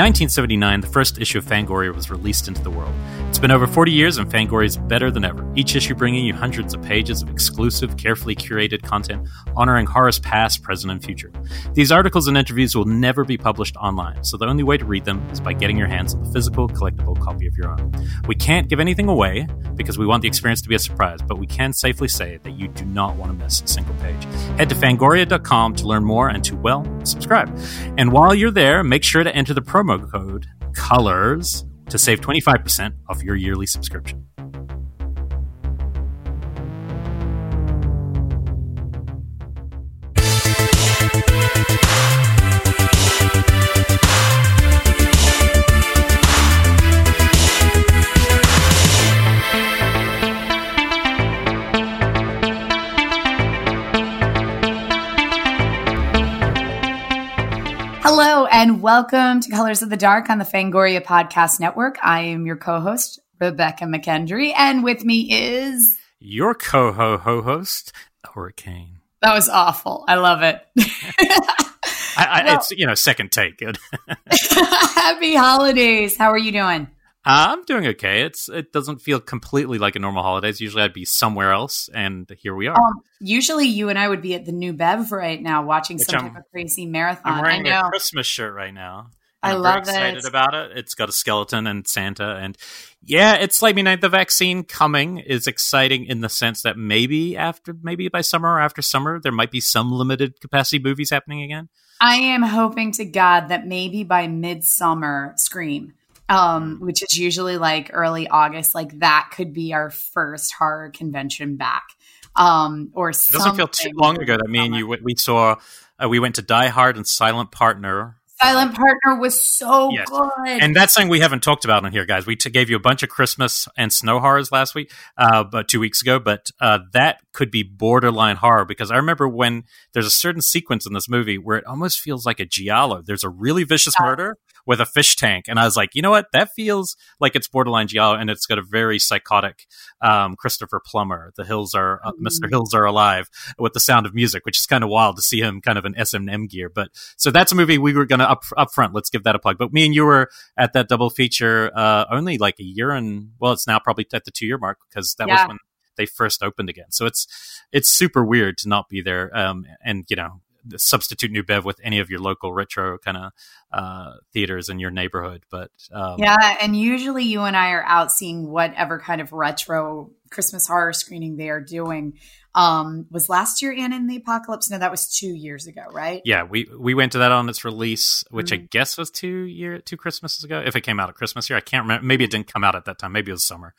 1979, the first issue of Fangoria was released into the world. It's been over 40 years, and Fangoria is better than ever. Each issue bringing you hundreds of pages of exclusive, carefully curated content honoring horror's past, present, and future. These articles and interviews will never be published online, so the only way to read them is by getting your hands on a physical, collectible copy of your own. We can't give anything away because we want the experience to be a surprise, but we can safely say that you do not want to miss a single page. Head to fangoria.com to learn more and to, well, subscribe. And while you're there, make sure to enter the promo code COLORS to save 25% off your yearly subscription. And welcome to Colors of the Dark on the Fangoria Podcast Network. I am your co-host Rebecca McKendry, and with me is Your co ho host, Hurricane. that was awful. I love it. I, I, Well- it's, you know, second take. Good. Happy holidays. How are you doing? I'm doing okay. It's It doesn't feel completely like a normal holidays. Usually I'd be somewhere else, and here we are. Um, usually you and I would be at the New Bev right now watching Which some I'm- type of crazy marathon. I'm wearing a Christmas shirt right now. I I'm love very excited it. about it. It's got a skeleton and Santa, and yeah, it's like I mean, the vaccine coming is exciting in the sense that maybe after, maybe by summer or after summer, there might be some limited capacity movies happening again. I am hoping to God that maybe by midsummer, Scream, um, which is usually like early August, like that could be our first horror convention back. Um, or It doesn't feel too long ago that me and you we saw. Uh, we went to Die Hard and Silent Partner. Silent Partner was so Yes. good. And that's something we haven't talked about on here, guys. We t- gave you a bunch of Christmas and snow horrors last week, uh, but two weeks ago. But uh, that could be borderline horror because I remember when there's a certain sequence in this movie where it almost feels like a giallo. There's a really vicious murder with a fish tank, and I was like, you know what? That feels like it's borderline giallo, and it's got a very psychotic um, Christopher Plummer. The hills are uh, Mr. Hills are alive with the sound of music, which is kind of wild to see him kind of in S and M gear. But so that's a movie we were going to up up front. Let's give that a plug. But me and you were at that double feature uh, only like a year and well, it's now probably at the two year mark because that was when they first opened again. So it's it's super weird to not be there. Um, and you know. Substitute New Bev with any of your local retro kind of uh, theaters in your neighborhood, but um, yeah, and usually you and I are out seeing whatever kind of retro Christmas horror screening they are doing. Um, was last year Anna and the Apocalypse? No, that was two years ago, right? yeah, we we went to that on its release, which I Mhm. guess was two year two Christmases ago. If it came out at Christmas here, I can't remember. Maybe it didn't come out at that time. Maybe it was summer.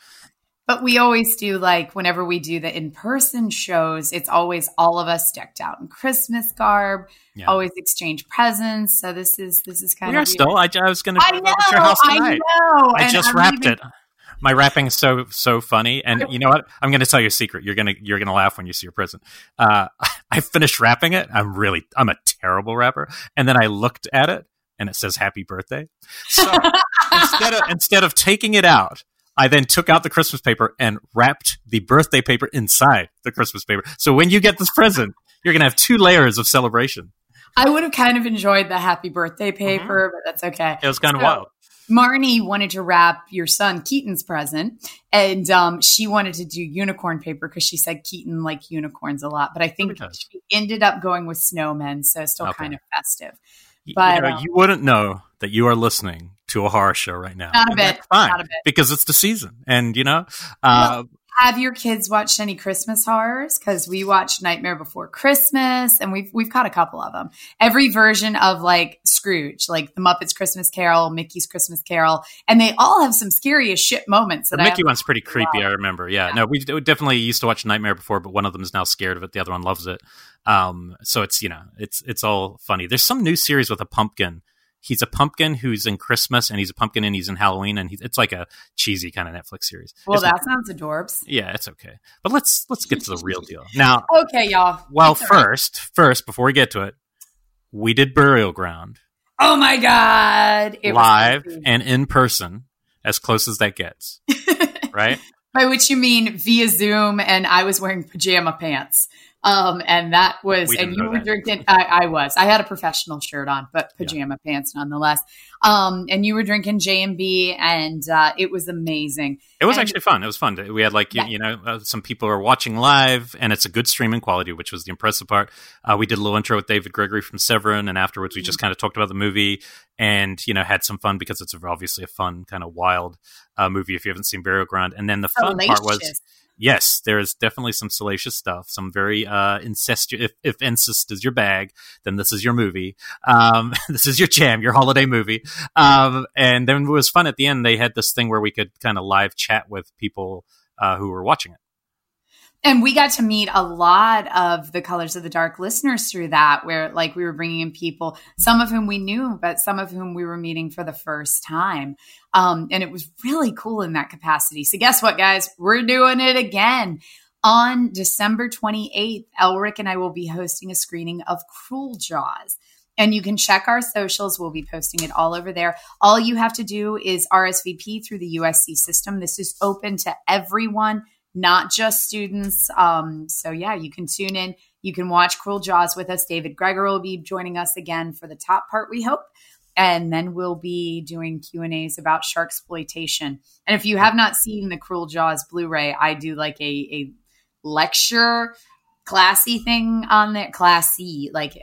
But we always do like whenever we do the in person shows, it's always all of us decked out in Christmas garb, Yeah. always exchange presents. So this is this is kind we of still. I, I was going to I go know, to your house I know. I just wrapped leaving- it. My wrapping is so so funny, and you know what? I'm going to tell you a secret. You're gonna you're gonna laugh when you see your present. Uh, I finished wrapping it. I'm really I'm a terrible wrapper, and then I looked at it, and it says "Happy Birthday." So instead of instead of taking it out, I then took out the Christmas paper and wrapped the birthday paper inside the Christmas paper. So when you get this present, you're going to have two layers of celebration. I would have kind of enjoyed the happy birthday paper, but that's okay. It was kind of wild. Marnie wanted to wrap your son Keaton's present, and um, she wanted to do unicorn paper because she said Keaton liked unicorns a lot. But I think she ended up going with snowmen, so still Okay. kind of festive. But, you, know, um, you wouldn't know that you are listening to a horror show right now. Not a bit, fine not a bit. because it's the season, and you know, uh, Have your kids watched any Christmas horrors? Because we watched Nightmare Before Christmas, and we've we've caught a couple of them. Every version of like Scrooge, like the Muppets Christmas Carol, Mickey's Christmas Carol, and they all have some scary as shit moments. The Mickey one's pretty creepy. Wow. I remember. Yeah. Yeah. No, we we definitely used to watch Nightmare before, but one of them is now scared of it. The other one loves it. Um, so it's you know it's it's all funny. There's some new series with a pumpkin. He's a pumpkin who's in Christmas, and he's a pumpkin and he's in Halloween, and it's like a cheesy kind of Netflix series. Well, It's not- that sounds adorbs. yeah, it's okay. But let's let's get to the real deal now. Okay, y'all. Well, It's all right. first, first before we get to it, we did Burial Ground Oh my god! It live and in person, as close as that gets. right? By which you mean via Zoom, and I was wearing pajama pants. Um, and that was, We and you were that. drinking. I, I was. I had a professional shirt on, but pajama pants nonetheless. Um, and you were drinking J and B, and uh, it was amazing. It was And- actually fun. It was fun. We had like you, Yeah. you know uh, some people are watching live, and it's a good streaming quality, which was the impressive part. Uh, we did a little intro with David Gregory from Severin, and afterwards we just Mm-hmm. kind of talked about the movie and you know had some fun because it's obviously a fun kind of wild uh, movie if you haven't seen Burial Ground. And then the fun part was. Yes, there is definitely some salacious stuff, some very uh, incestuous. If, if incest is your bag, then this is your movie. Um, this is your jam, your holiday movie. Um, and then it was fun at the end. They had this thing where we could kind of live chat with people uh, who were watching it. And we got to meet a lot of the Colors of the Dark listeners through that, where like we were bringing in people, some of whom we knew, but some of whom we were meeting for the first time. Um, and it was really cool in that capacity. So, guess what, guys? We're doing it again. On December 28th, Elric and I will be hosting a screening of Cruel Jaws. And you can check our socials. We'll be posting it all over there. All you have to do is RSVP through the USC system. This is open to everyone not just students. Um, so yeah, you can tune in. You can watch Cruel Jaws with us. David Gregory will be joining us again for the top part, we hope. And then we'll be doing Q and A's about shark exploitation. And if you have not seen the Cruel Jaws Blu-ray, I do like a, a lecture classy thing on there. Classy, like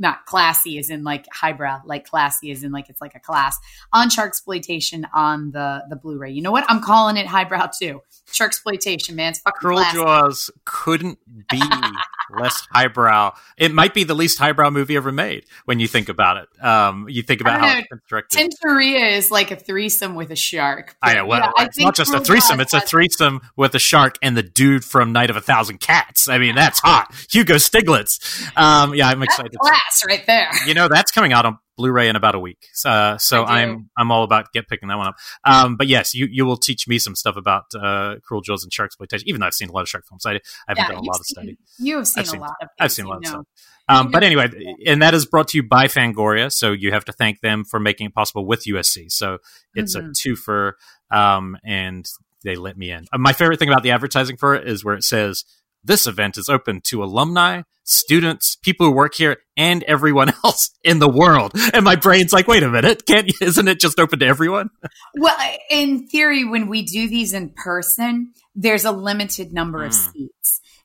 not classy as in like highbrow, like classy as in like it's like a class on shark exploitation on the the Blu-ray. You know what? I'm calling it highbrow too. Shark exploitation, man. It's fucking Cruel classy. Jaws couldn't be less highbrow. It might be the least highbrow movie ever made when you think about it. Um, you think about how know. it's constructed. Tintorera is like a threesome with a shark. I know. Well, Yeah, I it's not just a threesome; Jaws it's a threesome with a shark and the dude from Night of a Thousand Cats. I mean, that's hot. Hugo Stiglitz. Um, yeah, I'm excited. Right there. you know that's coming out on Blu-ray in about a week. Uh, so. I'm I'm all about get picking that one up. Um, but yes, you you will teach me some stuff about uh, cruel jaws and shark exploitation. Even though I've seen a lot of shark films, I, I haven't done a lot of study. You have seen I've seen- a lot of. I've seen a lot of know. stuff. Um, but anyway, and that is brought to you by Fangoria. So you have to thank them for making it possible with USC. So it's a Mhm. twofer, um, and they let me in. Uh, my favorite thing about the advertising for it is where it says this event is open to alumni, students, people who work here, and everyone else in the world. And my brain's like, wait a minute, can't isn't it just open to everyone? Well, in theory, when we do these in person, there's a limited number of Mm. seats.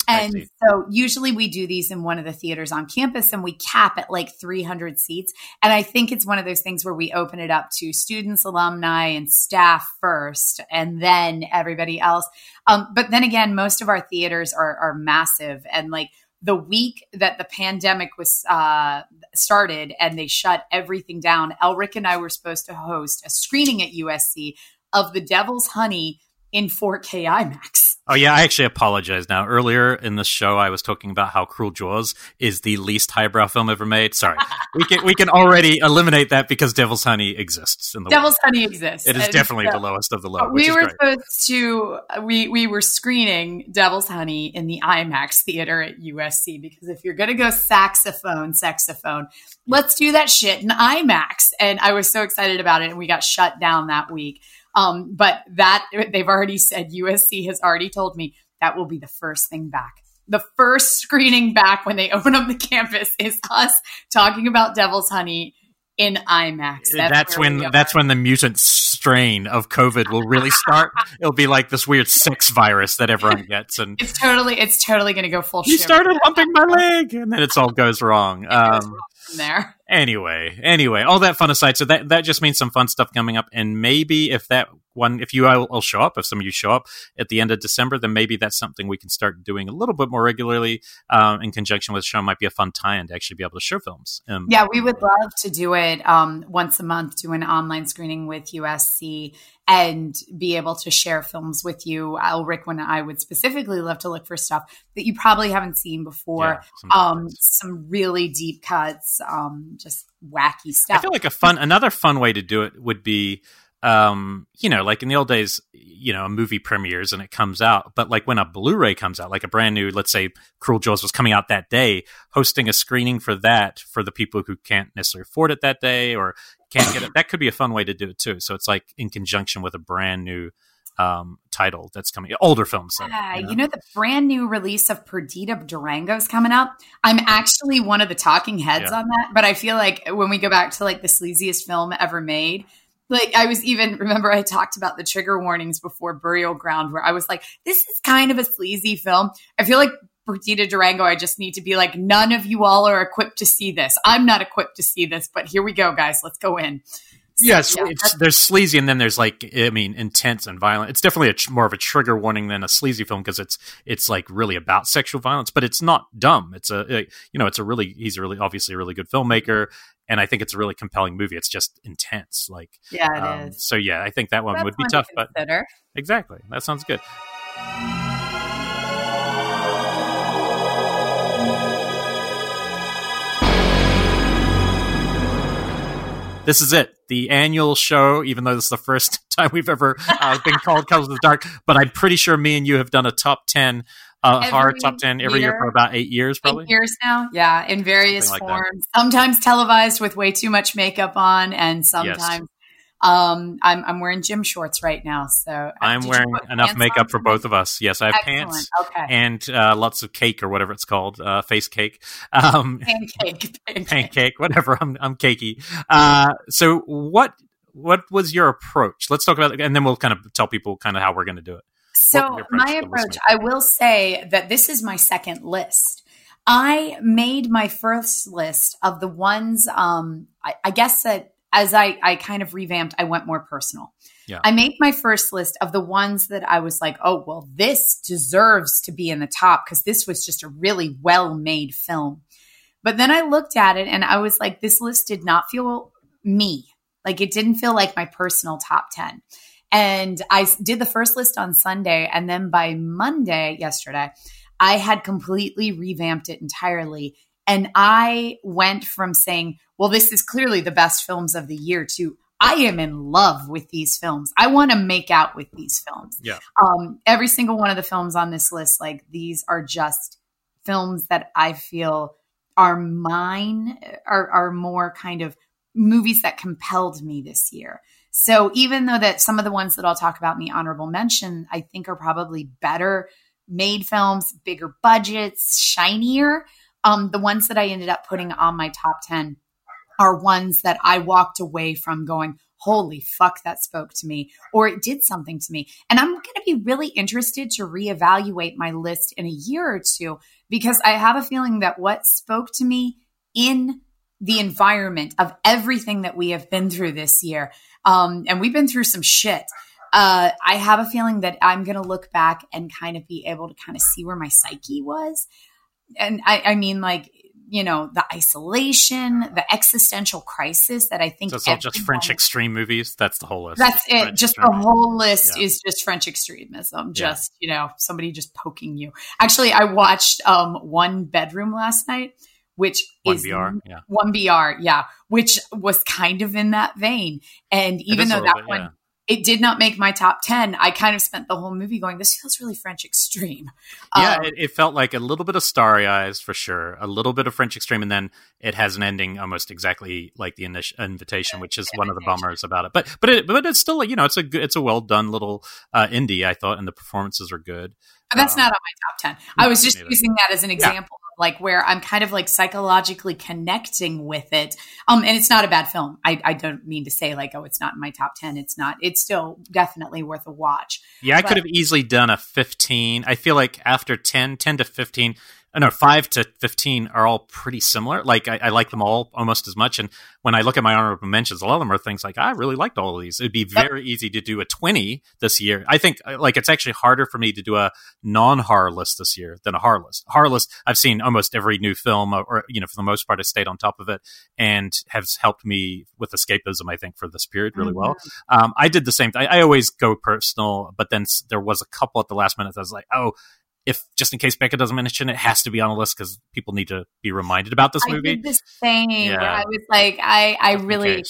And so usually we do these in one of the theaters on campus and we cap at like 300 seats. And I think it's one of those things where we open it up to students, alumni, and staff first, and then everybody else. Um, but then again, most of our theaters are, are massive. And like the week that the pandemic was uh, started and they shut everything down, Elric and I were supposed to host a screening at USC of The Devil's Honey in 4K IMAX. Oh yeah, I actually apologize now. Earlier in the show, I was talking about how Cruel Jaws is the least highbrow film ever made. Sorry, we can we can already eliminate that because Devil's Honey exists in the Devil's world. Honey exists. It is And definitely so- the lowest of the low. Which we were great. supposed to we we were screening Devil's Honey in the IMAX theater at USC because if you're gonna go saxophone, saxophone, let's do that shit in IMAX. And I was so excited about it, and we got shut down that week. Um, but that they've already said USC has already told me that will be the first thing back. The first screening back when they open up the campus is us talking about Devil's Honey in IMAX. That's, where when that's when the mutant strain of COVID will really start. It'll be like this weird sex virus that everyone gets, and It's totally, it's totally going to go full. you started humping my leg, and then it all goes wrong. Um, in there. Anyway, anyway, all that fun aside, so that that just means some fun stuff coming up, and maybe if that one, if you all, show up, if some of you show up at the end of December, then maybe that's something we can start doing a little bit more regularly um, in conjunction with the show. Might be a fun tie-in to actually be able to show films. Um, yeah, we would love to do it um, once a month, do an online screening with USC and be able to share films with you. Elric and I would specifically love to look for stuff that you probably haven't seen before. Yeah, some, um, some really deep cuts, um, just wacky stuff. I feel like a fun, another fun way to do it would be um, you know, like in the old days, you know, a movie premieres and it comes out, but like when a Blu-ray comes out, like a brand new, let's say Cruel Jaws was coming out that day, hosting a screening for that for the people who can't necessarily afford it that day or can't get it, that could be a fun way to do it too. So it's like in conjunction with a brand new um, title that's coming, older films. Yeah, you know? you know? the brand new release of Perdita Durango is coming up. I'm actually one of the talking heads yeah. on that, but I feel like when we go back to like the sleaziest film ever made, like I was even remember I talked about the trigger warnings before Burial Ground, where I was like, this is kind of a sleazy film. I feel like Perdita Durango, I just need to be like, none of you all are equipped to see this. I'm not equipped to see this, but here we go, guys. Let's go in. Yes, yeah, it's, there's sleazy, and then there's like, I mean, intense and violent. It's definitely a, more of a trigger warning than a sleazy film because it's it's like really about sexual violence, but it's not dumb. It's a, you know, it's a really he's a really obviously a really good filmmaker, and I think it's a really compelling movie. It's just intense, like yeah, it um, is. So yeah, I think that one would be tough, but exactly that sounds good. This is it, the annual show. Even though this is the first time we've ever uh, been called Colors of the Dark, but I'm pretty sure me and you have done a top ten uh, horror top 10 every year, year, for about eight years, probably. Eight years now. Yeah. In various like forms. That. Sometimes televised with way too much makeup on, and sometimes. Yes. Um, I'm, I'm wearing gym shorts right now, so uh, I'm wearing enough makeup for both of us. Yes, I have Excellent. pants okay. and uh, lots of cake or whatever it's called, uh, face cake, um, pancake, pancake, pancake, whatever. I'm I'm cakey. Uh, so what what was your approach? Let's talk about it, and then we'll kind of tell people kind of how we're going to do it. So, my approach, I will say that this is my second list. I made my first list of the ones, um, I, I guess that as I, I kind of revamped, I went more personal. Yeah. I made my first list of the ones that I was like, oh, well, this deserves to be in the top because this was just a really well made film. But then I looked at it and I was like, this list did not feel me. Like it didn't feel like my personal top 10. And I did the first list on Sunday. And then by Monday, yesterday, I had completely revamped it entirely. And I went from saying, well, this is clearly the best films of the year to I am in love with these films. I want to make out with these films. Yeah. Um, every single one of the films on this list, like these are just films that I feel are mine, are, are more kind of movies that compelled me this year. So even though that some of the ones that I'll talk about in the honorable mention, I think are probably better made films, bigger budgets, shinier. Um, the ones that I ended up putting on my top 10 are ones that I walked away from going, holy fuck, that spoke to me, or it did something to me. And I'm going to be really interested to reevaluate my list in a year or two because I have a feeling that what spoke to me in the environment of everything that we have been through this year um, and we've been through some shit. Uh, I have a feeling that I'm going to look back and kind of be able to kind of see where my psyche was. And I, I mean, like, you know, the isolation, the existential crisis that I think. So it's all just French extreme movies. That's the whole list. That's it. French just the whole list yeah. is just French extremism. Just yeah. you know, somebody just poking you. Actually, I watched um, one bedroom last night which is one is BR, yeah. one BR, yeah, which was kind of in that vein. And even though that bit, one. It did not make my top 10, I kind of spent the whole movie going, this feels really French extreme. Yeah, um, it, it, felt like a little bit of starry eyes for sure, a little bit of French extreme, and then it has an ending almost exactly like the invitation, which is one of the bummers about it. But but it, but it's still you know it's a good, it's a well done little uh, indie I thought, and the performances are good. But that's um, not on my top 10. I was just using that as an example like where I'm kind of like psychologically connecting with it. Um, and it's not a bad film. I, I don't mean to say like, oh, it's not in my top 10. It's not, it's still definitely worth a watch. Yeah, I but, could have easily done a 15. I feel like after 10, 10 to 15, uh, no, five to fifteen are all pretty similar. Like I, I, like them all almost as much. And when I look at my honorable mentions, a lot of them are things like I really liked all of these. It'd be very yep. easy to do a twenty this year. I think uh, like it's actually harder for me to do a non horror list this year than a horror list. Horror list, I've seen almost every new film, or, or you know, for the most part, I stayed on top of it and has helped me with escapism. I think for this period really mm-hmm. well. Um, I did the same. thing. I always go personal, but then there was a couple at the last minute that was like, oh if just in case Becca doesn't mention it, it has to be on the list because people need to be reminded about this movie. The same. Yeah. I was like, I, I really,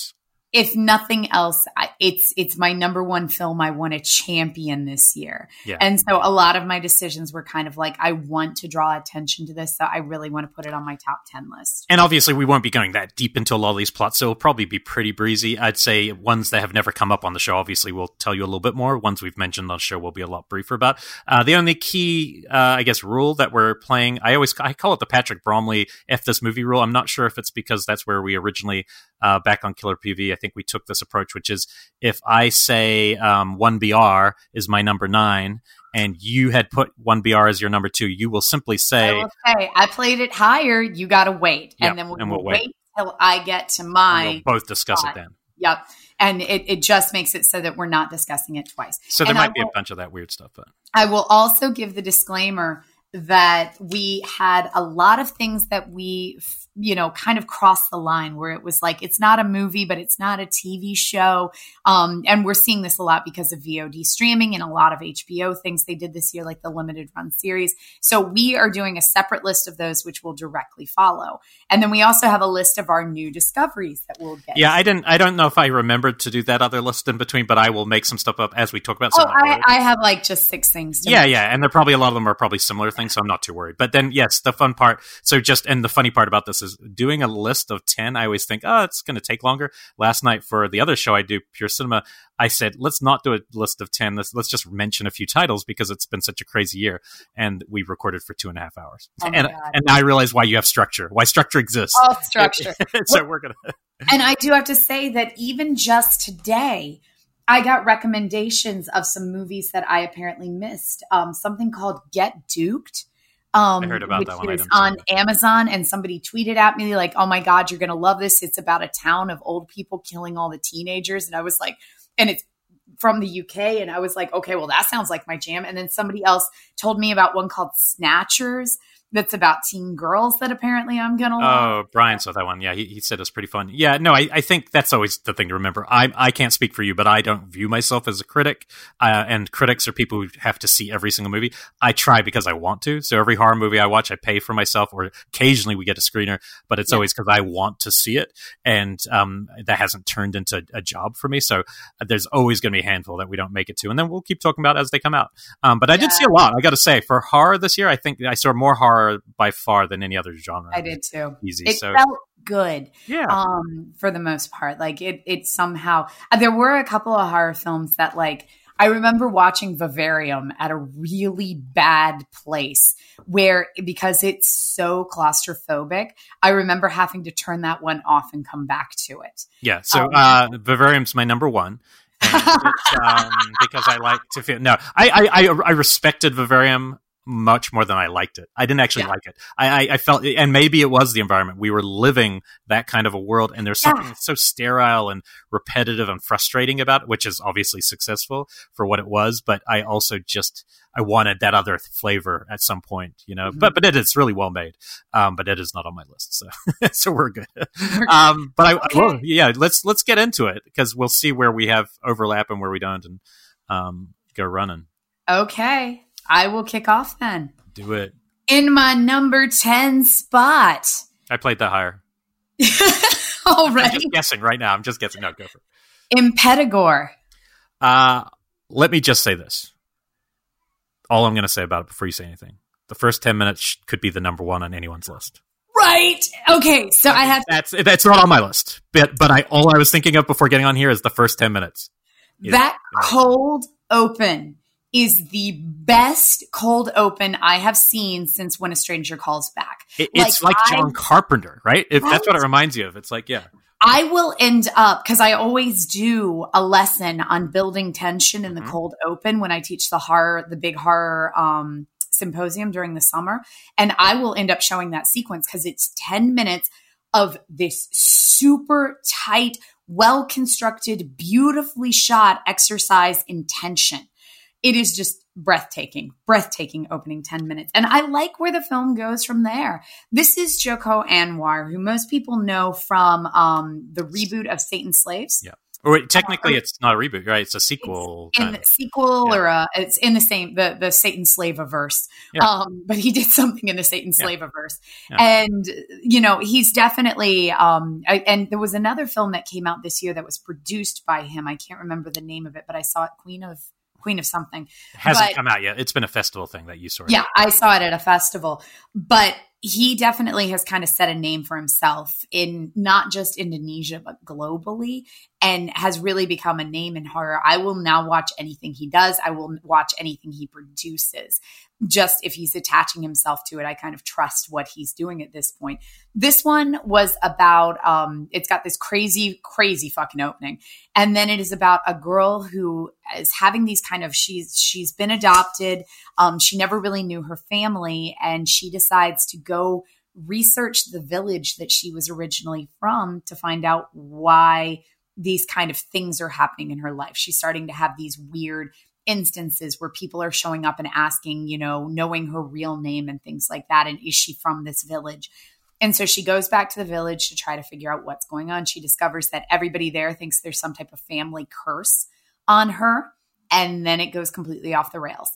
if nothing else, it's it's my number one film I want to champion this year. Yeah. And so a lot of my decisions were kind of like I want to draw attention to this, so I really want to put it on my top ten list. And obviously, we won't be going that deep into a lot of these plots, so it'll probably be pretty breezy. I'd say ones that have never come up on the show, obviously, we'll tell you a little bit more. Ones we've mentioned on the show, will be a lot briefer about. Uh, the only key, uh, I guess, rule that we're playing, I always I call it the Patrick Bromley "F This Movie" rule. I'm not sure if it's because that's where we originally uh, back on Killer POV, I think we took this approach, which is if I say um, 1BR is my number nine, and you had put 1BR as your number two, you will simply say, I, I played it higher, you got to wait. Yep, and then we'll, and we'll wait. wait till I get to my. We'll both discuss spot. it then. Yep. And it, it just makes it so that we're not discussing it twice. So there and might be a bunch of that weird stuff. But I will also give the disclaimer that we had a lot of things that we you know, kind of crossed the line where it was like, it's not a movie, but it's not a TV show. Um, and we're seeing this a lot because of VOD streaming and a lot of HBO things they did this year, like the limited run series. So we are doing a separate list of those, which will directly follow. And then we also have a list of our new discoveries that we'll get. Yeah, I didn't, I don't know if I remembered to do that other list in between, but I will make some stuff up as we talk about. Oh, I, I, have like just six things. yeah, make. yeah. And they're probably, a lot of them are probably similar things. So I'm not too worried. But then, yes, the fun part. So just, and the funny part about this is doing a list of 10, I always think, oh, it's going to take longer. Last night for the other show I do, Pure Cinema, I said, let's not do a list of 10. Let's, let's just mention a few titles because it's been such a crazy year. And we recorded for two and a half hours. Oh and, and I realize why you have structure, why structure exists. All structure. so we're to. and I do have to say that even just today, I got recommendations of some movies that I apparently missed. Um, something called Get Duked um, I heard about that one. on Amazon, and somebody tweeted at me like, "Oh my god, you're gonna love this! It's about a town of old people killing all the teenagers." And I was like, and it's from the UK, and I was like, okay, well that sounds like my jam. And then somebody else told me about one called Snatchers, that's about teen girls that apparently I'm gonna. Love. Oh, Brian saw that one. Yeah, he, he said it's pretty fun. Yeah, no, I, I think that's always the thing to remember. I I can't speak for you, but I don't view myself as a critic. Uh, and critics are people who have to see every single movie. I try because I want to. So every horror movie I watch, I pay for myself, or occasionally we get a screener, but it's yeah. always because I want to see it, and um, that hasn't turned into a job for me. So there's always going to be a handful that we don't make it to, and then we'll keep talking about as they come out. Um, but I yeah. did see a lot. I got to say, for horror this year, I think I saw more horror by far than any other genre. I did too. Easy. It so. felt good. Yeah. Um, for the most part, like it, it somehow uh, there were a couple of horror films that like I remember watching Vivarium at a really bad place where because it's so claustrophobic, I remember having to turn that one off and come back to it. Yeah. So um, uh, Vivarium's my number one. um, because I like to feel no, I, I I respected Vivarium much more than I liked it. I didn't actually yeah. like it. I, I, I, felt, and maybe it was the environment. We were living that kind of a world, and there's something yeah. so sterile and repetitive and frustrating about it, which is obviously successful for what it was. But I also just I wanted that other flavor at some point, you know. Mm-hmm. But but it is really well made. Um, but it is not on my list, so so we're good. um, but I, okay. well, yeah, let's let's get into it because we'll see where we have overlap and where we don't, and um, go running. Okay. I will kick off then. Do it. In my number 10 spot. I played that higher. All right. I'm just guessing right now. I'm just guessing. No, go for it. Impetigore. Uh, let me just say this. All I'm going to say about it before you say anything. The first 10 minutes could be the number one on anyone's list. Right. Okay. So I have. That's that's not on my list. But but I all I was thinking of before getting on here is the first ten minutes. That cold open is the best cold open I have seen since When a Stranger Calls Back. It, it's like, like John I, Carpenter, right? If right? That's what it reminds you of. It's like, yeah. I will end up because I always do a lesson on building tension in the mm-hmm. cold open when I teach the horror, the big horror um, symposium during the summer, and I will end up showing that sequence because it's 10 minutes of this super tight, well constructed, beautifully shot exercise intention. It is just breathtaking, breathtaking opening 10 minutes. And I like where the film goes from there. This is Joko Anwar, who most people know from um, the reboot of Satan's Slaves. Yeah. Or technically, it's not a reboot, right? It's a sequel. It's in the sequel, yeah. or a, it's in the same the the Satan Slave averse. Yeah. Um, but he did something in the Satan Slave yeah. averse, and you know he's definitely. Um, I, and there was another film that came out this year that was produced by him. I can't remember the name of it, but I saw it. Queen of Queen of something. It hasn't but, come out yet. It's been a festival thing that you saw. Yeah, I saw it at a festival, but he definitely has kind of set a name for himself in not just Indonesia, but globally, and has really become a name in horror. I will now watch anything he does. I will watch anything he produces just if he's attaching himself to it, I kind of trust what he's doing at this point. This one was about, um, it's got this crazy, crazy fucking opening. And then it is about a girl who is having these kind of, she's, she's been adopted. Um, she never really knew her family and she decides to go research the village that she was originally from to find out why these kind of things are happening in her life. She's starting to have these weird instances where people are showing up and asking, you know, knowing her real name and things like that. And is she from this village? And so she goes back to the village to try to figure out what's going on. She discovers that everybody there thinks there's some type of family curse on her. And then it goes completely off the rails.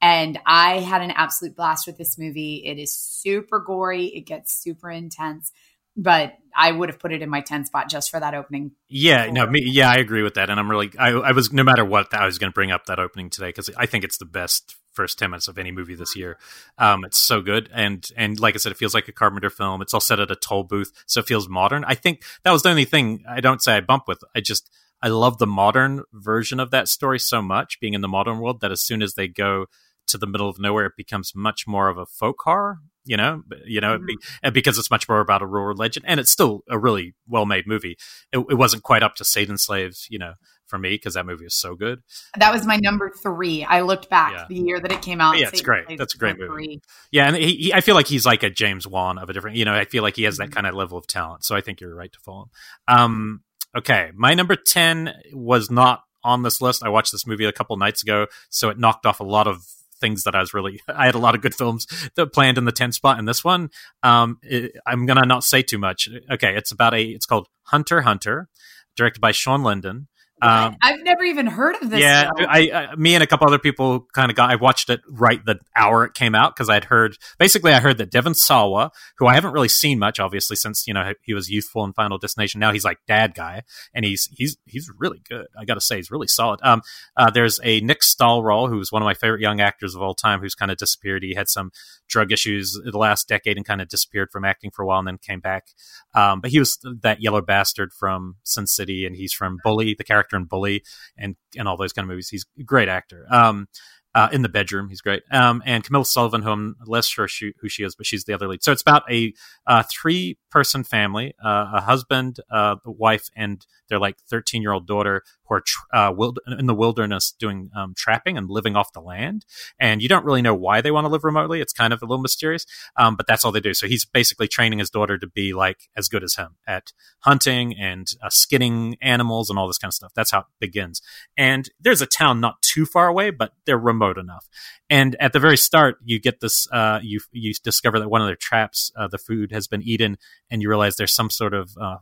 And I had an absolute blast with this movie. It is super gory, it gets super intense but I would have put it in my 10 spot just for that opening. Yeah, no, me, yeah, I agree with that. And I'm really, I, I was, no matter what, I was going to bring up that opening today because I think it's the best first 10 minutes of any movie this year. Um, it's so good. And, and like I said, it feels like a Carpenter film. It's all set at a toll booth. So it feels modern. I think that was the only thing I don't say I bump with. I just, I love the modern version of that story so much, being in the modern world, that as soon as they go to the middle of nowhere, it becomes much more of a folk horror you know, you know, mm-hmm. because it's much more about a rural legend, and it's still a really well made movie. It, it, wasn't quite up to Satan Slaves, you know, for me because that movie is so good. That was my number three. I looked back yeah. the year that it came out. Yeah, it's great. Slaves That's a great movie. Three. Yeah, and he, he, I feel like he's like a James Wan of a different. You know, I feel like he has that mm-hmm. kind of level of talent. So I think you're right to follow him. Um, okay, my number ten was not on this list. I watched this movie a couple nights ago, so it knocked off a lot of things that I was really I had a lot of good films that planned in the 10 spot and this one um it, I'm going to not say too much. Okay, it's about a it's called Hunter Hunter directed by Shawn Linden. Um, I've never even heard of this. Yeah, I, I, me and a couple other people kind of got. I watched it right the hour it came out because I'd heard. Basically, I heard that Devon Sawa, who I haven't really seen much, obviously since you know he was youthful in Final Destination. Now he's like dad guy, and he's he's he's really good. I got to say, he's really solid. Um, uh, there's a Nick Stahlroll, who's one of my favorite young actors of all time, who's kind of disappeared. He had some drug issues the last decade and kind of disappeared from acting for a while and then came back. Um, but he was that yellow bastard from Sin City, and he's from Bully, the character in Bully, and and all those kind of movies. He's a great actor. Um, uh, in the bedroom. He's great. Um, and Camille Sullivan, who I'm less sure she, who she is, but she's the other lead. So it's about a uh, three person family, uh, a husband, uh, a wife, and their like 13 year old daughter who are tr- uh, wild- in the wilderness doing um, trapping and living off the land. And you don't really know why they want to live remotely. It's kind of a little mysterious, um, but that's all they do. So he's basically training his daughter to be like as good as him at hunting and uh, skinning animals and all this kind of stuff. That's how it begins. And there's a town not too far away, but they're remote enough. And at the very start, you get this, uh, you, you discover that one of their traps, uh, the food has been eaten and you realize there's some sort of, uh,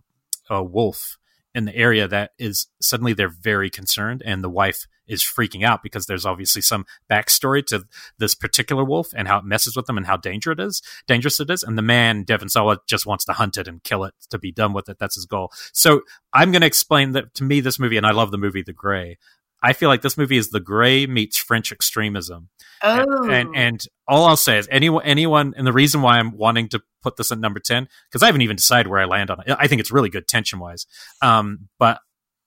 a wolf in the area that is suddenly they're very concerned and the wife is freaking out because there's obviously some backstory to this particular wolf and how it messes with them and how dangerous it is dangerous it is. And the man devon sawa just wants to hunt it and kill it to be done with it. That's his goal. So i'm going to explain that to me this movie and i love the movie the Grey I feel like this movie is the Grey meets French extremism. Oh. And, and, and all I'll say is anyone anyone and the reason why I'm wanting to put this at number 10 because I haven't even decided where I land on it. I think it's really good tension wise. Um, but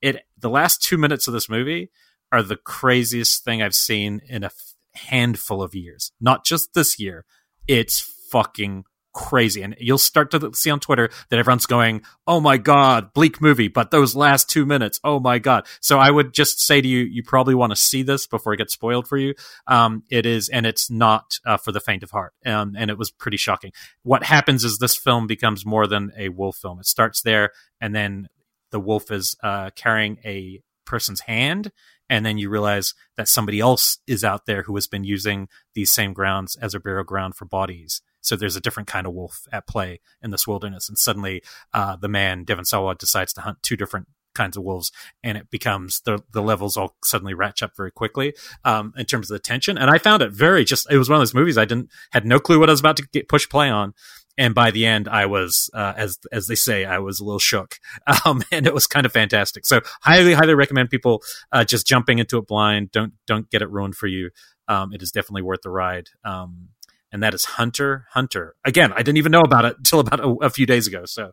it the last 2 minutes of this movie are the craziest thing I've seen in a handful of years. Not just this year. It's fucking crazy. And you'll start to see on Twitter that everyone's going, Oh my God, bleak movie, but those last two minutes, oh my God. So I would just say to you, you probably want to see this before it gets spoiled for you. Um, it is, and it's not uh, for the faint of heart. Um, and it was pretty shocking. What happens is this film becomes more than a wolf film. It starts there, and then the wolf is uh, carrying a person's hand and then you realize that somebody else is out there who has been using these same grounds as a burial ground for bodies. So there's a different kind of wolf at play in this wilderness, and suddenly uh, the man Devon Sawa decides to hunt two different kinds of wolves, and it becomes the the levels all suddenly ratchet up very quickly um, in terms of the tension. And I found it very just. It was one of those movies I didn't had no clue what I was about to get push play on, and by the end i was uh, as as they say i was a little shook. Um, and it was kind of fantastic. So highly highly recommend people uh, just jumping into it blind. Don't don't get it ruined for you. Um, it is definitely worth the ride. Um, and that is hunter hunter again i didn't even know about it until about a, a few days ago so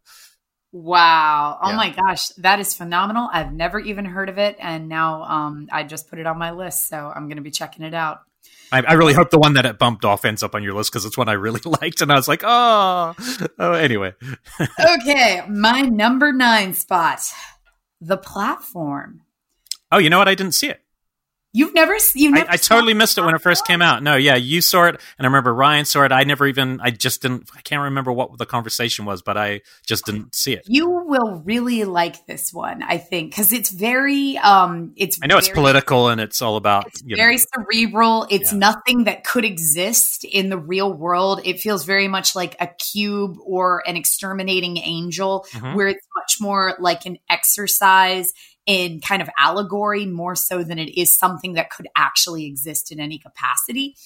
Wow. Oh yeah. my gosh. That is phenomenal. I've never even heard of it. And now um, I just put it on my list. So I'm going to be checking it out. I, I, really hope the one that it bumped off ends up on your list because it's one I really liked, and I was like, oh, oh. Anyway, okay, my number nine spot, the platform. Oh, you know what? I didn't see it. You've never, you never. I, I totally missed it when it first came out. No, yeah, you saw it, and I remember Ryan saw it. I never even, I just didn't. I can't remember what the conversation was, but I just didn't see it. You will really like this one, I think, because it's very, um, it's. I know very, it's political and it's all about. It's very know. cerebral. It's yeah. nothing that could exist in the real world. It feels very much like a cube or an exterminating angel, mm-hmm. where it's much more like an exercise in kind of allegory more so than it is something that could actually exist in any capacity.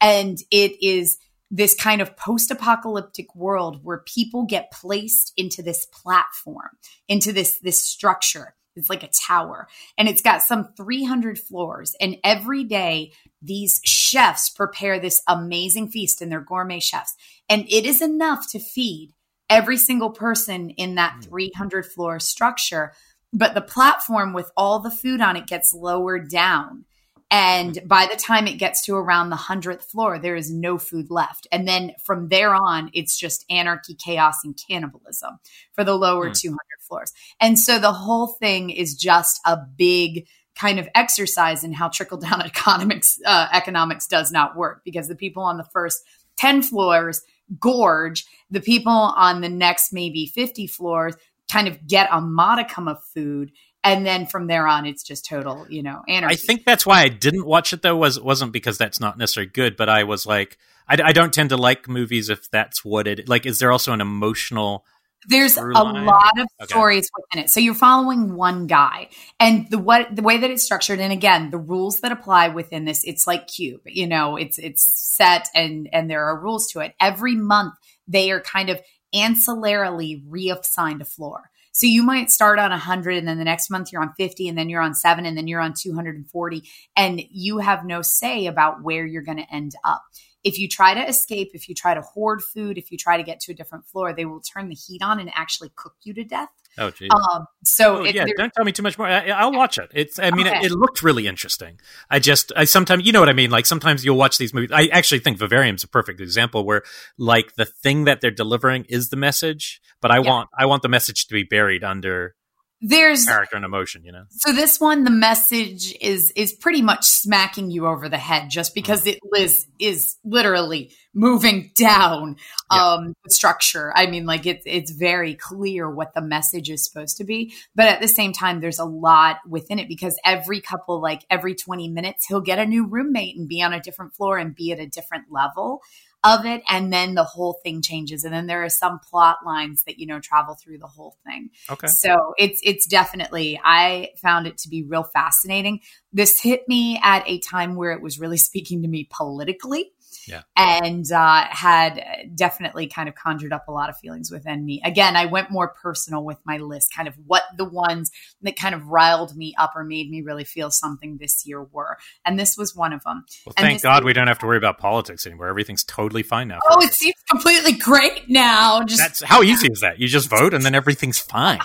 And it is this kind of post apocalyptic world where people get placed into this platform, into this, this structure. It's like a tower and it's got some 300 floors. And every day, these chefs prepare this amazing feast and they're gourmet chefs. And it is enough to feed every single person in that mm. 300 floor structure but the platform with all the food on it gets lowered down. And by the time it gets to around the hundredth floor, there is no food left. And then from there on, it's just anarchy, chaos, and cannibalism for the lower mm. 200 floors. And so the whole thing is just a big kind of exercise in how trickle down economics, uh, economics does not work because the people on the first 10 floors gorge. The people on the next maybe 50 floors kind of get a modicum of food and then from there on it's just total you know anarchy. i think that's why i didn't watch it though was wasn't because that's not necessarily good but i was like I, I don't tend to like movies if that's what it like is there also an emotional there's a lot of okay. stories within it so you're following one guy and the what the way that it's structured and again the rules that apply within this it's like cube you know it's it's set and and there are rules to it every month they are kind of ancillarily reassigned a floor. So you might start on 100 and then the next month you're on 50 and then you're on 7 and then you're on 240 and you have no say about where you're going to end up. If you try to escape, if you try to hoard food, if you try to get to a different floor, they will turn the heat on and actually cook you to death. Oh, geez. Um, so oh, it, yeah, don't tell me too much more. I, will watch it. It's. I mean, okay. it, it, looked really interesting. I just, I sometimes, you know what I mean. Like sometimes you'll watch these movies. I actually think Vivarium's a perfect example where, like, the thing that they're delivering is the message, but I yeah. want, I want the message to be buried under there's character and emotion you know so this one the message is is pretty much smacking you over the head just because mm. it is is literally moving down yeah. um the structure i mean like it's it's very clear what the message is supposed to be but at the same time there's a lot within it because every couple like every 20 minutes he'll get a new roommate and be on a different floor and be at a different level of it and then the whole thing changes and then there are some plot lines that you know travel through the whole thing. Okay. So it's it's definitely i found it to be real fascinating. This hit me at a time where it was really speaking to me politically yeah. and uh, had definitely kind of conjured up a lot of feelings within me. Again, I went more personal with my list, kind of what the ones that kind of riled me up or made me really feel something this year were. And this was one of them. Well, thank God we don't have to worry about politics anymore. Everything's totally fine now. Oh, it seems completely great now. Just That's how easy is that? You just vote and then everything's fine.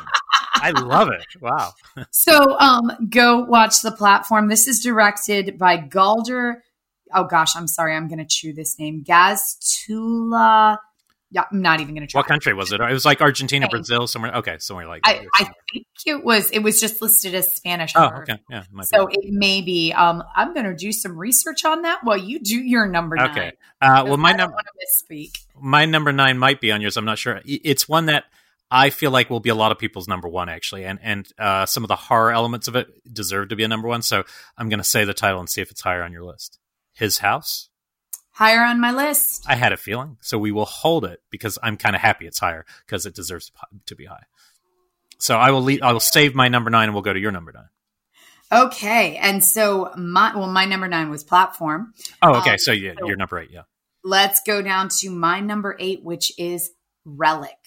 I love it. Wow. so um, go watch the platform. This is directed by Galder oh gosh, I'm sorry, I'm going to chew this name. Gaztula Yeah, I'm not even going to try. What country was it? It was like Argentina. Brazil, somewhere. Okay, somewhere like I, that. I think it was. It was just listed as Spanish. oh, horror. okay, yeah, So be. it may be. Um, I'm going to do some research on that while you do your number nine. Okay. Uh, well, my number misspeak. my number nine might be on yours. I'm not sure. It's one that I feel like will be a lot of people's number one, actually, and and uh, some of the horror elements of it deserve to be a number one. So I'm going to say the title and see if it's higher on your list. His house. Higher on my list. I had a feeling, so we will hold it because I'm kind of happy it's higher because it deserves to be high. So I will leave, I will save my number nine and we'll go to your number nine. Okay, and so my well, my number nine was platform. Oh, okay. Um, so yeah, so- your number eight, yeah. Let's go down to my number eight, which is Relic.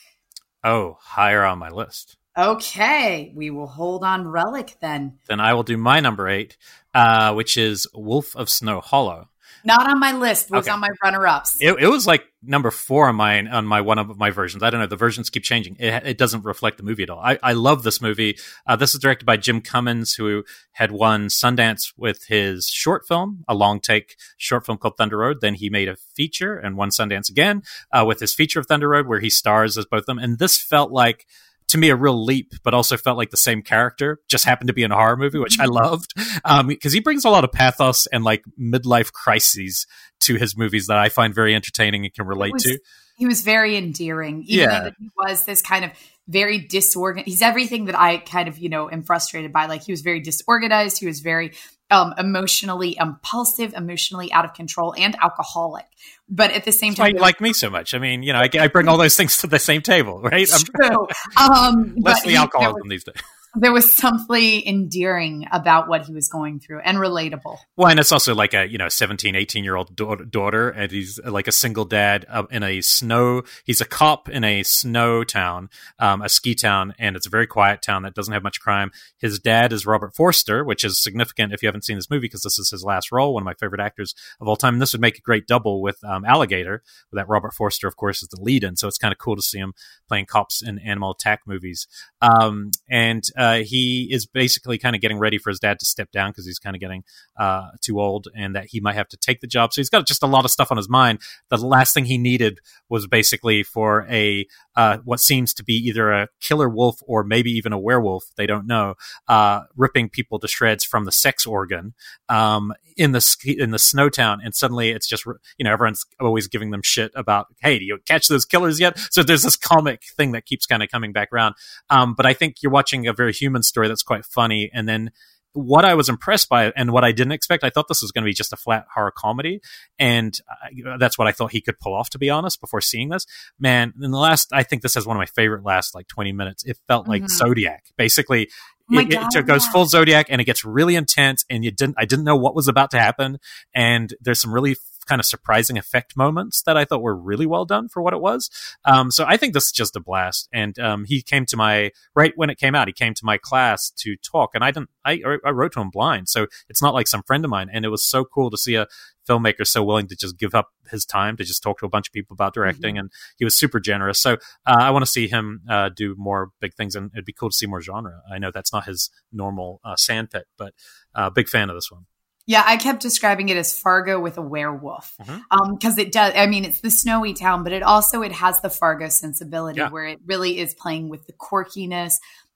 Oh, higher on my list. Okay, we will hold on Relic then. Then I will do my number eight, uh, which is Wolf of Snow Hollow. Not on my list. Was Okay. on my runner-ups. It, it was like number four on mine on my one of my versions. I don't know. The versions keep changing. It, it doesn't reflect the movie at all. I, I love this movie. Uh, this is directed by Jim Cummings, who had won Sundance with his short film, a long take short film called Thunder Road. Then he made a feature and won Sundance again uh, with his feature of Thunder Road, where he stars as both of them. And this felt like to me a real leap, but also felt like the same character just happened to be in a horror movie, which I mm-hmm. loved um, because he brings a lot of pathos and like midlife crises to his movies that I find very entertaining and can relate was- to. He was very endearing, even Yeah. though he was this kind of very disorganized. He's everything that I kind of, you know, am frustrated by. Like he was very disorganized. He was very um, emotionally impulsive, emotionally out of control, and alcoholic. But at the same That's why time, you like me so much. I mean, you know, I, I bring all those things to the same table, right? I'm true. Um, less the he- alcoholism was- these days. There was something endearing about what he was going through and relatable. Well, and it's also like a, you know, 17, 18 year old da- daughter, and he's like a single dad uh, in a snow, he's a cop in a snow town, um, a ski town, and it's a very quiet town that doesn't have much crime. His dad is Robert Forster, which is significant if you haven't seen this movie because this is his last role, one of my favorite actors of all time. And this would make a great double with um, Alligator, that Robert Forster, of course, is the lead in. So it's kind of cool to see him playing cops in animal attack movies. Um, and uh, he is basically kind of getting ready for his dad to step down because he's kind of getting uh, too old and that he might have to take the job. So he's got just a lot of stuff on his mind. The last thing he needed was basically for a uh, what seems to be either a killer wolf or maybe even a werewolf. They don't know, uh, ripping people to shreds from the sex organ um, in the in the snow town. And suddenly it's just you know everyone's always giving them shit about hey, do you catch those killers yet? So there's this comic thing that keeps kind of coming back around. Um, but I think you're watching a very human story that's quite funny, and then what I was impressed by and what I didn't expect, I thought this was going to be just a flat horror comedy, and I, that's what I thought he could pull off. To be honest, before seeing this, man, in the last, I think this has one of my favorite last like twenty minutes. It felt like Mhm. Zodiac, basically. Oh it, it goes yeah. full Zodiac, and it gets really intense, and you didn't, I didn't know what was about to happen, and there's some really kind of surprising effect moments that I thought were really well done for what it was. Um, so I think this is just a blast. And um, he came to my right when it came out. He came to my class to talk, and I didn't. I, I wrote to him blind, so it's not like some friend of mine. And it was so cool to see a filmmaker so willing to just give up his time to just talk to a bunch of people about directing, and he was super generous. So uh, I want to see him uh, do more big things, and it'd be cool to see more genre. I know that's not his normal uh, sandpit, but uh, big fan of this one. Yeah, I kept describing it as Fargo with a werewolf mm-hmm. um, because it does. I mean, it's the snowy town, but it also it has the Fargo sensibility Yeah. where it really is playing with the quirkiness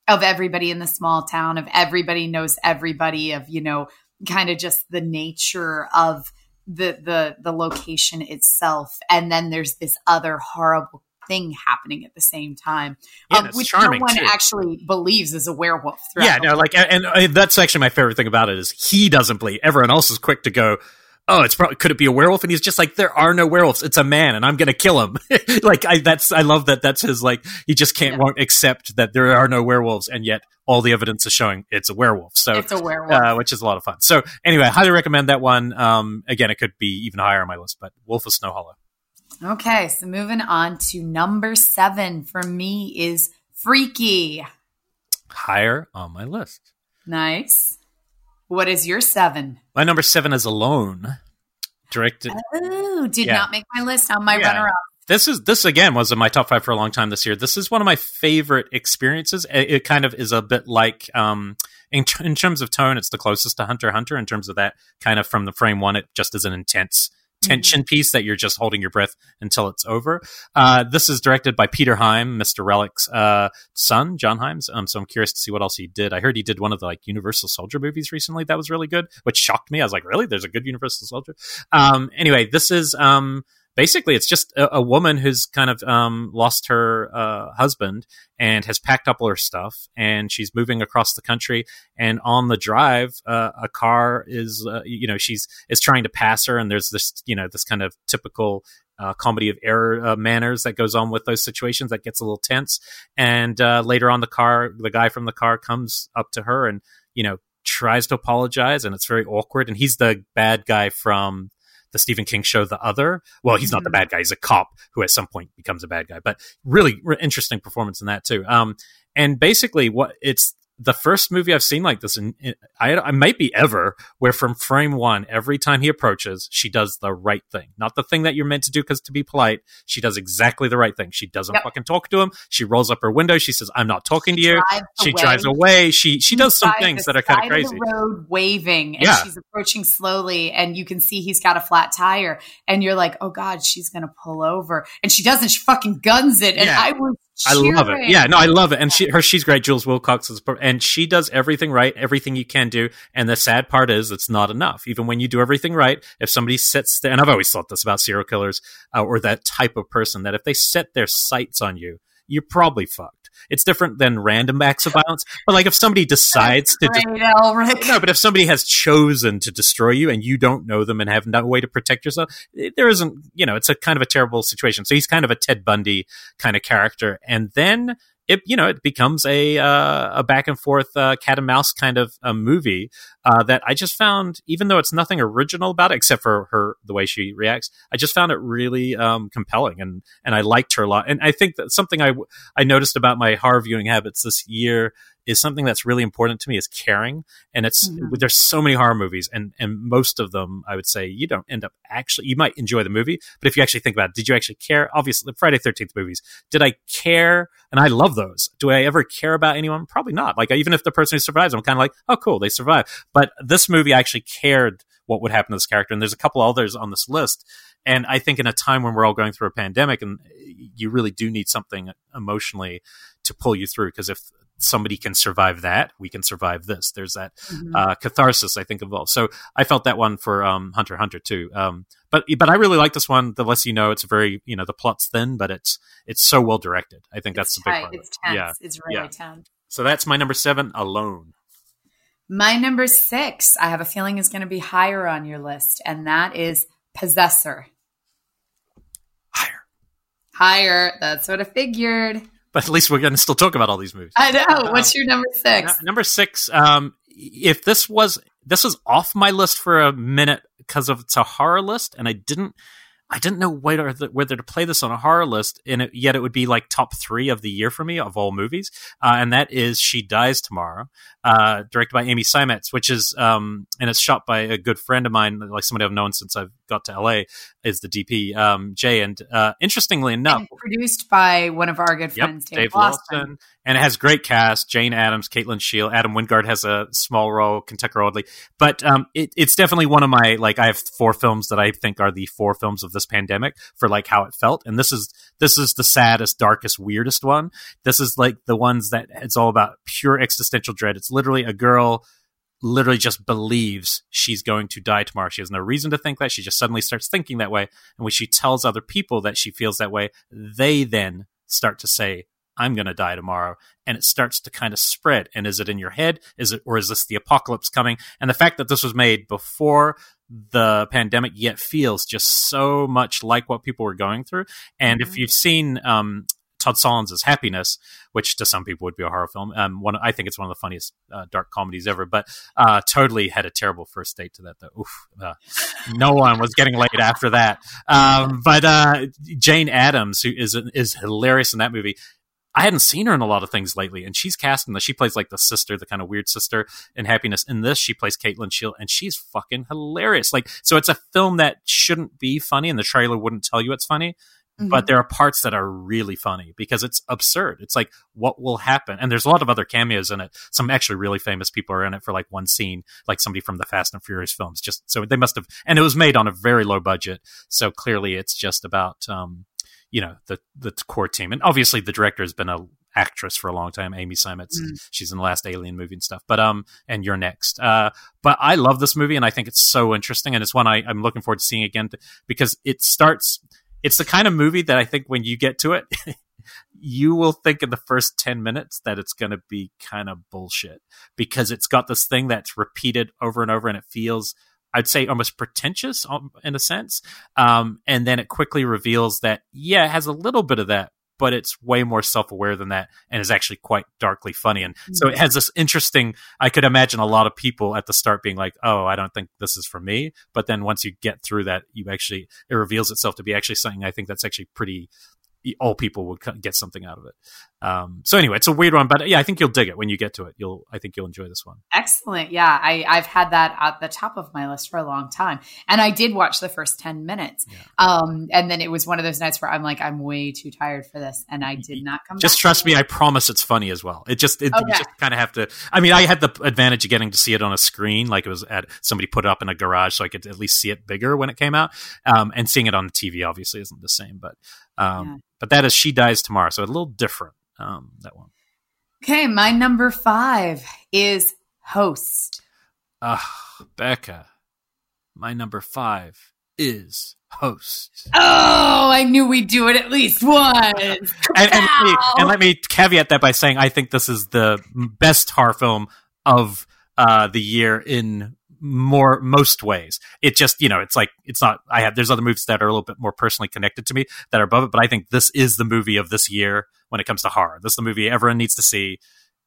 of everybody in the small town, of everybody knows everybody, of you know, kind of just the nature of the the the location itself, and then there's this other horrible thing happening at the same time, Yeah, um, which no one too. actually believes is a werewolf. Yeah, no, like, and, and that's actually my favorite thing about it is he doesn't believe. Everyone else is quick to go. Oh, it's probably could it be a werewolf? And he's just like, there are no werewolves. It's a man, and I'm gonna kill him. like, I that's I love that. That's his like. He just can't Yeah. won't accept that there are no werewolves, and yet all the evidence is showing it's a werewolf. So, It's a werewolf. uh, which is a lot of fun. So, anyway, I highly recommend that one. Um, again, it could be even higher on my list, but Wolf of Snow Hollow. Okay, so moving on to number seven for me is Freaky. Higher on my list. Nice. What is your seven? My number seven is Alone, directed. Oh, did Yeah. not make my list on my Yeah. runner up. this is this again was in my top five for a long time this year. This is one of my favorite experiences. It, it kind of is a bit like um, in, in terms of tone, it's the closest to Hunter Hunter in terms of that kind of from the frame one. It just is an intense tension mm-hmm. piece that you're just holding your breath until it's over. Uh, this is directed by Peter Hyams, Mr. Relic's uh, son, John Hyams. Um, so I'm curious to see what else he did. I heard he did one of the like Universal Soldier movies recently that was really good, which shocked me. I was like, really? There's a good Universal Soldier? Um, anyway, this is um, basically it's just a, a woman who's kind of um, lost her uh, husband and has packed up all her stuff and she's moving across the country. And on the drive uh, a car is uh, you know she's is trying to pass her and there's this you know this kind of typical uh, comedy of error uh, manners that goes on with those situations that gets a little tense. And uh, later on the car the guy from the car comes up to her and you know tries to apologize and it's very awkward and he's the bad guy from the Stephen King show The Other. Well, he's not the mm-hmm. bad guy; he's a cop who at some point becomes a bad guy. But really re- interesting performance in that too. Um, and basically, what it's the first movie I've seen like this, and I, I might be ever, where from frame one, every time he approaches, she does the right thing, not the thing that you're meant to do because to be polite. She does exactly the right thing. She doesn't yep. fucking talk to him. She rolls up her window. She says, "I'm not talking she to you." She away. drives away. She she does some things that are kind of crazy. Road waving, and yeah. she's approaching slowly, and you can see he's got a flat tire, and you're like, "Oh God, she's gonna pull over," and she doesn't. She fucking guns it, and yeah. I was I love it. Yeah, no, I love it. And she, her, she's great. Jules Willcox is, and she does everything right, everything you can do. And the sad part is, it's not enough. Even when you do everything right, if somebody sits there, and I've always thought this about serial killers uh, or that type of person, that if they set their sights on you, you're probably fucked. It's different than random acts of violence. But like if somebody decides to, de- no, but if somebody has chosen to destroy you and you don't know them and have no way to protect yourself, eh, there isn't. You know, it's a kind of a terrible situation. So he's kind of a Ted Bundy kind of character, and then it you know it becomes a uh, a back and forth uh, cat and mouse kind of a movie uh, that I just found even though it's nothing original about it except for her the way she reacts I just found it really um, compelling and and I liked her a lot. And I think that something I I noticed about my horror viewing habits this year is something that's really important to me is caring and it's mm-hmm. there's so many horror movies and and most of them i would say you don't end up actually you might enjoy the movie but if you actually think about it did you actually care? Obviously the friday 13th movies. Did i care? And i love those. Do i ever care about anyone? Probably not. Like even if the person who survives i'm kind of like oh cool they survived but this movie I actually cared what would happen to this character and there's a couple others on this list and I think in a time when we're all going through a pandemic and you really do need something emotionally to pull you through because if somebody can survive that, we can survive this. There's that mm-hmm. uh, catharsis, I think, involved. So I felt that one for um, Hunter Hunter too. Um, but but I really like this one. The less you know, it's very you know the plot's thin, but it's it's so well directed. I think it's that's the big part. It's tense. Yeah, it's really yeah. tense. So that's my number seven, Alone. My number six, I have a feeling is going to be higher on your list, and that is Possessor. Higher. Higher. That's what I figured but at least we're going to still talk about all these movies. I know. What's um, your number six? N- number six. Um, if this was this was off my list for a minute because of it's a horror list, and I didn't I didn't know whether whether to play this on a horror list, and it, yet it would be like top three of the year for me of all movies. Uh, and that is She Dies Tomorrow, uh, directed by Amy Seimetz, which is um, and it's shot by a good friend of mine, like somebody I've known since I've got to LA, is the DP um, Jay. And uh, interestingly enough, and produced by one of our good friends, yep, Dave, Lawson. Lawson. and it has great cast: Jane Adams, Kate Lyn Sheil, Adam Wingard has a small role, Kentucky Audley. But um, it, it's definitely one of my like I have four films that I think are the four films of this pandemic for like how it felt, and this is this is the saddest, darkest, weirdest one. This is like the ones that it's all about pure existential dread. It's literally a girl literally just believes she's going to die tomorrow. She has no reason to think that. She just suddenly starts thinking that way. And when she tells other people that she feels that way, they then start to say, I'm going to die tomorrow. And it starts to kind of spread. And is it in your head? Is it, or is this the apocalypse coming? And the fact that this was made before the pandemic yet feels just so much like what people were going through. And mm-hmm. if you've seen, um, Todd Solondz' Happiness, which to some people would be a horror film. Um, one, I think it's one of the funniest uh, dark comedies ever, but uh, totally had a terrible first date to that. Though, Oof, uh, no one was getting laid after that. Um, but uh, Jane Adams, who is is hilarious in that movie. I hadn't seen her in a lot of things lately, and she's cast in this. She plays like the sister, the kind of weird sister in Happiness. In this, she plays Kate Lyn Sheil, and she's fucking hilarious. Like, so it's a film that shouldn't be funny, and the trailer wouldn't tell you it's funny, but there are parts that are really funny because it's absurd. It's like what will happen, and there's a lot of other cameos in it. Some actually really famous people are in it for like one scene, like somebody from the Fast and Furious films. Just so they must have, and it was made on a very low budget, so clearly it's just about um, you know the the core team, and obviously the director has been a actress for a long time, Amy Seimetz. Mm. She's in the last Alien movie and stuff. But um, and you're next. Uh, but I love this movie, and I think it's so interesting, and it's one I, I'm looking forward to seeing again because it starts it's the kind of movie that I think when you get to it, you will think in the first 10 minutes that it's going to be kind of bullshit because it's got this thing that's repeated over and over and it feels I'd say almost pretentious um, in a sense. Um, and then it quickly reveals that, yeah, it has a little bit of that, but it's way more self-aware than that and is actually quite darkly funny. And mm. so it has this interesting i could imagine a lot of people at the start being like oh i don't think this is for me. But then once you get through that you actually it reveals itself to be actually something i think that's actually pretty all people would get something out of it. Um, so anyway, it's a weird one, but yeah, I think you'll dig it when you get to it. You'll, I think you'll enjoy this one. Excellent. Yeah, I, I've had that at the top of my list for a long time, and I did watch the first ten minutes. Yeah. Um, and then it was one of those nights where I'm like, I'm way too tired for this, and I did not come. Just trust me, I promise it's funny as well. It just, it, okay. you just kind of have to. I mean, I had the advantage of getting to see it on a screen, like it was at somebody put it up in a garage, so I could at least see it bigger when it came out. Um, and seeing it on the TV obviously isn't the same, but um, yeah. But that is She Dies Tomorrow. So a little different, um, that one. Okay, my number five is Host. Ah, uh, Bekah. My number five is Host. Oh, I knew we'd do it at least once. and, and, let me, and, let me, caveat that by saying I think this is the best horror film of uh, the year in more most ways. It just you know it's like it's not. I have there's other movies that are a little bit more personally connected to me that are above it, but I think this is the movie of this year when it comes to horror. This is the movie everyone needs to see.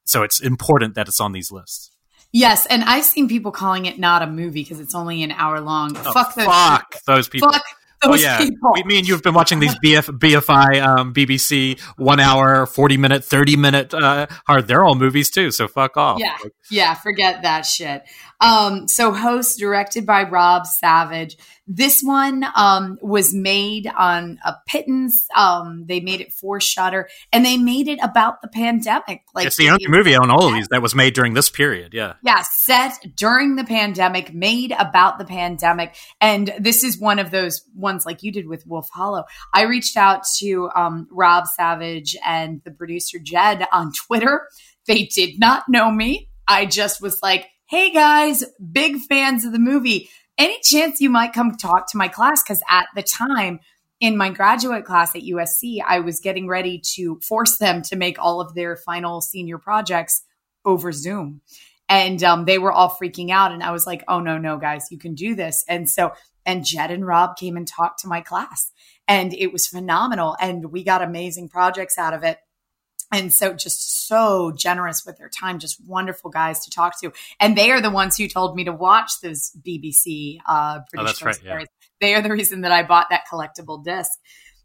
So it's important that it's on these lists. Yes, and I've seen people calling it not a movie because it's only an hour long. Oh, fuck those. Fuck people. those people. Fuck oh yeah, people. we, me and you have been watching these BF, BFI, um, BBC one hour, forty minute, thirty minute. Uh, hard. They're all movies too, so fuck off. Yeah, yeah. Forget that shit. Um, so, host directed by Rob Savage. This one um, was made on a pittance. Um, they made it for Shudder, and they made it about the pandemic. Like it's the only movie on all of these that was made during this period. Yeah, yeah, set during the pandemic, made about the pandemic, and this is one of those ones like you did with Wolf Hollow. I reached out to um, Rob Savage and the producer Jed on Twitter. They did not know me. I just was like Hey guys, big fans of the movie. Any chance you might come talk to my class? Because at the time, in my graduate class at USC, I was getting ready to force them to make all of their final senior projects over Zoom. And um, they were all freaking out. And I was like, oh, no, no, guys, you can do this. And so, and Jed and Rob came and talked to my class, and it was phenomenal. And we got amazing projects out of it and so just so generous with their time just wonderful guys to talk to. And they are the ones who told me to watch those bbc uh british oh, right, yeah. they are the reason that i bought that collectible disc.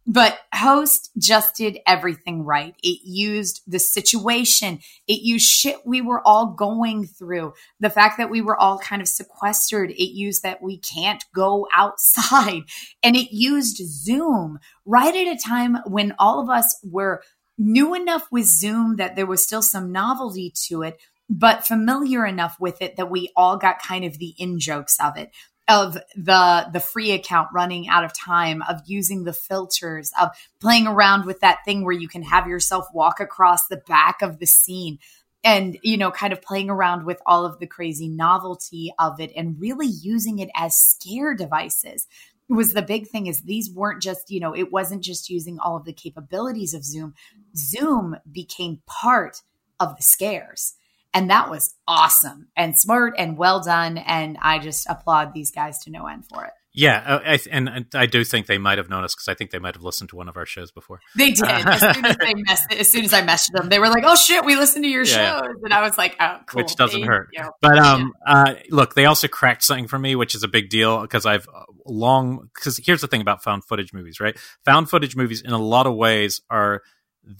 But host just did everything right. It used the situation. It used shit we were all going through. The fact that we were all kind of sequestered it used that we can't go outside. And it used zoom right at a time when all of us were new enough with Zoom that there was still some novelty to it, but familiar enough with it that we all got kind of the in jokes of it of the the free account running out of time of using the filters of playing around with that thing where you can have yourself walk across the back of the scene and you know kind of playing around with all of the crazy novelty of it and really using it as scare devices was the big thing is these weren't just you know it wasn't just using all of the capabilities of zoom. Zoom became part of the scares. And that was awesome and smart and well done. And i just applaud these guys to no end for it yeah, uh, I, and I do think they might have known us because I think they might have listened to one of our shows before. They did. as, soon as, they mess- as soon as I messaged them, they were like, "Oh shit, we listened to your yeah, shows," and I was like, "Oh, cool." Which doesn't hurt. You. But um, yeah. uh, look, they also cracked something for me, which is a big deal because I've uh, long. Because here's the thing about found footage movies, right? Found footage movies, in a lot of ways, are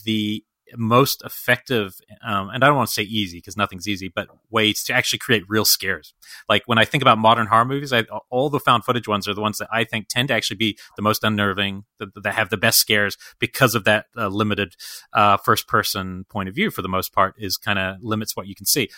the most effective, um, and I don't want to say easy because nothing's easy, but ways to actually create real scares. Like when I think about modern horror movies, I, all the found footage ones are the ones that I think tend to actually be the most unnerving, that, that have the best scares because of that uh, limited uh, first person point of view. For the most part, is kind of limits what you can see,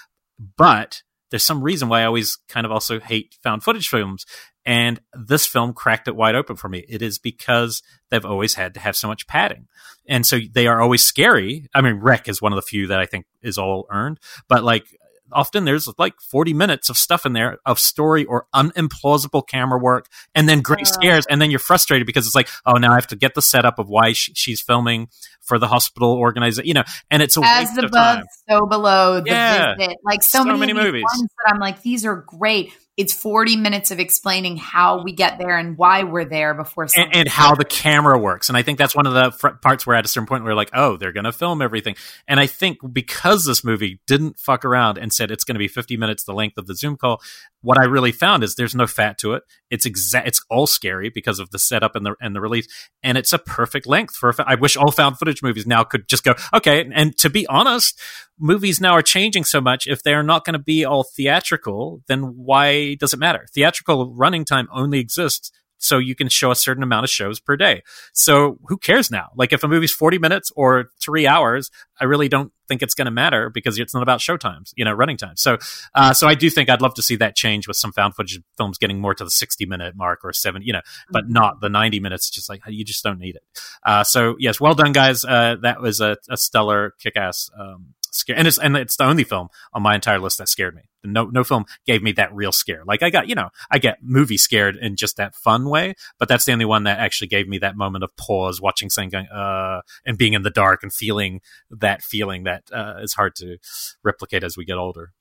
but there's some reason why I always kind of also hate found footage films. And this film cracked it wide open for me. It is because they've always had to have so much padding. And so they are always scary. I mean, REC is one of the few that I think is all earned, but like often there's like 40 minutes of stuff in there of story or unimplausible camera work and then great uh, scares and then you're frustrated because it's like oh now i have to get the setup of why she, she's filming for the hospital organization you know and it's a as above time. so below the yeah. visit like so, so many, many movies that i'm like these are great it's 40 minutes of explaining how we get there and why we're there before and, and, how the camera works and i think that's one of the fr- parts where at a certain point we're like oh they're going to film everything and i think because this movie didn't fuck around and said it's going to be 50 minutes the length of the zoom call what I really found is there's no fat to it. It's exact. It's all scary because of the setup and the and the release, and it's a perfect length for. A fa- I wish all found footage movies now could just go okay. And to be honest, movies now are changing so much. If they're not going to be all theatrical, then why does it matter? Theatrical running time only exists so you can show a certain amount of shows per day. So who cares now? Like if a movie's 40 minutes or three hours, I really don't think it's going to matter because it's not about show times, you know, running time. So, uh, so I do think I'd love to see that change with some found footage films getting more to the 60 minute mark or 70, you know, but mm-hmm. not the 90 minutes. Just like you just don't need it. Uh, so yes, well done guys. Uh, that was a, a stellar kick ass, um, scare, and it's and it's the only film on my entire list that scared me. No, no film gave me that real scare. Like I got, you know, I get movie scared in just that fun way, but that's the only one that actually gave me that moment of pause, watching something going, uh, and being in the dark and feeling that feeling that uh, is hard to replicate as we get older.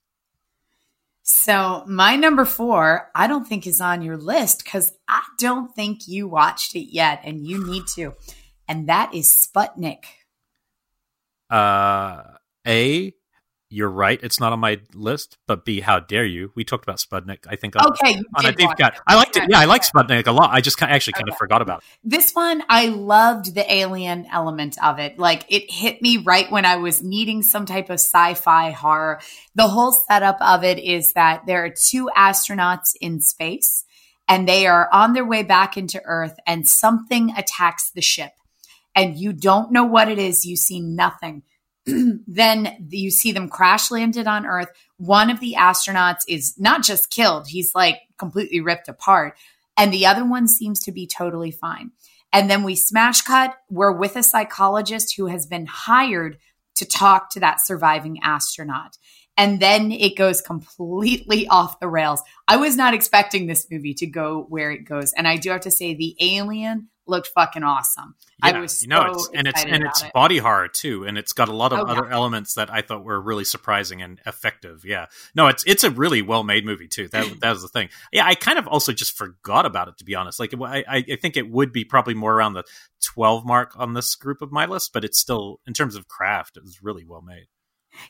So my number four, I don't think is on your list because I don't think you watched it yet, and you need to, and that is Sputnik. Uh, a, you're right. It's not on my list. But B, how dare you? We talked about Sputnik. I think. On, okay, on a deep cut. I liked it. Yeah, I like Sputnik a lot. I just actually kind okay. of forgot about it. This one, I loved the alien element of it. Like it hit me right when I was needing some type of sci-fi horror. The whole setup of it is that there are two astronauts in space, and they are on their way back into Earth, and something attacks the ship, and you don't know what it is. You see nothing then you see them crash landed on Earth. One of the astronauts is not just killed, he's like completely ripped apart. And the other one seems to be totally fine. And then we smash cut. We're with a psychologist who has been hired to talk to that surviving astronaut. And then it goes completely off the rails. I was not expecting this movie to go where it goes. And I do have to say, the alien looked fucking awesome. Yeah, I was so you know, it's, and it's and it's it. body horror too, and it's got a lot of oh, other yeah. elements that I thought were really surprising and effective. Yeah, no, it's it's a really well made movie too. That that was the thing. Yeah, I kind of also just forgot about it to be honest. Like I I think it would be probably more around the twelve mark on this group of my list, but it's still in terms of craft, it was really well made.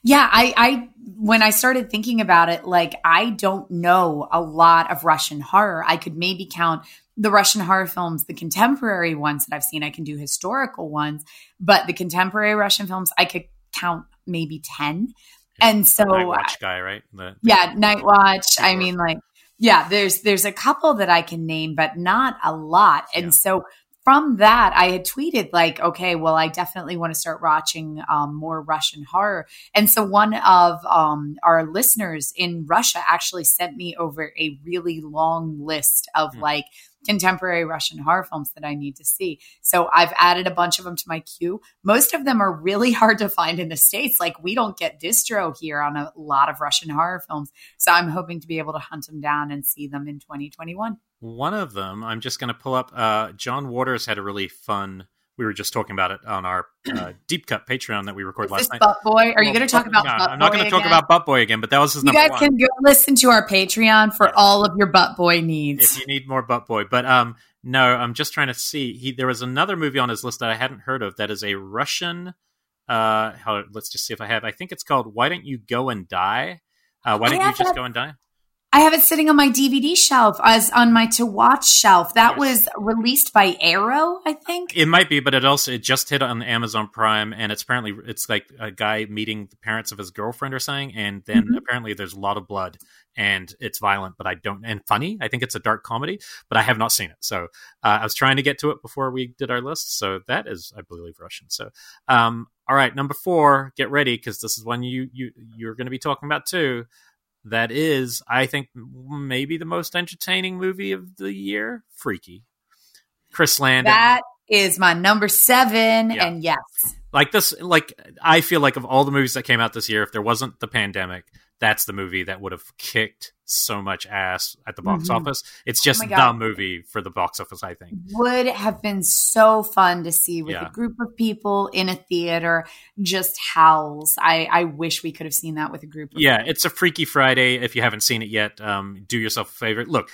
Yeah, I, I, when I started thinking about it, like I don't know a lot of Russian horror. I could maybe count the Russian horror films, the contemporary ones that I've seen, I can do historical ones, but the contemporary Russian films, I could count maybe 10. Yeah, and so Night Watch guy, right? The, yeah, Night Watch. I mean, like, yeah, there's there's a couple that I can name, but not a lot. And yeah. so from that, I had tweeted like, okay, well, I definitely want to start watching um, more Russian horror. And so one of um, our listeners in Russia actually sent me over a really long list of mm. like contemporary Russian horror films that I need to see. So I've added a bunch of them to my queue. Most of them are really hard to find in the States. Like we don't get distro here on a lot of Russian horror films. So I'm hoping to be able to hunt them down and see them in 2021. One of them, I'm just going to pull up. Uh, John Waters had a really fun we were just talking about it on our uh, deep cut Patreon that we recorded last night. Butt Boy? Are you going to talk about? No, I'm not going to talk about Butt Boy again, but that was his. You guys one. can go listen to our Patreon for yeah. all of your Butt Boy needs. If you need more Butt Boy, but um, no, I'm just trying to see. He there was another movie on his list that I hadn't heard of that is a Russian. Uh, how, let's just see if I have. I think it's called "Why Don't You Go and Die." Uh, why don't you just go and die? I have it sitting on my DVD shelf as on my to watch shelf. That was released by Arrow, I think. It might be, but it also it just hit on Amazon Prime, and it's apparently it's like a guy meeting the parents of his girlfriend or something, and then Mhm. apparently there's a lot of blood and it's violent, but I don't and funny. I think it's a dark comedy, but I have not seen it. So uh, I was trying to get to it before we did our list. So that is, I believe, Russian. So um, all right, number four, get ready because this is one you you you're going to be talking about too. That is, I think, maybe the most entertaining movie of the year. Freaky. Chris Landon. That is my number seven. Yeah. And yes, like this like i feel like of all the movies that came out this year if there wasn't the pandemic that's the movie that would have kicked so much ass at the box Mhm. office it's just Oh the movie for the box office i think would have been so fun to see with Yeah. a group of people in a theater just howls. I, I wish we could have seen that with a group of yeah it's a freaky friday if you haven't seen it yet um, do yourself a favor look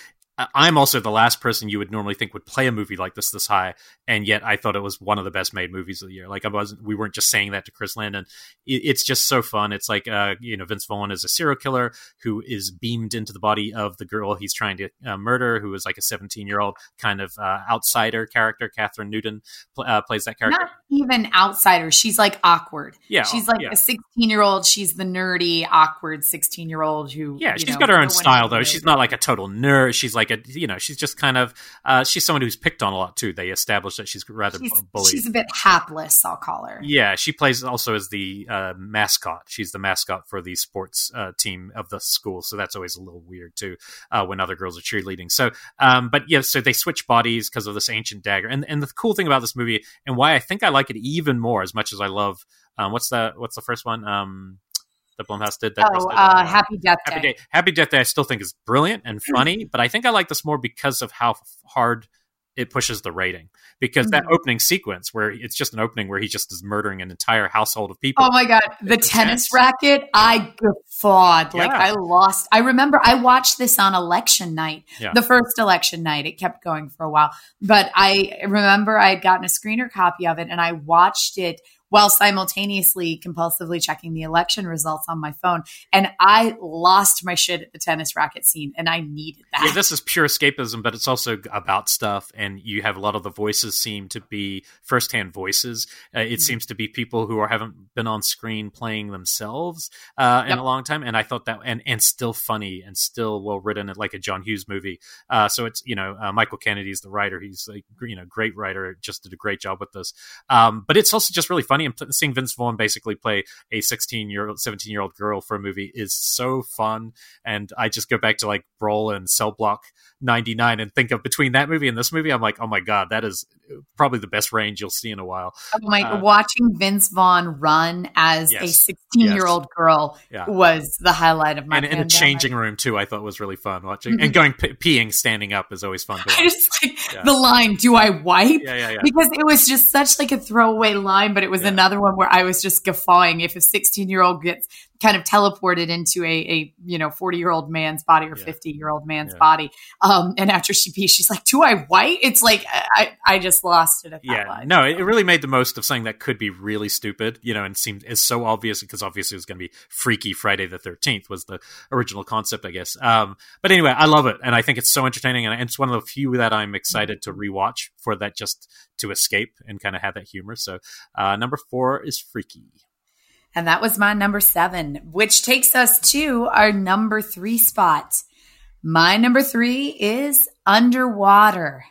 I'm also the last person you would normally think would play a movie like this this high, and yet I thought it was one of the best made movies of the year. Like I wasn't, we weren't just saying that to Chris Landon. It, it's just so fun. It's like, uh, you know, Vince Vaughn is a serial killer who is beamed into the body of the girl he's trying to uh, murder, who is like a 17 year old kind of uh, outsider character. Kathryn Newton pl- uh, plays that character. not even outsider. She's like awkward. Yeah, She's like yeah. a 16 year old. She's the nerdy, awkward 16 year old who. Yeah, she's know, got her own style though. She's not like a total nerd. She's like a you know, she's just kind of uh she's someone who's picked on a lot too. They established that she's rather She's, bullied. she's a bit hapless, I'll call her. yeah, she plays also as the uh, mascot. She's the mascot for the sports uh, team of the school, so that's always a little weird too uh, when other girls are cheerleading. So, um, but yeah, so they switch bodies because of this ancient dagger. And and the cool thing about this movie and why I think I like it even more, as much as I love um, what's the what's the first one um, that Blumhouse did? That Oh, uh, Happy Death Day. Happy Day. Happy Death Day. I still think is brilliant and Mm. funny, but I think I like this more because of how hard it pushes the rating. Because that Mhm. opening sequence where it's just an opening where he just is murdering an entire household of people. Oh my god, the tennis intense. racket! I guffawed. Like Yeah. I lost. I remember I watched this on election night, Yeah. the first election night. It kept going for a while, but I remember I had gotten a screener copy of it and I watched it while simultaneously compulsively checking the election results on my phone. And I lost my shit at the tennis racket scene, and I needed that. Yeah, this is pure escapism, but it's also about stuff, and you have a lot of the voices seem to be firsthand voices. Uh, Mm-hmm. it seems to be people who are, haven't been on screen playing themselves uh, in Yep. a long time, and I thought that, and and still funny and still well written, like a John Hughes movie. Uh, so it's you know uh, Michael Kennedy's the writer; he's like you know great writer, just did a great job with this. Um, but it's also just really funny. And seeing Vince Vaughn basically play a 16 year old, 17 year old girl for a movie is so fun. And I just go back to like Brawl in Cell Block 99 and think of between that movie and this movie, I'm like, oh my God, that is probably the best range you'll see in a while. Oh my! Uh, watching Vince Vaughn run as a 16 year old girl Yeah. was the highlight of my. And in a changing room too, I thought was really fun watching. Mhm. And going p- peeing, standing up is always fun to I just like Yeah. the line, "Do I wipe?" Yeah, yeah, yeah. Because it was just such like a throwaway line, but it was. Another one where I was just guffawing. If a 16 year old gets kind of teleported into a, a you know 40 year old man's body or Yeah. 50 year old man's Yeah. body, um, and after she pees, she's like, "Do I white?" It's like I I just lost it at that yeah line. no it it really made the most of something that could be really stupid you know and seemed is so obvious because obviously it was going to be freaky friday the 13th was the original concept i guess um but anyway i love it and i think it's so entertaining and it's one of the few that i'm excited to rewatch for that just to escape and kind of have that humor so uh number four is freaky And that was my number seven, which takes us to our number three spot. My number three is underwater.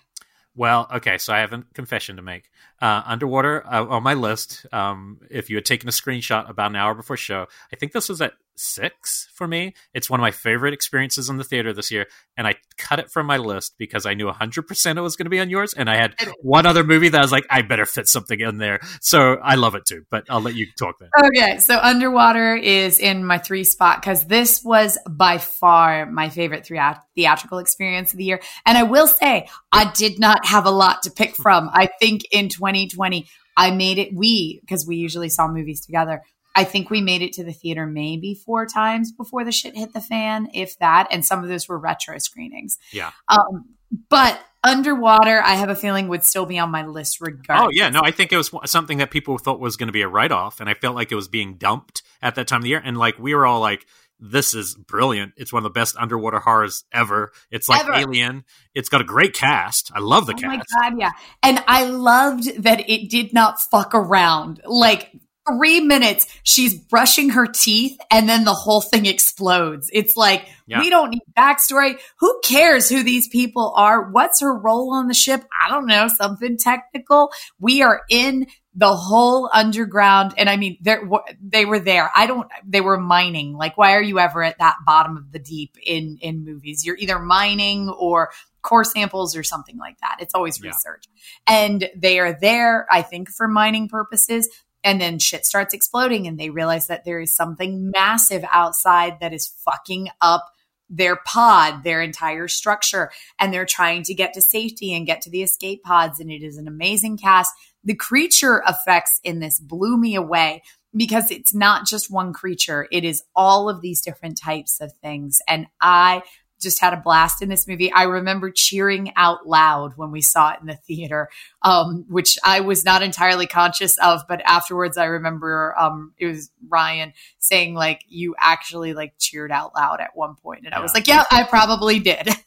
Well, okay, so I have a confession to make. Uh, underwater uh, on my list. Um, if you had taken a screenshot about an hour before show, I think this was at six for me. It's one of my favorite experiences in the theater this year, and I cut it from my list because I knew 100% it was going to be on yours, and I had one other movie that I was like, I better fit something in there. So I love it too, but I'll let you talk then. Okay, so underwater is in my three spot because this was by far my favorite thea- theatrical experience of the year. And I will say, I did not have a lot to pick from. I think in 2020, I made it, we, because we usually saw movies together. I think we made it to the theater maybe four times before the shit hit the fan, if that. And some of those were retro screenings. Yeah. Um, but underwater, I have a feeling would still be on my list regardless. Oh yeah, no, I think it was something that people thought was going to be a write off, and I felt like it was being dumped at that time of the year, and like we were all like, this is brilliant. It's one of the best underwater horrors ever. It's like Ever. Alien. It's got a great cast. I love the cast. oh my god, yeah. And I loved that it did not fuck around. Like three minutes, she's brushing her teeth, and then the whole thing explodes. It's like Yeah. we don't need backstory. Who cares who these people are? What's her role on the ship? I don't know. Something technical. We are in the whole underground, and I mean, they they were there. I don't. They were mining. Like, why are you ever at that bottom of the deep in in movies? You're either mining or core samples or something like that. It's always Yeah. research. And they are there, I think, for mining purposes. And then shit starts exploding, and they realize that there is something massive outside that is fucking up their pod, their entire structure. And they're trying to get to safety and get to the escape pods. And it is an amazing cast. The creature effects in this blew me away because it's not just one creature, it is all of these different types of things. And I just had a blast in this movie. I remember cheering out loud when we saw it in the theater, um, which I was not entirely conscious of. But afterwards, I remember um, it was Ryan saying like, "You actually like cheered out loud at one point," and I was like, "Yeah, I probably did."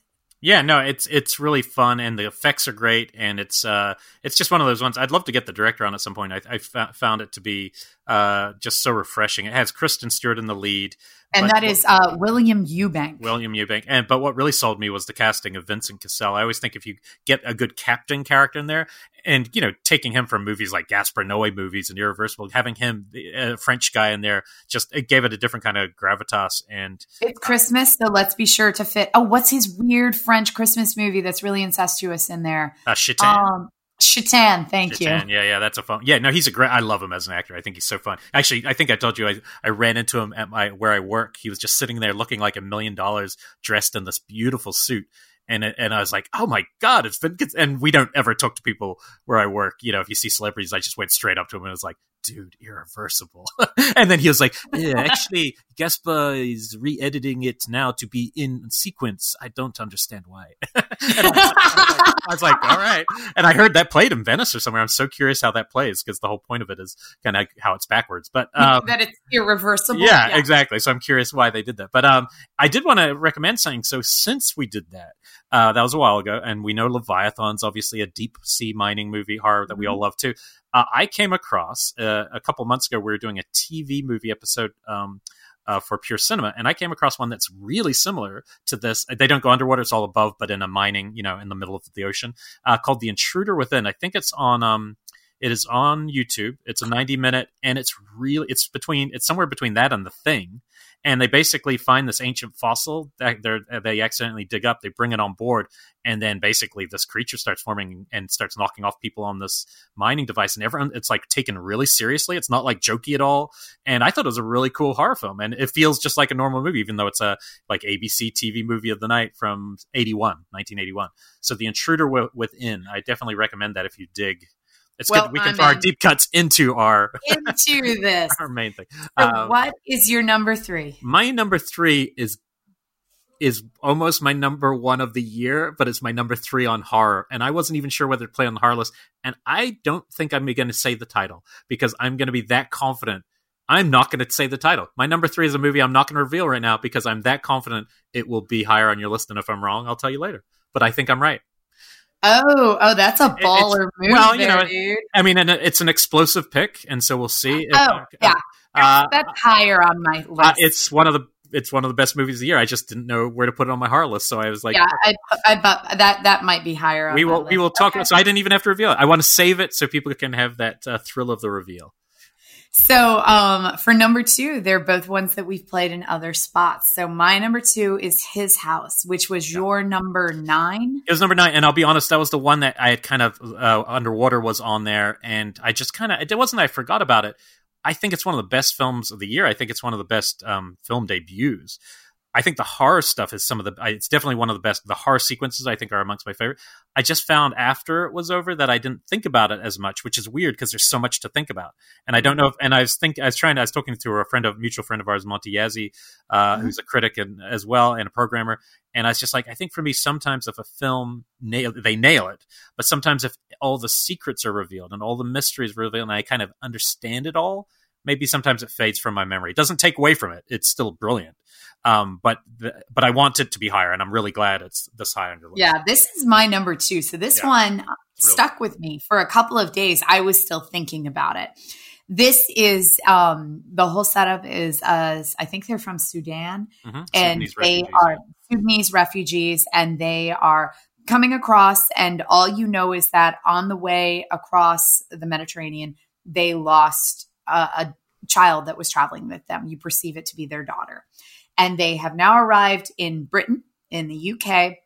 Yeah, no, it's it's really fun and the effects are great and it's uh it's just one of those ones. I'd love to get the director on at some point. I, I found it to be uh just so refreshing. It has Kristen Stewart in the lead, and that is uh, William Eubank. William Eubank, and but what really sold me was the casting of Vincent Cassel. I always think if you get a good captain character in there, and you know, taking him from movies like Gaspar Noé movies and Irreversible, having him a French guy in there, just it gave it a different kind of gravitas. And It's Christmas, so let's be sure to fit. Oh, what's his weird French Christmas movie that's really incestuous in there? uh, Sheitan, Um, Sheitan, thank you. yeah, yeah, that's a fun. Yeah, no, he's a great. I love him as an actor. I think he's so fun. Actually, I think I told you I, I ran into him at my where I work. He was just sitting there looking like a million dollars, dressed in this beautiful suit. And, and I was like, oh my god, it's been. And we don't ever talk to people where I work. You know, if you see celebrities, I just went straight up to him and was like, dude, irreversible. and then he was like, yeah, actually, Gaspar is re-editing it now to be in sequence. I don't understand why. I, was like, I was like, all right. And I heard that played in Venice or somewhere. I'm so curious how that plays because the whole point of it is kind of how it's backwards. But um, that it's irreversible. yeah, exactly. So I'm curious why they did that. But um, I did want to recommend something. So since we did that, uh, that was a while ago, and we know Leviathan's obviously a deep sea mining movie horror that we all love too. Uh, I came across uh, a couple months ago. We were doing a TV movie episode. Um, uh, for pure cinema, and I came across one that's really similar to this. They don't go underwater; it's all above, but in a mining, you know, in the middle of the ocean, uh, called "The Intruder Within." I think it's on um, it is on YouTube. It's a 90 minute and it's really it's between it's somewhere between that and the thing. And they basically find this ancient fossil that they they accidentally dig up. They bring it on board, and then basically this creature starts forming and starts knocking off people on this mining device. And everyone, it's like taken really seriously. It's not like jokey at all. And I thought it was a really cool horror film, and it feels just like a normal movie, even though it's a like ABC TV movie of the night from 81, 1981. So the Intruder Wi- Within, I definitely recommend that if you dig. It's Well, good. We can throw our deep cuts into our Into this. our main thing. So Um, what is your number three? my number three is is almost my number one of the year, but it's my number three on horror. And I wasn't even sure whether to play on the horror list. And I don't think I'm going to say the title because I'm going to be that confident. I'm not going to say the title. My number three is a movie I'm not going to reveal right now because I'm that confident it will be higher on your list. And if I'm wrong, I'll tell you later. But I think I'm right. Oh, oh, that's a it's- baller move well, you there, know, dude. I mean, and it's an explosive pick, and so we'll see. if- Oh, yeah. Uh, That's higher on my list. uh, it's one of the it's one of the best movies of the year. I just didn't know where to put it on my horror list, so I was like, yeah, I, I, but that that might be higher. On we will we will talk. Okay. So I didn't even have to reveal it. I want to save it so people can have that uh, thrill of the reveal. So, um, for number two, they're both ones that we've played in other spots. So, my number two is His House, which was your number nine. It was number nine, and I'll be honest, that was the one that I had kind of uh, underwater was on there, and I just kind of it wasn't that I forgot about it. I think it's one of the best films of the year. I think it's one of the best um, film debuts. I think the horror stuff is some of the. It's definitely one of the best. The horror sequences I think are amongst my favorite. I just found after it was over that I didn't think about it as much, which is weird because there's so much to think about. And I don't know if. And I was think I was trying. To, I was talking to a friend of mutual friend of ours, Monty Yazzie, uh, Mhm. who's a critic and as well and a programmer. And I was just like, I think for me, sometimes if a film nail they nail it, but sometimes if all the secrets are revealed and all the mysteries revealed, and I kind of understand it all, maybe sometimes it fades from my memory. It doesn't take away from it. It's still brilliant. Um, but the, but I want it to be higher, and I'm really glad it's this high on your list. Yeah, this is my number two. So this Yeah. one Really. stuck with me for a couple of days. I was still thinking about it. This is um, the whole setup is uh, I think they're from Sudan, Mhm. and Sudanese they refugees. are Sudanese refugees, and they are coming across. And all you know is that on the way across the Mediterranean, they lost a, a child that was traveling with them. You perceive it to be their daughter, and they have now arrived in Britain, in the UK.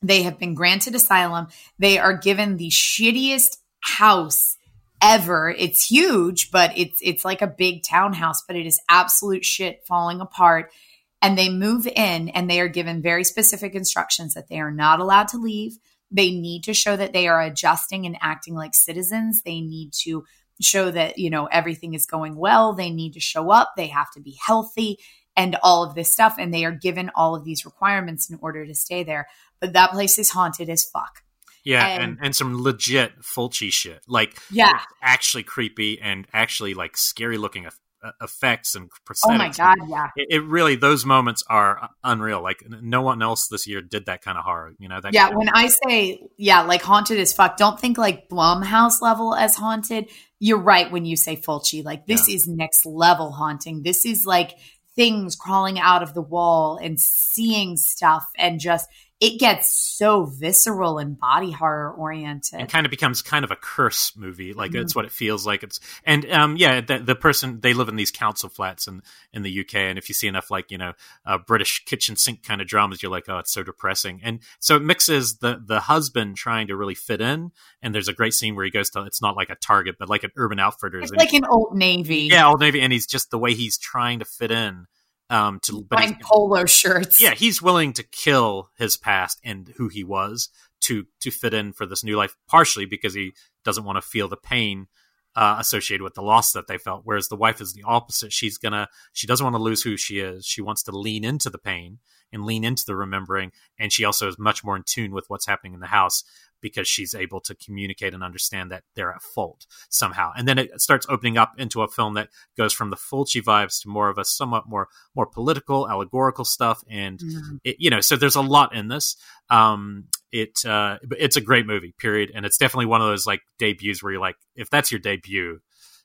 They have been granted asylum. They are given the shittiest house ever. It's huge, but it's it's like a big townhouse, but it is absolute shit falling apart. And they move in and they are given very specific instructions that they are not allowed to leave. They need to show that they are adjusting and acting like citizens. They need to show that, you know, everything is going well. They need to show up. They have to be healthy and all of this stuff. And they are given all of these requirements in order to stay there. But that place is haunted as fuck. Yeah, And- and, and some legit Fulci shit. Like Yeah. actually creepy and actually like scary looking uh, effects and prosthetics. Oh my God. Yeah. It, it really those moments are unreal. Like no one else this year did that kind of horror. You know that. Yeah, kind of- when I say yeah, like haunted as fuck, don't think like Blumhouse level as haunted. You're right when you say Fulci. Like this is next level haunting. This is like things crawling out of the wall and seeing stuff and just it gets so visceral and body horror oriented. It kind of becomes kind of a curse movie. Like Mm-hmm. it's what it feels like. It's and um yeah, the, the person they live in these council flats in in the UK, and if you see enough like you know uh, British kitchen sink kind of dramas, you're like, oh, it's so depressing. And so it mixes the the husband trying to really fit in, and there's a great scene where he goes to it's not like a Target, but like an Urban Outfitters. it's like an old navy. yeah, Old Navy, and he's just the way he's trying to fit in. Um, to but buying polo shirts. yeah, he's willing to kill his past and who he was to to fit in for this new life, partially because he doesn't want to feel the pain uh, associated with the loss that they felt. Whereas the wife is the opposite. She's gonna she doesn't want to lose who she is. She wants to lean into the pain and lean into the remembering, and she also is much more in tune with what's happening in the house because she's able to communicate and understand that they're at fault somehow. And then it starts opening up into a film that goes from the Fulci vibes to more of a somewhat more more political, allegorical stuff, and Mhm. it, you know, so there's a lot in this. Um, it uh, it's a great movie, period, and it's definitely one of those like debuts where you're like, if that's your debut,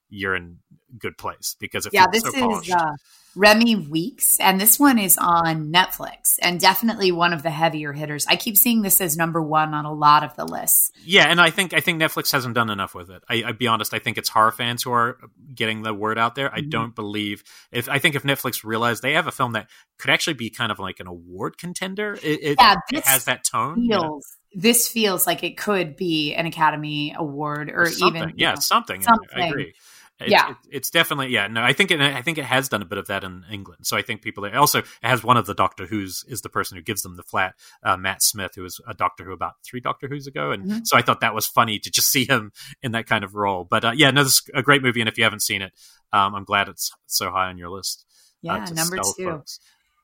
you're in good place because it yeah, this so is uh, Remi Weekes, and this one is on Netflix, and definitely one of the heavier hitters. I keep seeing this as number one on a lot of the lists. Yeah, and I think I think Netflix hasn't done enough with it. I, I'd be honest. I think it's horror fans who are getting the word out there. I Mhm. don't believe if I think if Netflix realized they have a film that could actually be kind of like an award contender, it, it, Yeah, it this has that tone. you know? Feels this feels like it could be an Academy Award or, something. even you yeah, know, something. I something. agree. It's, Yeah. it- it's definitely yeah. No, I think it, I think it has done a bit of that in England. So I think people also it has one of the Doctor Who's is the person who gives them the flat, uh, Matt Smith, who was a Doctor Who about three Doctor Who's ago, and Mhm. so I thought that was funny to just see him in that kind of role. But uh, yeah, no, this is a great movie, and if you haven't seen it, um, I'm glad it's so high on your list. uh, yeah, to number two. folks.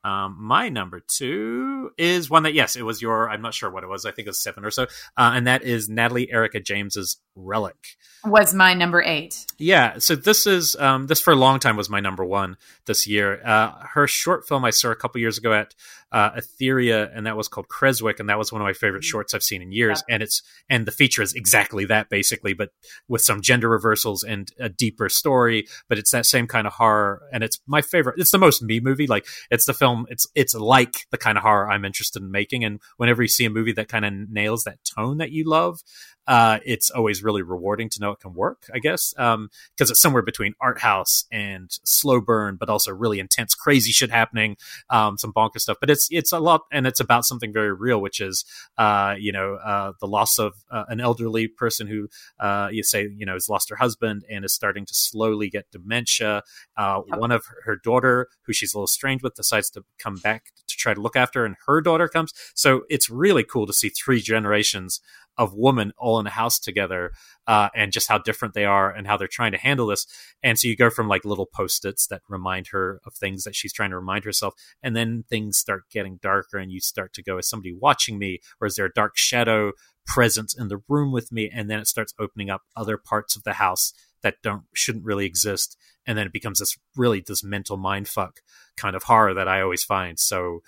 Um, my number two is one that yes, it was your. I'm not sure what it was. I think it was seven or so, uh, and that is Natalie Erica James's Relic. Was my number eight. Yeah, so this is um, this for a long time was my number one this year. Uh, her short film I saw a couple years ago at uh, Etheria, and that was called Creswick, and that was one of my favorite shorts I've seen in years. And it's and the feature is exactly that basically, but with some gender reversals and a deeper story. But it's that same kind of horror, and it's my favorite. It's the most me movie. Like it's the film. It's it's like the kind of horror I'm interested in making. And whenever you see a movie that kind of nails that tone that you love, uh, it's always really rewarding to know it can work, I guess, because it's somewhere between art house and slow burn, but also really intense, crazy shit happening, um, some bonkers stuff. But it's it's a lot, and it's about something very real, which is, uh, you know, uh, the loss of uh, an elderly person who uh, you say, you know, has lost her husband and is starting to slowly get dementia. Uh. One of her, her daughter, who she's a little strange with, decides to come back to try to look after and her daughter comes. So it's really cool to see three generations of women all in a house together uh, and just how different they are and how they're trying to handle this. And so you go from like little post-its that remind her of things that she's trying to remind herself, and then things start getting darker, and you start to go, "Is somebody watching me, or is there a dark shadow presence in the room with me?" And then it starts opening up other parts of the house that don't shouldn't really exist and then it becomes this really this mental mind fuck kind of horror that I always find so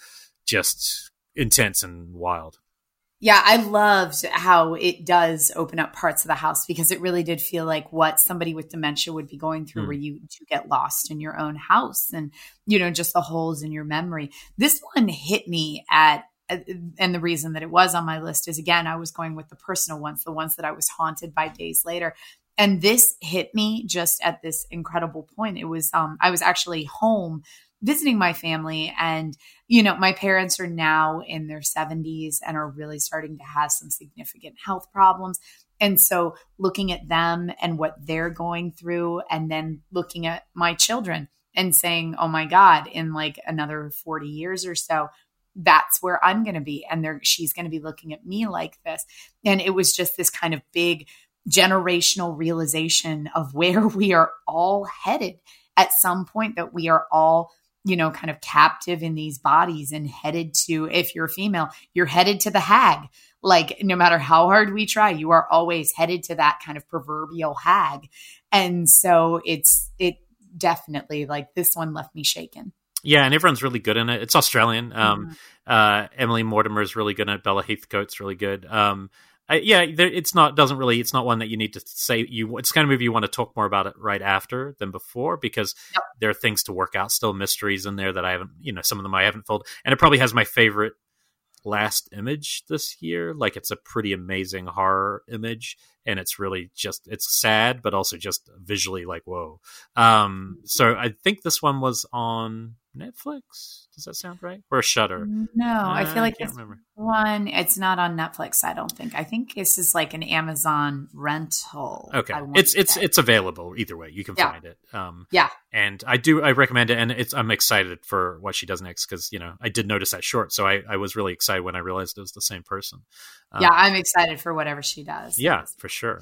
just intense and wild. Yeah, I loved how it does open up parts of the house because it really did feel like what somebody with dementia would be going through, mm. where you do get lost in your own house and, you know, just the holes in your memory. This one hit me at, and the reason that it was on my list is again, I was going with the personal ones, the ones that I was haunted by days later. And this hit me just at this incredible point. It was, um, I was actually home visiting my family and you know my parents are now in their 70s and are really starting to have some significant health problems. And so looking at them and what they're going through and then looking at my children and saying oh my god in like another 40 years or so that's where i'm going to be. And they she's going to be looking at me like this. And it was just this kind of big generational realization of where we are all headed at some point that we are all you know, kind of captive in these bodies and headed to, if you're a female, you're headed to the hag. Like, no matter how hard we try, you are always headed to that kind of proverbial hag. And so it's, it definitely like this one left me shaken. Yeah, and everyone's really good in it. It's Australian. Um, mm-hmm. uh, Emily Mortimer is really good in it. Bella Heathcote's really good. Um, yeah, there, it's not doesn't really it's not one that you need to say you. It's kind of movie you want to talk more about it right after than before because yep. there are things to work out, still mysteries in there that I haven't, you know, some of them I haven't filled, and it probably has my favorite last image this year. Like it's a pretty amazing horror image, and it's really just it's sad, but also just visually like whoa. Um, so I think this one was on Netflix. Does that sound right? Or Shutter? No, uh, I feel like this remember. one. It's not on Netflix. I don't think. I think this is like an Amazon rental. Okay, it's it's it's available either way. You can yeah. find it. Um, yeah, and I do I recommend it, and it's I'm excited for what she does next because you know I did notice that short, so I I was really excited when I realized it was the same person. Um, yeah, I'm excited for whatever she does. Yeah, for sure.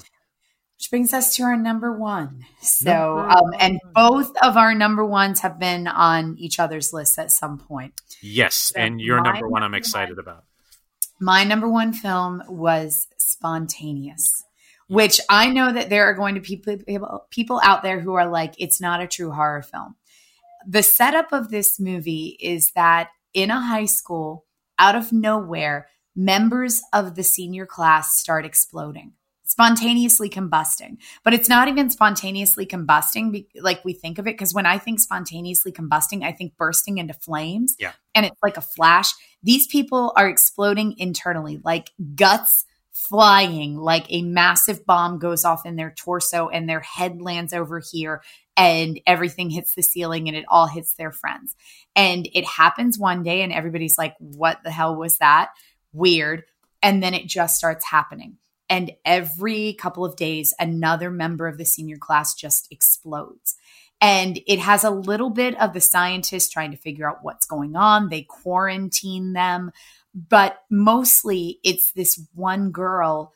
Which brings us to our number one. So, um, and both of our number ones have been on each other's lists at some point. Yes, so and your number one, I'm excited one, about. My number one film was Spontaneous, which I know that there are going to be people people out there who are like, it's not a true horror film. The setup of this movie is that in a high school, out of nowhere, members of the senior class start exploding spontaneously combusting. But it's not even spontaneously combusting like we think of it. Because when I think spontaneously combusting, I think bursting into flames. Yeah. And it's like a flash. These people are exploding internally, like guts flying, like a massive bomb goes off in their torso and their head lands over here and everything hits the ceiling and it all hits their friends. And it happens one day and everybody's like, what the hell was that? Weird. And then it just starts happening. And every couple of days, another member of the senior class just explodes. And it has a little bit of the scientists trying to figure out what's going on. They quarantine them, but mostly it's this one girl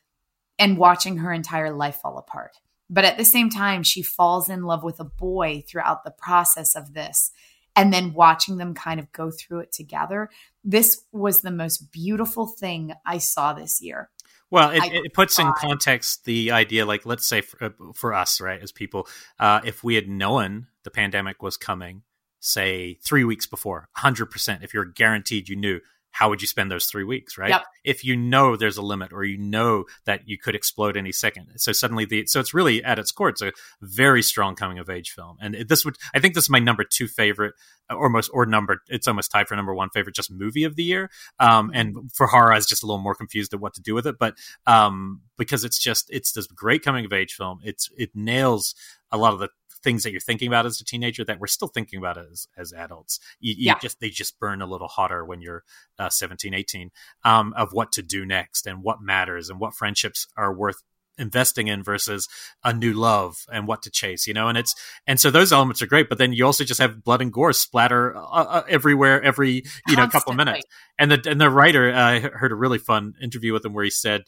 and watching her entire life fall apart. But at the same time, she falls in love with a boy throughout the process of this. And then watching them kind of go through it together. This was the most beautiful thing I saw this year. Well, it, it puts in context the idea, like, let's say for, uh, for us, right, as people, uh, if we had known the pandemic was coming, say three weeks before, 100%, if you're guaranteed you knew, how would you spend those three weeks, right? Yep. If you know there's a limit or you know that you could explode any second. So suddenly the, so it's really at its core, it's a very strong coming of age film. And this would, I think this is my number two favorite or most, or number, it's almost tied for number one favorite, just movie of the year. Um, and for horror, I was just a little more confused at what to do with it. But, um, because it's just, it's this great coming of age film. It's, it nails a lot of the things that you're thinking about as a teenager that we're still thinking about as, as adults. You, you yeah. just, they just burn a little hotter when you're uh, 17, 18, um, of what to do next and what matters and what friendships are worth investing in versus a new love and what to chase you know and it's and so those elements are great but then you also just have blood and gore splatter uh, uh, everywhere every you Constantly. know couple of minutes and the and the writer uh, I heard a really fun interview with him where he said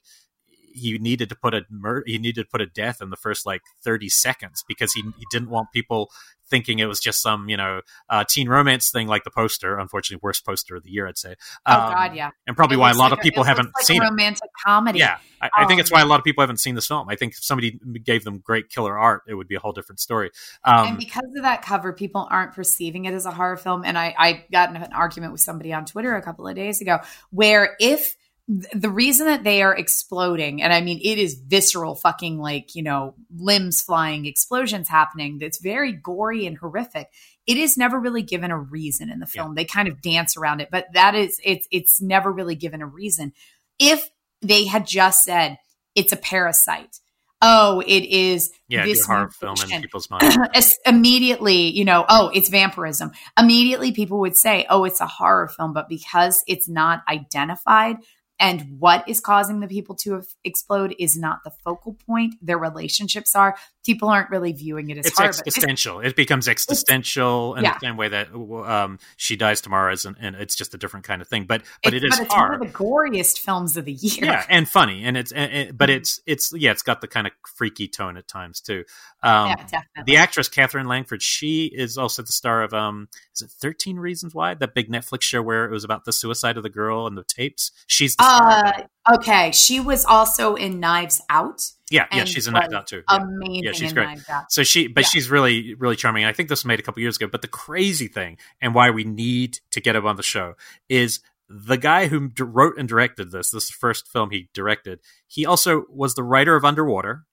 he needed to put a mur- he needed to put a death in the first like 30 seconds because he, he didn't want people thinking it was just some you know uh, teen romance thing like the poster. Unfortunately, worst poster of the year, I'd say. Um, oh God, yeah. And probably it why a lot like of people a, haven't like seen a romantic it. comedy. Yeah, I, I think it's why a lot of people haven't seen this film. I think if somebody gave them great killer art, it would be a whole different story. Um, and because of that cover, people aren't perceiving it as a horror film. And I, I got in an argument with somebody on Twitter a couple of days ago where if the reason that they are exploding, and I mean, it is visceral, fucking like, you know, limbs flying, explosions happening, that's very gory and horrific. It is never really given a reason in the film. Yeah. They kind of dance around it, but that is, it's, it's never really given a reason. If they had just said it's a parasite, oh, it is yeah, this horror film in people's minds. immediately, you know, oh, it's vampirism. Immediately, people would say, oh, it's a horror film, but because it's not identified, and what is causing the people to explode is not the focal point. Their relationships are. People aren't really viewing it as hard. it's existential. It's, it becomes existential in yeah. the same way that um, she dies tomorrow, is, and, and, it's just a different kind of thing. But but it's, it is but it's hard. one of the goriest films of the year. Yeah, and funny, and it's and, and, but mm-hmm. it's it's yeah, it's got the kind of freaky tone at times too. Um, yeah, definitely. The actress Katherine Langford, she is also the star of um, is it Thirteen Reasons Why, that big Netflix show where it was about the suicide of the girl and the tapes. She's the uh, okay. She was also in Knives Out. Yeah, yeah, she's a Knives Out too. Yeah. Amazing. Yeah, she's great. So she, but yeah. she's really, really charming. I think this was made a couple years ago. But the crazy thing, and why we need to get him on the show, is the guy who wrote and directed this. This first film he directed. He also was the writer of Underwater,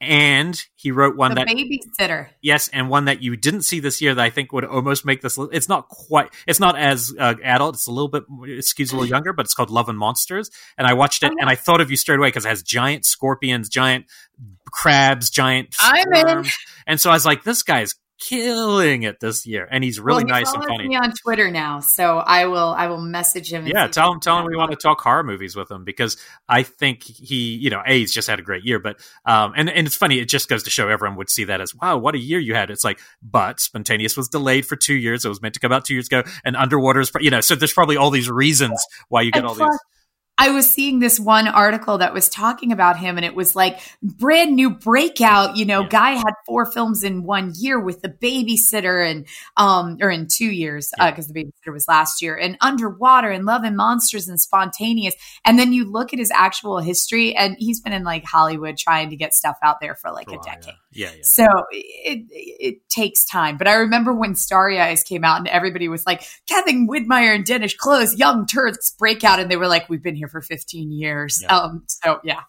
and he wrote one the that babysitter yes and one that you didn't see this year that i think would almost make this it's not quite it's not as uh, adult it's a little bit it skews a little younger but it's called love and monsters and i watched it oh, yeah. and i thought of you straight away because it has giant scorpions giant crabs giant I'm in. and so i was like this guy's killing it this year, and he's really well, he nice and funny. Me on Twitter now, so I will I will message him. Yeah, tell him tell him we want to talk horror movies with him because I think he you know a he's just had a great year, but um and and it's funny it just goes to show everyone would see that as wow what a year you had. It's like but Spontaneous was delayed for two years. It was meant to come out two years ago, and Underwater is you know so there's probably all these reasons why you get and all plus, these I was seeing this one article that was talking about him, and it was like brand new breakout. You know, yeah. guy had four films in one year with the babysitter, and um, or in two years because yeah. uh, the babysitter was last year, and Underwater, and Love and Monsters, and Spontaneous. And then you look at his actual history, and he's been in like Hollywood trying to get stuff out there for like for a, a decade. Yeah. Yeah, yeah. So it it takes time. But I remember when Starry Eyes came out, and everybody was like, Kevin Widmyer and Dennis Close, young Turks breakout, and they were like, we've been here for 15 years. Yeah. Um, so yeah.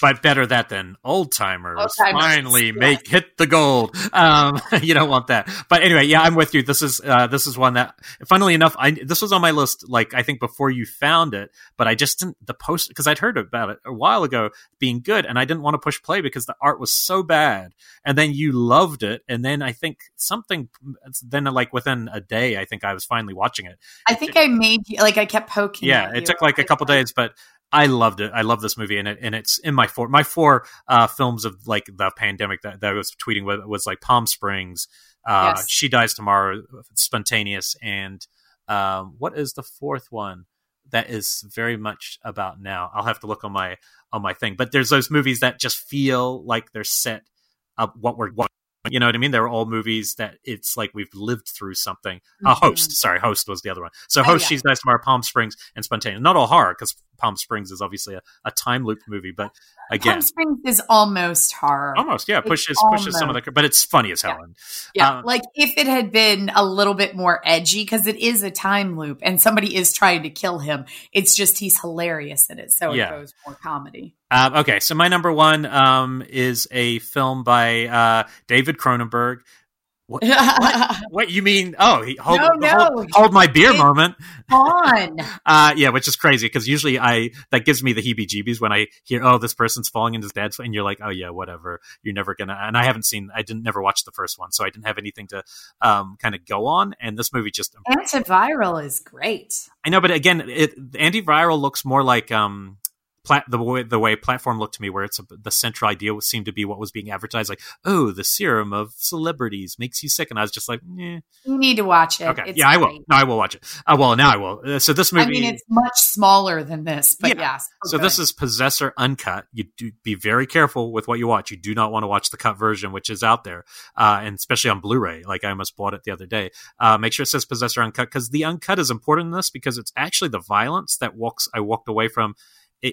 But better that than old timers finally make hit the gold. Um, you don't want that. But anyway, yeah, I'm with you. This is uh, this is one that, funnily enough, I this was on my list. Like I think before you found it, but I just didn't the post because I'd heard about it a while ago being good, and I didn't want to push play because the art was so bad. And then you loved it, and then I think something. Then like within a day, I think I was finally watching it. I think it, I made you like I kept poking. Yeah, it took like a couple days, but I loved it. I love this movie, and it and it's in my four my four uh, films of like the pandemic that, that I was tweeting with was like Palm Springs, uh, yes. She Dies Tomorrow, Spontaneous, and um, what is the fourth one that is very much about now? I'll have to look on my on my thing, but there's those movies that just feel like they're set up what we're what you know what I mean? They're all movies that it's like we've lived through something. Mm-hmm. Uh, Host, sorry, Host was the other one. So oh, Host, oh, yeah. She's Dies Tomorrow, Palm Springs, and Spontaneous. Not all horror because Palm Springs is obviously a, a time loop movie, but again, Palm Springs is almost horror. Almost, yeah. Pushes it's pushes almost. some of the, but it's funny as hell. Yeah, yeah. Uh, like if it had been a little bit more edgy, because it is a time loop, and somebody is trying to kill him. It's just he's hilarious in it, so it goes more comedy. Um, okay, so my number one um, is a film by uh, David Cronenberg. What, what, what, you mean? Oh, he, hold, no, no. hold, hold my beer it's moment. On. uh, yeah, which is crazy because usually I that gives me the heebie-jeebies when I hear, oh, this person's falling into his dad's, and you're like, oh yeah, whatever. You're never gonna. And I haven't seen, I didn't never watch the first one, so I didn't have anything to um, kind of go on. And this movie just antiviral is great. I know, but again, it, antiviral looks more like um, plat- the way the way platform looked to me, where it's a, the central idea seemed to be what was being advertised, like oh, the serum of celebrities makes you sick, and I was just like, eh. you need to watch it. okay, It's yeah, I will. No, I will watch it. Uh, well, now I will. Uh, so this movie, I mean, it's much smaller than this, but Yeah. yes. so this is Possessor Uncut. You do be very careful with what you watch. You do not want to watch the cut version, which is out there, uh, and especially on Blu-ray. Like I almost bought it the other day. Uh, make sure it says Possessor Uncut because the uncut is important in this because it's actually the violence that walks. I walked away from.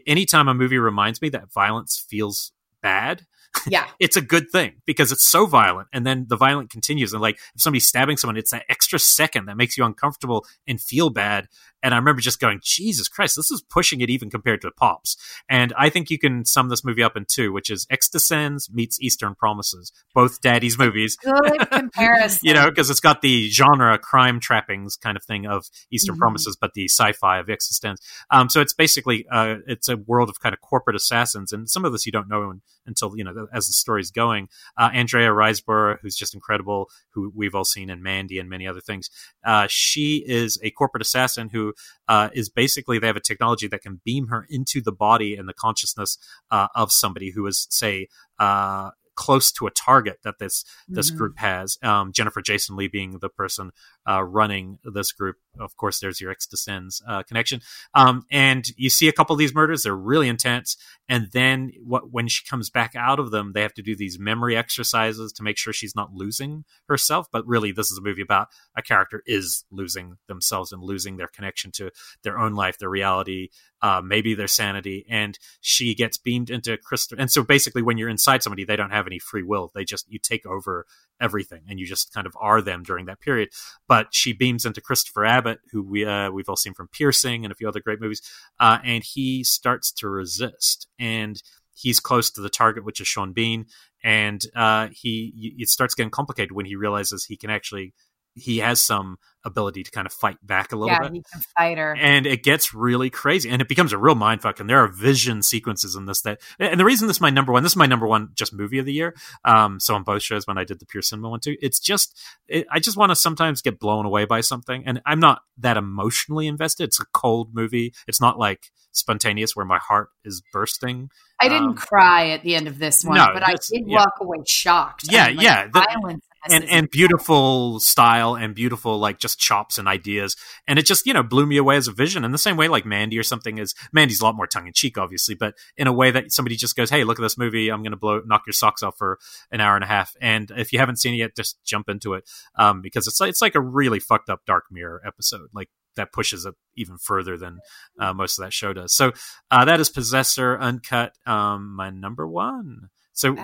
Anytime a movie reminds me that violence feels bad, yeah. it's a good thing because it's so violent and then the violent continues and like if somebody's stabbing someone it's that extra second that makes you uncomfortable and feel bad and i remember just going jesus christ this is pushing it even compared to pops. And i think you can sum this movie up in two which is eXistenZ meets eastern promises both daddy's movies. Good comparison. you know because it's got the genre crime trappings kind of thing of eastern Mhm. promises but the sci-fi of eXistenZ um, so it's basically uh, it's a world of kind of corporate assassins and some of this you don't know un- until you know as the story's going. Uh, andrea riseborough who's just incredible who we've all seen in mandy and many other things. Uh, she is a corporate assassin who uh, is basically they have a technology that can beam her into the body and the consciousness uh, of somebody who is say uh, close to a target that this this Mhm. group has. Um, Jennifer Jason Lee being the person uh, running this group. Of course, there's your X uh, connection. Um, and you see a couple of these murders; they're really intense. And then what, when she comes back out of them, they have to do these memory exercises to make sure she's not losing herself. But really, this is a movie about a character is losing themselves and losing their connection to their own life, their reality, uh, maybe their sanity. And she gets beamed into crystal. And so basically, when you're inside somebody, they don't have any free will. They just you take over everything, and you just kind of are them during that period. But she beams into Christopher Abbott, who we uh, we've all seen from Piercing and a few other great movies, uh, and he starts to resist, and he's close to the target, which is Sean Bean, and uh, he it starts getting complicated when he realizes he can actually he has some ability to kind of fight back a little yeah, bit he can fight her. and it gets really crazy and it becomes a real mindfuck and there are vision sequences in this that and the reason this is my number one this is my number one just movie of the year um so on both shows when i did the pure cinema one too it's just it, i just want to sometimes get blown away by something and i'm not that emotionally invested it's a cold movie it's not like spontaneous where my heart is bursting I didn't um, cry at the end of this one, no, but I did yeah. walk away shocked. Yeah, I mean, like, yeah, the violence and and beautiful style and beautiful like just chops and ideas. And it just you know blew me away as a vision. In the same way like mandy or something is mandy's a lot more tongue-in-cheek obviously but in a way that somebody just goes hey look at this movie. I'm gonna blow knock your socks off for an hour and a half. And if you haven't seen it yet just jump into it um, because it's like it's like a really fucked up dark mirror episode like that pushes it even further than uh, most of that show does. So uh, that is possessor uncut um, my number one so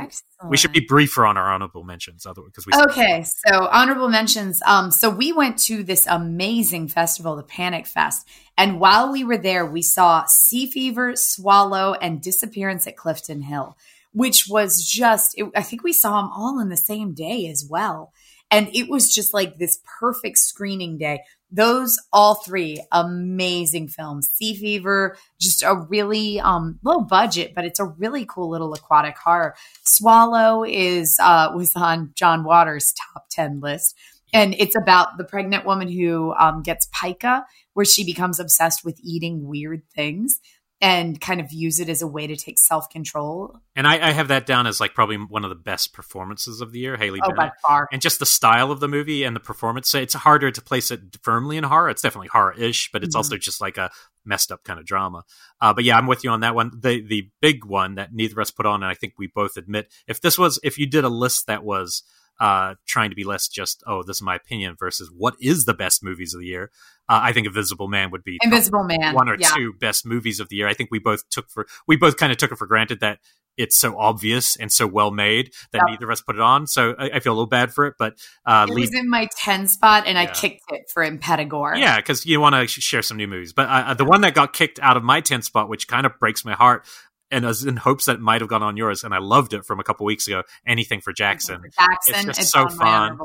we should be briefer on our honorable mentions otherwise because we Okay, so honorable mentions. Um, so we went to this amazing festival, the Panic Fest, and while we were there, we saw Sea Fever, Swallow, and Disappearance at Clifton Hill, which was just. It, I think we saw them all in the same day as well, and it was just like this perfect screening day. Those all three amazing films. Sea Fever, just a really um, low budget, but it's a really cool little aquatic horror. Swallow is uh, was on John Waters' top ten list, and it's about the pregnant woman who um, gets pica, where she becomes obsessed with eating weird things and kind of use it as a way to take self control. And I, I have that down as like probably one of the best performances of the year, Haley Oh, by far. And just the style of the movie and the performance. It's harder to place it firmly in horror. It's definitely horror-ish, but it's Mhm. also just like a messed up kind of drama. Uh, but yeah, I'm with you on that one. The the big one that neither of us put on, and I think we both admit, if this was if you did a list that was uh, trying to be less just oh this is my opinion versus what is the best movies of the year, uh, I think Invisible Man would be Invisible Man. one or yeah. two best movies of the year. I think we both took for we both kind of took it for granted that it's so obvious and so well made that Yep. neither of us put it on. So I, I feel a little bad for it, but uh, It lead- was in my 10 spot and I kicked it for Impetigore. yeah, because you want to sh- share some new movies. But uh, the one that got kicked out of my 10 spot, which kind of breaks my heart, and I was in hopes that it might have gone on yours, and I loved it from a couple weeks ago. Anything for Jackson. Jackson. It's It's, so fun.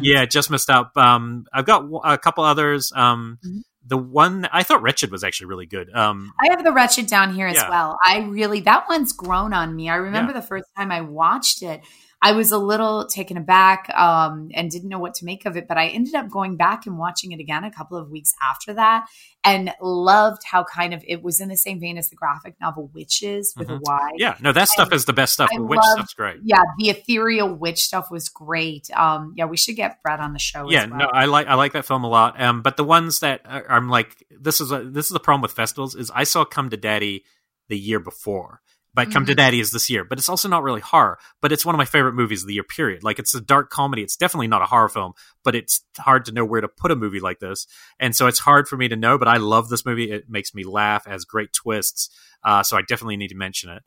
Yeah, just missed out. Um, I've got a couple others. Um, Mhm. the one I thought Wretched was actually really good. Um, I have the Wretched down here as Yeah. well. I really, that one's grown on me. I remember the first time I watched it, I was a little taken aback um, and didn't know what to make of it. But I ended up going back and watching it again a couple of weeks after that and loved how kind of it was in the same vein as the graphic novel Witches with Mhm. a Y. Yeah, no, that stuff is the best stuff. I The witch love- stuff's great. Yeah, the ethereal witch stuff was great. Um, yeah, we should get Brett on the show. yeah as well. no i like i like that film a lot um but the ones that are, i'm like this is a this is the problem with festivals is i saw come to daddy the year before but come to Mhm. daddy is this year but it's also not really horror but it's one of my favorite movies of the year period. Like it's a dark comedy. It's definitely not a horror film but it's hard to know where to put a movie like this. And so it's hard for me to know but i love this movie. It makes me laugh. Has great twists. Uh so i definitely need to mention it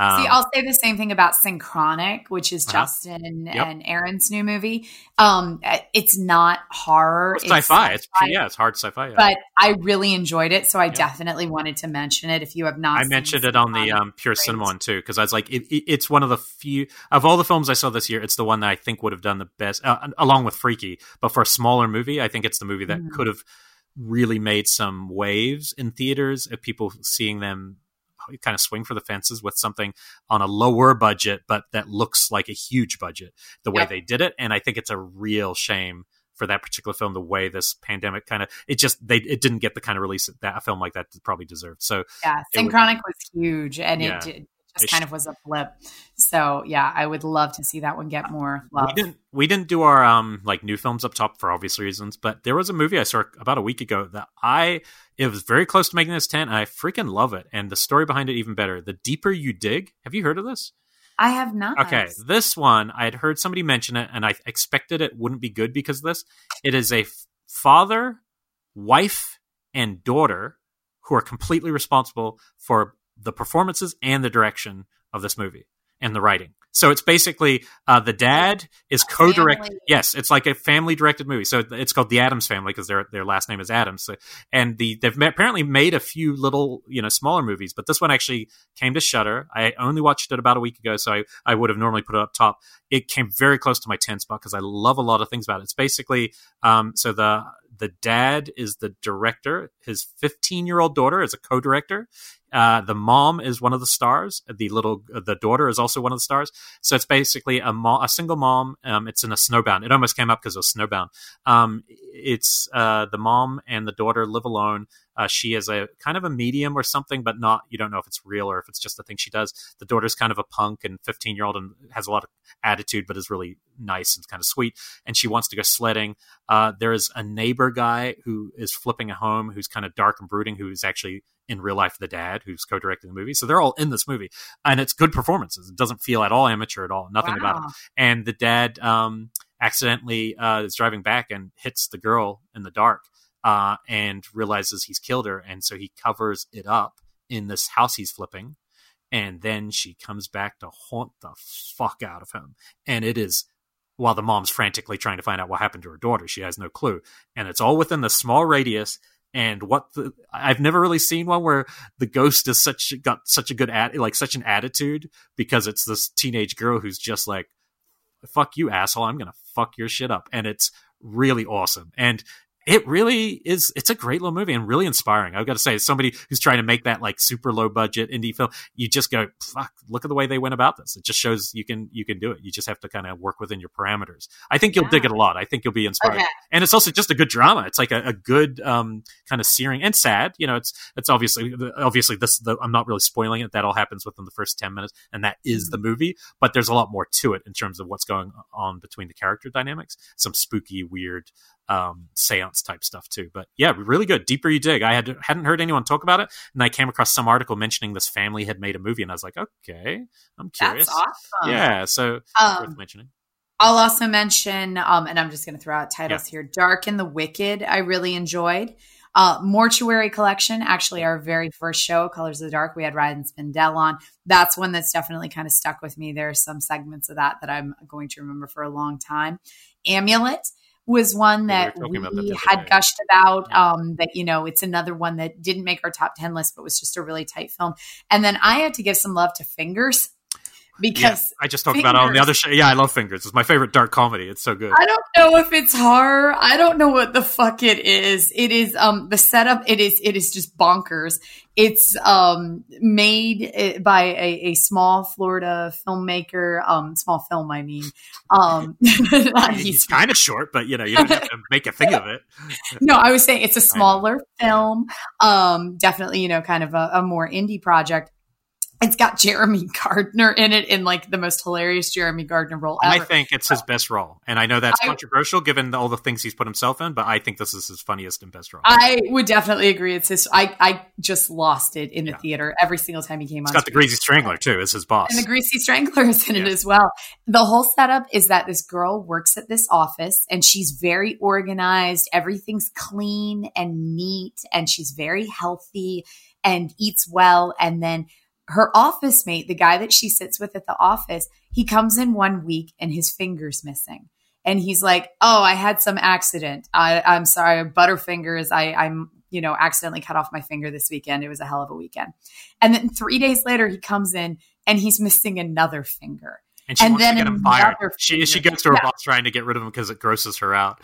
um, See, I'll say the same thing about Synchronic, which is Uh-huh. Justin Yep. and Aaron's new movie. Um, it's not horror, it's sci-fi it's sci-fi, yeah it's hard sci-fi yeah. but I really enjoyed it, so I Yeah. definitely wanted to mention it. If you have not, I mentioned it on the um, Pure great. Cinema one too because I was like, it, it- it's one of the few of all the films I saw this year. It's the one that I think would have done the best, uh, along with Freaky. But for a smaller movie, I think it's the movie that Mhm. could have really made some waves in theaters of people seeing them kind of swing for the fences with something on a lower budget, but that looks like a huge budget. The way Yep. they did it, and I think it's a real shame for that particular film the way this pandemic kind of it just they it didn't get the kind of release that, that a film like that probably deserved so Yeah, it was- Synchronic was huge, and Yeah. it, did, It just kind of was a flip. So yeah, I would love to see that one get more love. We didn't we didn't do our um like new films up top for obvious reasons, but there was a movie I saw about a week ago that I it was very close to making this ten, and I freaking love it, and the story behind it even better. The deeper you dig, have you heard of this? I have not. Okay, this one I had heard somebody mention it, and I expected it wouldn't be good because of this. It is a f- father, wife, and daughter who are completely responsible for the performances and the direction of this movie and the writing. So it's basically uh, the dad is co-direct. family. Yes, it's like a family-directed movie. So it's called the Adams Family because their their last name is Adams. So, and the they've apparently made a few little you know smaller movies, but this one actually came to Shutter. I only watched it about a week ago, so I I would have normally put it up top. It came very close to my ten spot because I love a lot of things about it. It's basically um so the the dad is the director. His 15 year old daughter is a co director. Uh, the mom is one of the stars. The little the daughter is also one of the stars. So it's basically a mo- a single mom. Um, it's in a snowbound. It almost came up because it was snowbound. Um, it's uh, the mom and the daughter live alone. Uh, she is a kind of a medium or something, but not. You don't know if it's real or if it's just a thing she does. The daughter's kind of a punk and 15 year old and has a lot of attitude, but is really nice and kind of sweet. And she wants to go sledding. Uh, there is a neighbor guy who is flipping a home, who's kind of dark and brooding, who is actually in real life the dad who's co-directing the movie. So they're all in this movie, and it's good performances. It doesn't feel at all amateur at all. Nothing about it. And the dad um, accidentally uh, is driving back and hits the girl in the dark, uh, and realizes he's killed her, and so he covers it up in this house he's flipping. And then she comes back to haunt the fuck out of him. And it is while the mom's frantically trying to find out what happened to her daughter. She has no clue. And it's all within the small radius. And what the I've never really seen one where the ghost is such got such a good at like such an attitude because it's this teenage girl who's just like, fuck you, asshole, I'm gonna fuck your shit up. And it's really awesome. And it really is it's a great little movie and really inspiring. I've got to say as somebody who's trying to make that like super low budget indie film you just go fuck look at the way they went about this. It just shows you can you can do it. You just have to kind of work within your parameters. I think you'll dig it a lot. I think you'll be inspired. Okay. and it's also just a good drama. It's like a, a good um kind of searing and sad you know it's it's obviously obviously this the, i'm not really spoiling it. That all happens within the first 10 minutes and that is Mm-hmm. the movie but there's a lot more to it in terms of what's going on between the character dynamics. Some spooky weird um, seance type stuff too. But yeah, really good. Deeper you dig. I had hadn't heard anyone talk about it, and I came across some article mentioning this family had made a movie, and I was like, okay, I'm curious. That's awesome. Yeah, so worth Um, mentioning. I'll also mention, um, and I'm just going to throw out titles here Dark and the Wicked, I really enjoyed. Uh, Mortuary Collection, actually, our very first show, Colors of the Dark, we had Ryan Spindell on. That's one that's definitely kind of stuck with me. There are some segments of that that I'm going to remember for a long time. Amulet was one we that we that had day. gushed about. Yeah. Um, that you know, it's another one that didn't make our top ten list, but was just a really tight film. And then I had to give some love to Fingers, because Yeah, I just talked about it on the other show. Yeah, I love Fingers. It's my favorite dark comedy. It's so good. I don't know if it's horror. I don't know what the fuck it is. It is um the setup. It is it is just bonkers. It's um made eh, by a, a small Florida filmmaker. Um, small film. I mean, um, He's he's kind of short, but you know, you don't have to make a thing of it. no, I was saying it's a smaller film. Um, definitely, you know, kind of a, a more indie project. It's got Jeremy Gardner in it in like the most hilarious Jeremy Gardner role ever. I think it's his best role, and I know that's I- controversial given all the things he's put himself in. But I think this is his funniest and best role. I would definitely agree. It's his. I I just lost it in the Yeah. theater every single time he came It's on. It's got the. Greasy Strangler too as his boss. and the greasy strangler is in it as well. The whole setup is that this girl works at this office and she's very organized. Everything's clean and neat, and she's very healthy and eats well. And then her office mate, the guy that she sits with at the office, he comes in one week and his finger's missing. And he's like, "Oh, I had some accident. I, I'm sorry, Butterfingers. I, I'm, you know, accidentally cut off my finger this weekend. It was a hell of a weekend." And then three days later, he comes in and he's missing another finger. and she and wants then to get him fired. She she goes to her Yeah. boss trying to get rid of him because it grosses her out.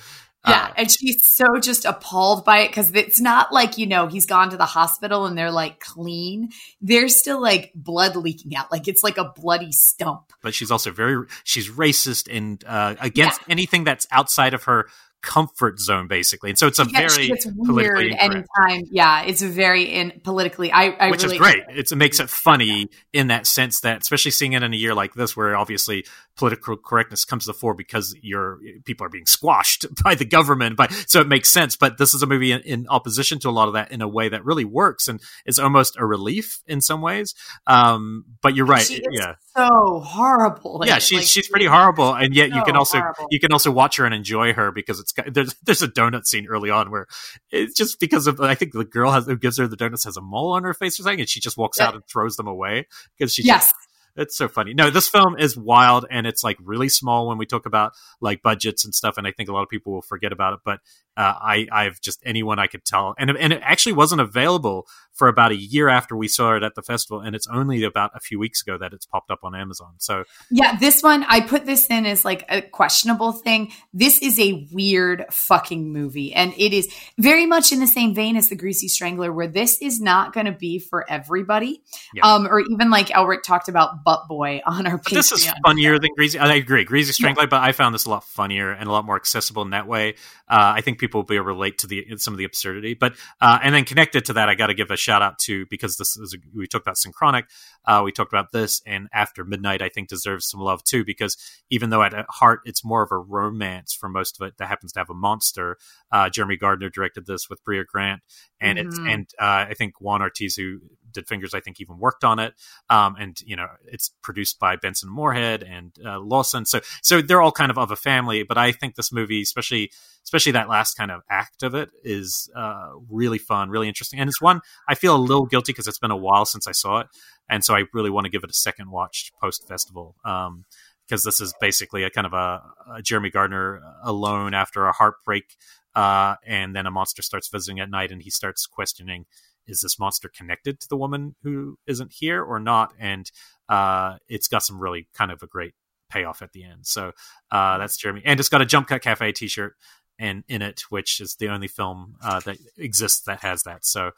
Yeah, Uh, and she's so just appalled by it because it's not like you know he's gone to the hospital and they're like clean. There's still like blood leaking out, like it's like a bloody stump. but she's also very she's racist and uh, against anything that's outside of her comfort zone, basically. And so it's a gets- very gets politically incorrect. anytime. Yeah, it's very in politically. I, I which really, is great. It's, it makes it funny in that sense that, especially seeing it in a year like this, where obviously political correctness comes to the fore because your people are being squashed by the government. But so it makes sense. But this is a movie in, in opposition to a lot of that in a way that really works and is almost a relief in some ways. Um, but you're right. Yeah. so horrible. Yeah, she's Like, she's pretty horrible, and yet you can also horrible. you can also watch her and enjoy her because it's got, there's there's a donut scene early on where it's just because of I think the girl has who gives her the donuts has a mole on her face or something, and she just walks Yeah. out and throws them away because she Yes, it's so funny. No, this film is wild and it's like really small when we talk about like budgets and stuff. And I think a lot of people will forget about it. But uh, I, I've just anyone I could tell, and and it actually wasn't available for about a year after we saw it at the festival, and it's only about a few weeks ago that it's popped up on Amazon. So Yeah, this one I put this in as like a questionable thing. This is a weird fucking movie, and it is very much in the same vein as the Greasy Strangler, where this is not going to be for everybody. Yeah. Um, or even like Elric talked about Butt Boy on our. But this is Patreon. funnier than Greasy. I agree, Greasy Strangler, but I found this a lot funnier and a lot more accessible in that way. Uh, I think people will be able to relate to the some of the absurdity. But uh, and then connected to that, I got to give a shout out to because this is a, we talked about Synchronic, uh, we talked about this, and After Midnight, I think deserves some love too because even though at heart it's more of a romance for most of it that happens to have a monster. Uh, Jeremy Gardner directed this with Brea Grant, and it's Mhm. and uh, I think Juan Ortiz who did Fingers, I think even worked on it. Um, and you know, it's produced by Benson Moorhead and uh, Lawson. So, so they're all kind of of a family. But I think this movie, especially, especially that last kind of act of it, is uh, really fun, really interesting. And it's one I feel a little guilty because it's been a while since I saw it, and so I really want to give it a second watch post festival. Um, because this is basically a kind of a, a Jeremy Gardner alone after a heartbreak, uh, and then a monster starts visiting at night, and he starts questioning is this monster connected to the woman who isn't here or not? And uh, it's got some really kind of a great payoff at the end. So uh, that's Jeremy, and it's got a Jump Cut Cafe T-shirt and in it, which is the only film uh, that exists that has that. So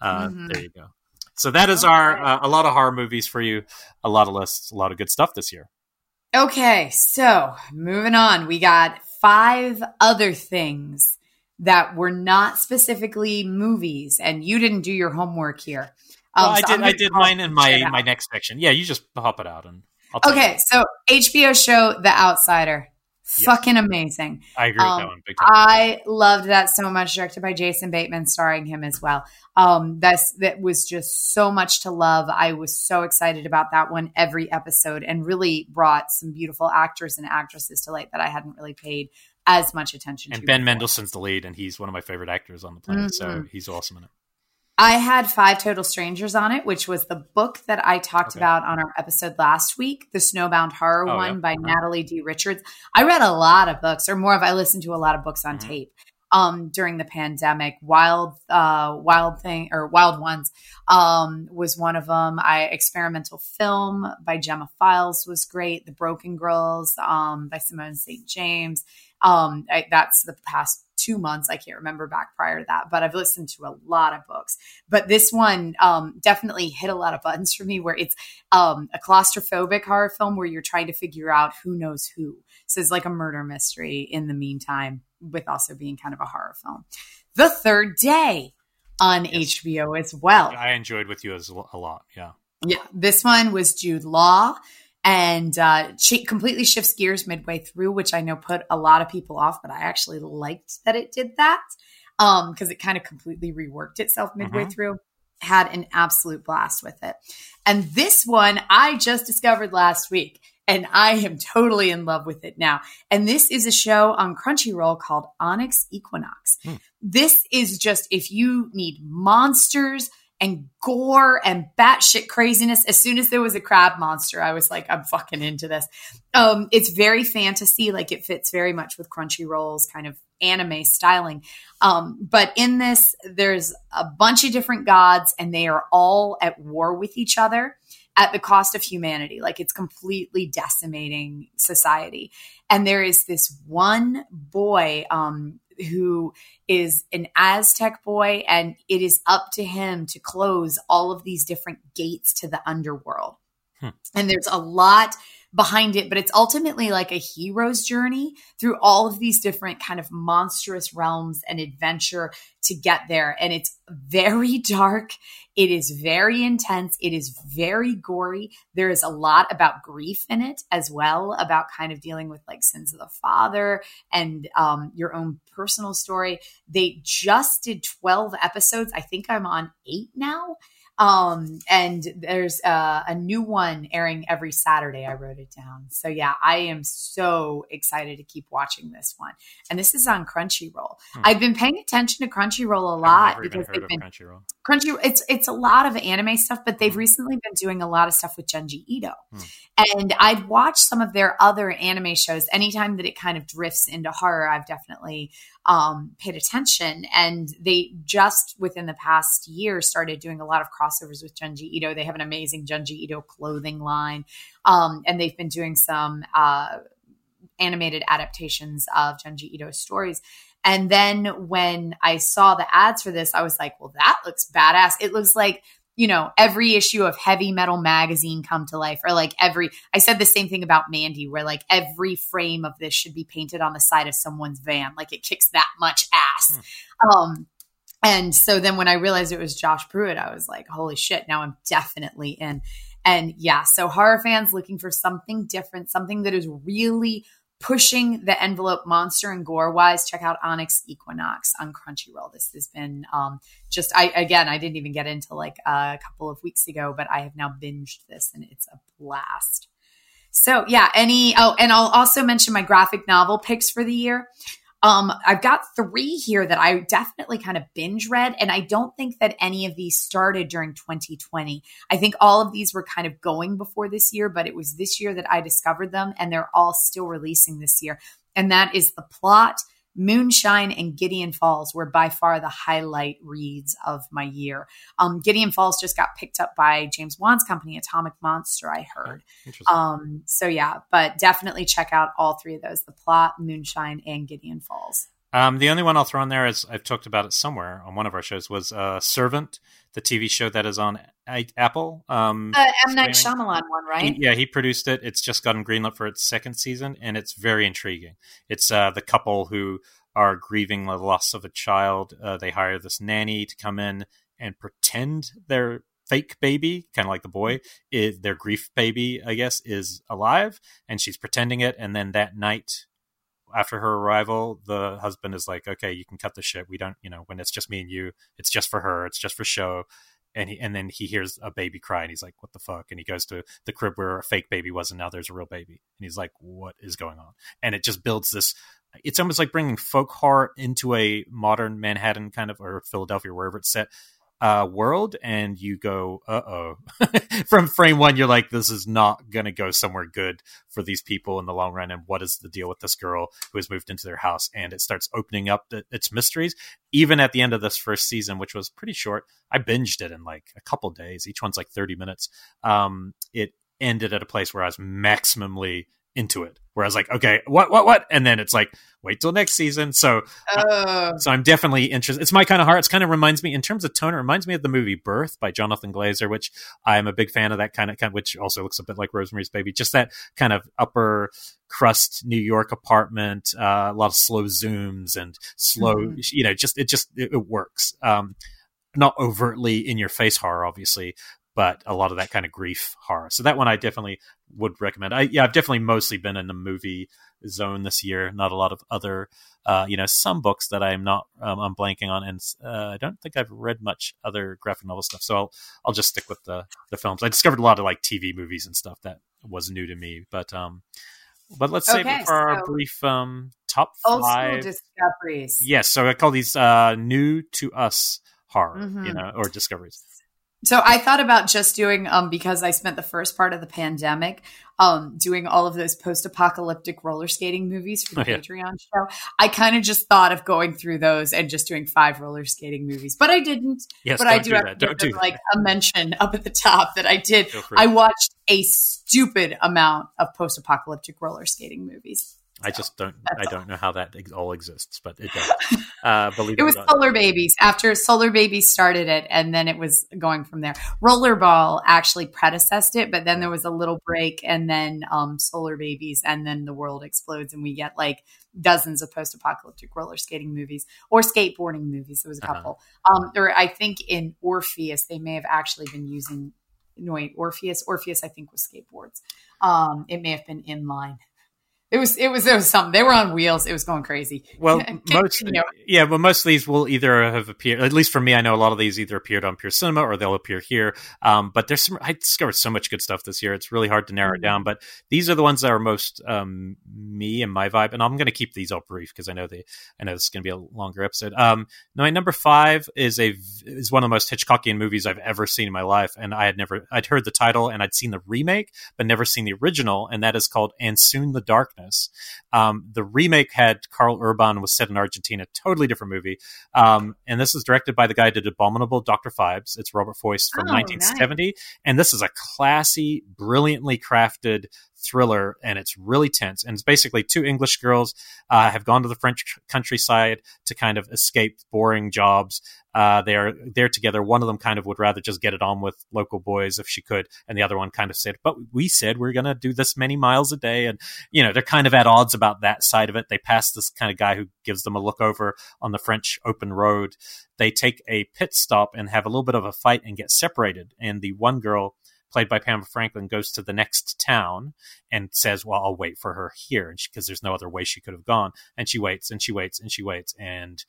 uh, Mhm. there you go. So that is our uh, a lot of horror movies for you, a lot of lists, a lot of good stuff this year. Okay, so moving on, we got five other things that were not specifically movies, and you didn't do your homework here. Well, Um, I so did. I'm I did mine in my my next section. Yeah, you just pop it out and. I'll tell you. Okay, so HBO show The Outsider, fucking amazing. I agree with Um, that one. Big time. I loved that so much, directed by Jason Bateman, starring him as well. Um, that's that was just so much to love. I was so excited about that one every episode, and really brought some beautiful actors and actresses to light that I hadn't really paid as much attention to. and Ben before. Mendelsohn's the lead, and he's one of my favorite actors on the planet. So Mhm. he's awesome in it. I had Five Total Strangers on it, which was the book that I talked Okay. about on our episode last week, the Snowbound Horror Oh, one yeah. by Uh-huh. Natalie D. Richards. I read a lot of books, or more of I listened to a lot of books on Mhm. tape. um, during the pandemic. Wild, uh, Wild Thing or Wild Ones um, was one of them. I experimental film by Gemma Files was great. The Broken Girls um, by Simone St. James. Um, I, that's the past two months. I can't remember back prior to that, but I've listened to a lot of books. But this one um, definitely hit a lot of buttons for me where it's um, a claustrophobic horror film where you're trying to figure out who knows who. So it's like a murder mystery in the meantime, with also being kind of a horror film. The Third Day on yes. HBO as well. I enjoyed with you as a lot. Yeah. Yeah. This one was Jude Law and uh, she completely shifts gears midway through, which I know put a lot of people off, but I actually liked that it did that because um, it kind of completely reworked itself midway mm-hmm. through. Had an absolute blast with it. And this one I just discovered last week, and I am totally in love with it now. And this is a show on Crunchyroll called Onyx Equinox. Mm. This is just if you need monsters and gore and batshit craziness. As soon as there was a crab monster, I was like, I'm fucking into this. Um, it's very fantasy, like it fits very much with Crunchyroll's kind of anime styling. Um, but in this, there's a bunch of different gods, and they are all at war with each other at the cost of humanity. Like it's completely decimating society. And there is this one boy, um, who is an Aztec boy, and it is up to him to close all of these different gates to the underworld. Hmm. And there's a lot behind it, but it's ultimately like a hero's journey through all of these different kind of monstrous realms and adventure to get there. And it's very dark. It is very intense. It is very gory. There is a lot about grief in it as well, about kind of dealing with like sins of the father and um, your own personal story. They just did 12 episodes. I think I'm on eight now. Um, and there's uh, a new one airing every Saturday. I wrote it down. So yeah, I am so excited to keep watching this one. And this is on Crunchyroll. Hmm. I've been paying attention to Crunchyroll a lot because they've been Crunchyroll. Crunchy. It's it's a lot of anime stuff, but they've hmm. recently been doing a lot of stuff with Junji Ito. Hmm. And I'd watched some of their other anime shows. Anytime that it kind of drifts into horror, I've definitely um, paid attention. And they just within the past year started doing a lot of crossovers with Junji Ito. They have an amazing Junji Ito clothing line, um, and they've been doing some uh, animated adaptations of Junji Ito's stories. And then when I saw the ads for this, I was like, well, that looks badass. It looks like you know, every issue of Heavy Metal magazine come to life, or like every, I said the same thing about Mandy, where like every frame of this should be painted on the side of someone's van. Like it kicks that much ass. Hmm. Um, and so then when I realized it was Josh Pruitt, I was like, holy shit, now I'm definitely in. And yeah, so horror fans looking for something different, something that is really pushing the envelope monster and gore wise check out onyx equinox on crunchyroll. This has been um, just i again i didn't even get into like a couple of weeks ago but i have now binged this and it's a blast. So yeah any oh and i'll also mention my graphic novel picks for the year um, I've got three here that I definitely kind of binge read, and I don't think that any of these started during 2020. I think all of these were kind of going before this year, but it was this year that I discovered them, and they're all still releasing this year. And that is The Plot, Moonshine and Gideon Falls were by far the highlight reads of my year. Um, Gideon Falls just got picked up by James Wan's company, Atomic Monster, I heard. Um, so, yeah, but definitely check out all three of those The Plot, Moonshine, and Gideon Falls. Um, the only one I'll throw in there is I've talked about it somewhere on one of our shows was uh, Servant, the TV show that is on a- Apple. Um, uh, M Night Shyamalan one, right? He, yeah, he produced it. It's just gotten greenlit for its second season, and it's very intriguing. It's uh, the couple who are grieving the loss of a child. Uh, they hire this nanny to come in and pretend their fake baby, kind of like the boy, is their grief baby, I guess, is alive, and she's pretending it. And then that night, after her arrival, the husband is like, "Okay, you can cut the shit. We don't, you know, when it's just me and you, it's just for her. It's just for show." And he, and then he hears a baby cry, and he's like, "What the fuck?" And he goes to the crib where a fake baby was, and now there's a real baby, and he's like, "What is going on?" And it just builds this. It's almost like bringing folk horror into a modern Manhattan kind of or Philadelphia, wherever it's set. Uh, world, and you go, "Uh oh!" From frame one, you're like, "This is not going to go somewhere good for these people in the long run." And what is the deal with this girl who has moved into their house? And it starts opening up the, its mysteries. Even at the end of this first season, which was pretty short, I binged it in like a couple days. Each one's like 30 minutes. Um, it ended at a place where I was maximally into it where I was like, okay, what, what, what? And then it's like, wait till next season. So, Oh. so I'm definitely interested. It's my kind of heart. It kind of reminds me in terms of tone. It reminds me of the movie Birth by Jonathan Glazer, which I'm a big fan of that kind of, kind of which also looks a bit like Rosemary's Baby. Just that kind of upper crust New York apartment, uh, a lot of slow zooms and slow, Mhm. you know, just, it just, it, it works. Um, not overtly in your face horror, obviously, but a lot of that kind of grief horror. So that one I definitely would recommend. I yeah, I've definitely mostly been in the movie zone this year. Not a lot of other, uh, you know, some books that I'm not um, I'm blanking on, and uh, I don't think I've read much other graphic novel stuff. So I'll I'll just stick with the the films. I discovered a lot of like TV movies and stuff that was new to me, but um, but let's save it for our brief um top Old school five. discoveries. yes, so I call these uh new to us horror, Mhm. you know, or discoveries. So I thought about just doing um because I spent the first part of the pandemic um doing all of those post-apocalyptic roller skating movies for the Oh, yeah. Patreon show. I kind of just thought of going through those and just doing five roller skating movies, but I didn't. Yes, but don't I do, do have that. to do like a mention up at the top that I did. I watched a stupid amount of post-apocalyptic roller skating movies. I just don't. I don't know how that all exists, but it does. Uh, believe it, It was not. Solar Babies after Solar Babies started it, and then it was going from there. Rollerball actually predecessed it, but then there was a little break, and then um, Solar Babies, and then the world explodes, and we get like dozens of post-apocalyptic roller skating movies or skateboarding movies. There was a Uh-huh. couple, um, or I think in Orpheus they may have actually been using. No, wait, Orpheus. Orpheus, I think, was skateboards. Um, it may have been inline. It was. It was. It was something. They were on wheels. It was going crazy. Well, most yeah, but most of these will either have appeared. At least for me, I know a lot of these either appeared on Pure Cinema or they'll appear here. Um, but there's some. I discovered so much good stuff this year. It's really hard to narrow it Mhm. down. But these are the ones that are most um, me and my vibe. And I'm going to keep these all brief because I know they. I know this is going to be a longer episode. Um, my number five is a is one of the most Hitchcockian movies I've ever seen in my life, and I had never. I'd heard the title and I'd seen the remake, but never seen the original, and that is called "And Soon the Darkness." Um, the remake had Karl Urban was set in Argentina, totally different movie. Um, and this is directed by the guy who did Abominable Dr. Phibes. It's Robert Fuest from Oh, 1970. And this is a classy, brilliantly crafted thriller, and it's really tense. And it's basically two English girls uh, have gone to the French countryside to kind of escape boring jobs. Uh, they are there together. One of them kind of would rather just get it on with local boys if she could, and the other one kind of said, "But we said we're going to do this many miles a day," and you know they're kind of at odds about that side of it. They pass this kind of guy who gives them a look over on the French open road. They take a pit stop and have a little bit of a fight and get separated. And the one girl, played by Pamela Franklin, goes to the next town and says, "Well, I'll wait for her here," because there's no other way she could have gone. And she waits and she waits and she waits and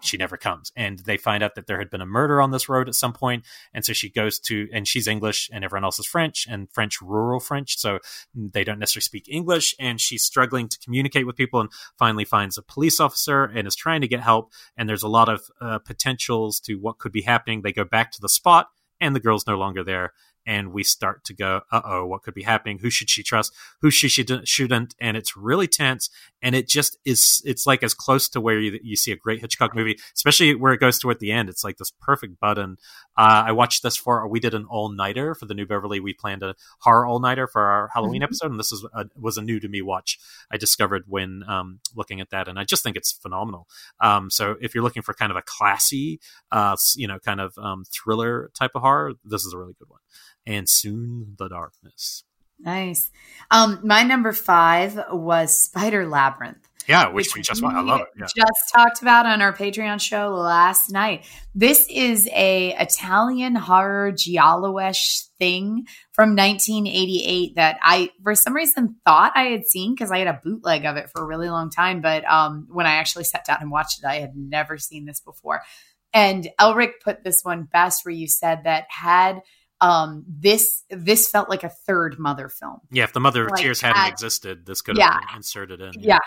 she never comes. And they find out that there had been a murder on this road at some point. and so she goes to, and she's English, and everyone else is French, and French rural French, so they don't necessarily speak English. And she's struggling to communicate with people, and finally finds a police officer and is trying to get help. And there's a lot of uh, potentials to what could be happening. They go back to the spot, and the girl's no longer there. And we start to go, uh oh, what could be happening? Who should she trust? Who she should, shouldn't? And it's really tense. And it just is, it's like as close to where you, you see a great Hitchcock movie, especially where it goes toward the end. It's like this perfect button. Uh, I watched this for, we did an all nighter for the New Beverly. We planned a horror all nighter for our Halloween Mhm. episode. And this is a, was a new to me watch I discovered when um, looking at that. And I just think it's phenomenal. Um, so if you're looking for kind of a classy, uh, you know, kind of um, thriller type of horror, this is a really good one. And soon the darkness. Nice. Um, my number five was Spider Labyrinth. Yeah, which, we just, I love it. Yeah. Just talked about on our Patreon show last night. This is a Italian horror giallo-ish thing from 1988 that I, for some reason, thought I had seen because I had a bootleg of it for a really long time. But um, when I actually sat down and watched it, I had never seen this before. And Elric put this one best, where you said that had um, this this felt like a third Mother film. Yeah, if the Mother of Like, Tears hadn't had- existed, this could Yeah. have been inserted in. Yeah.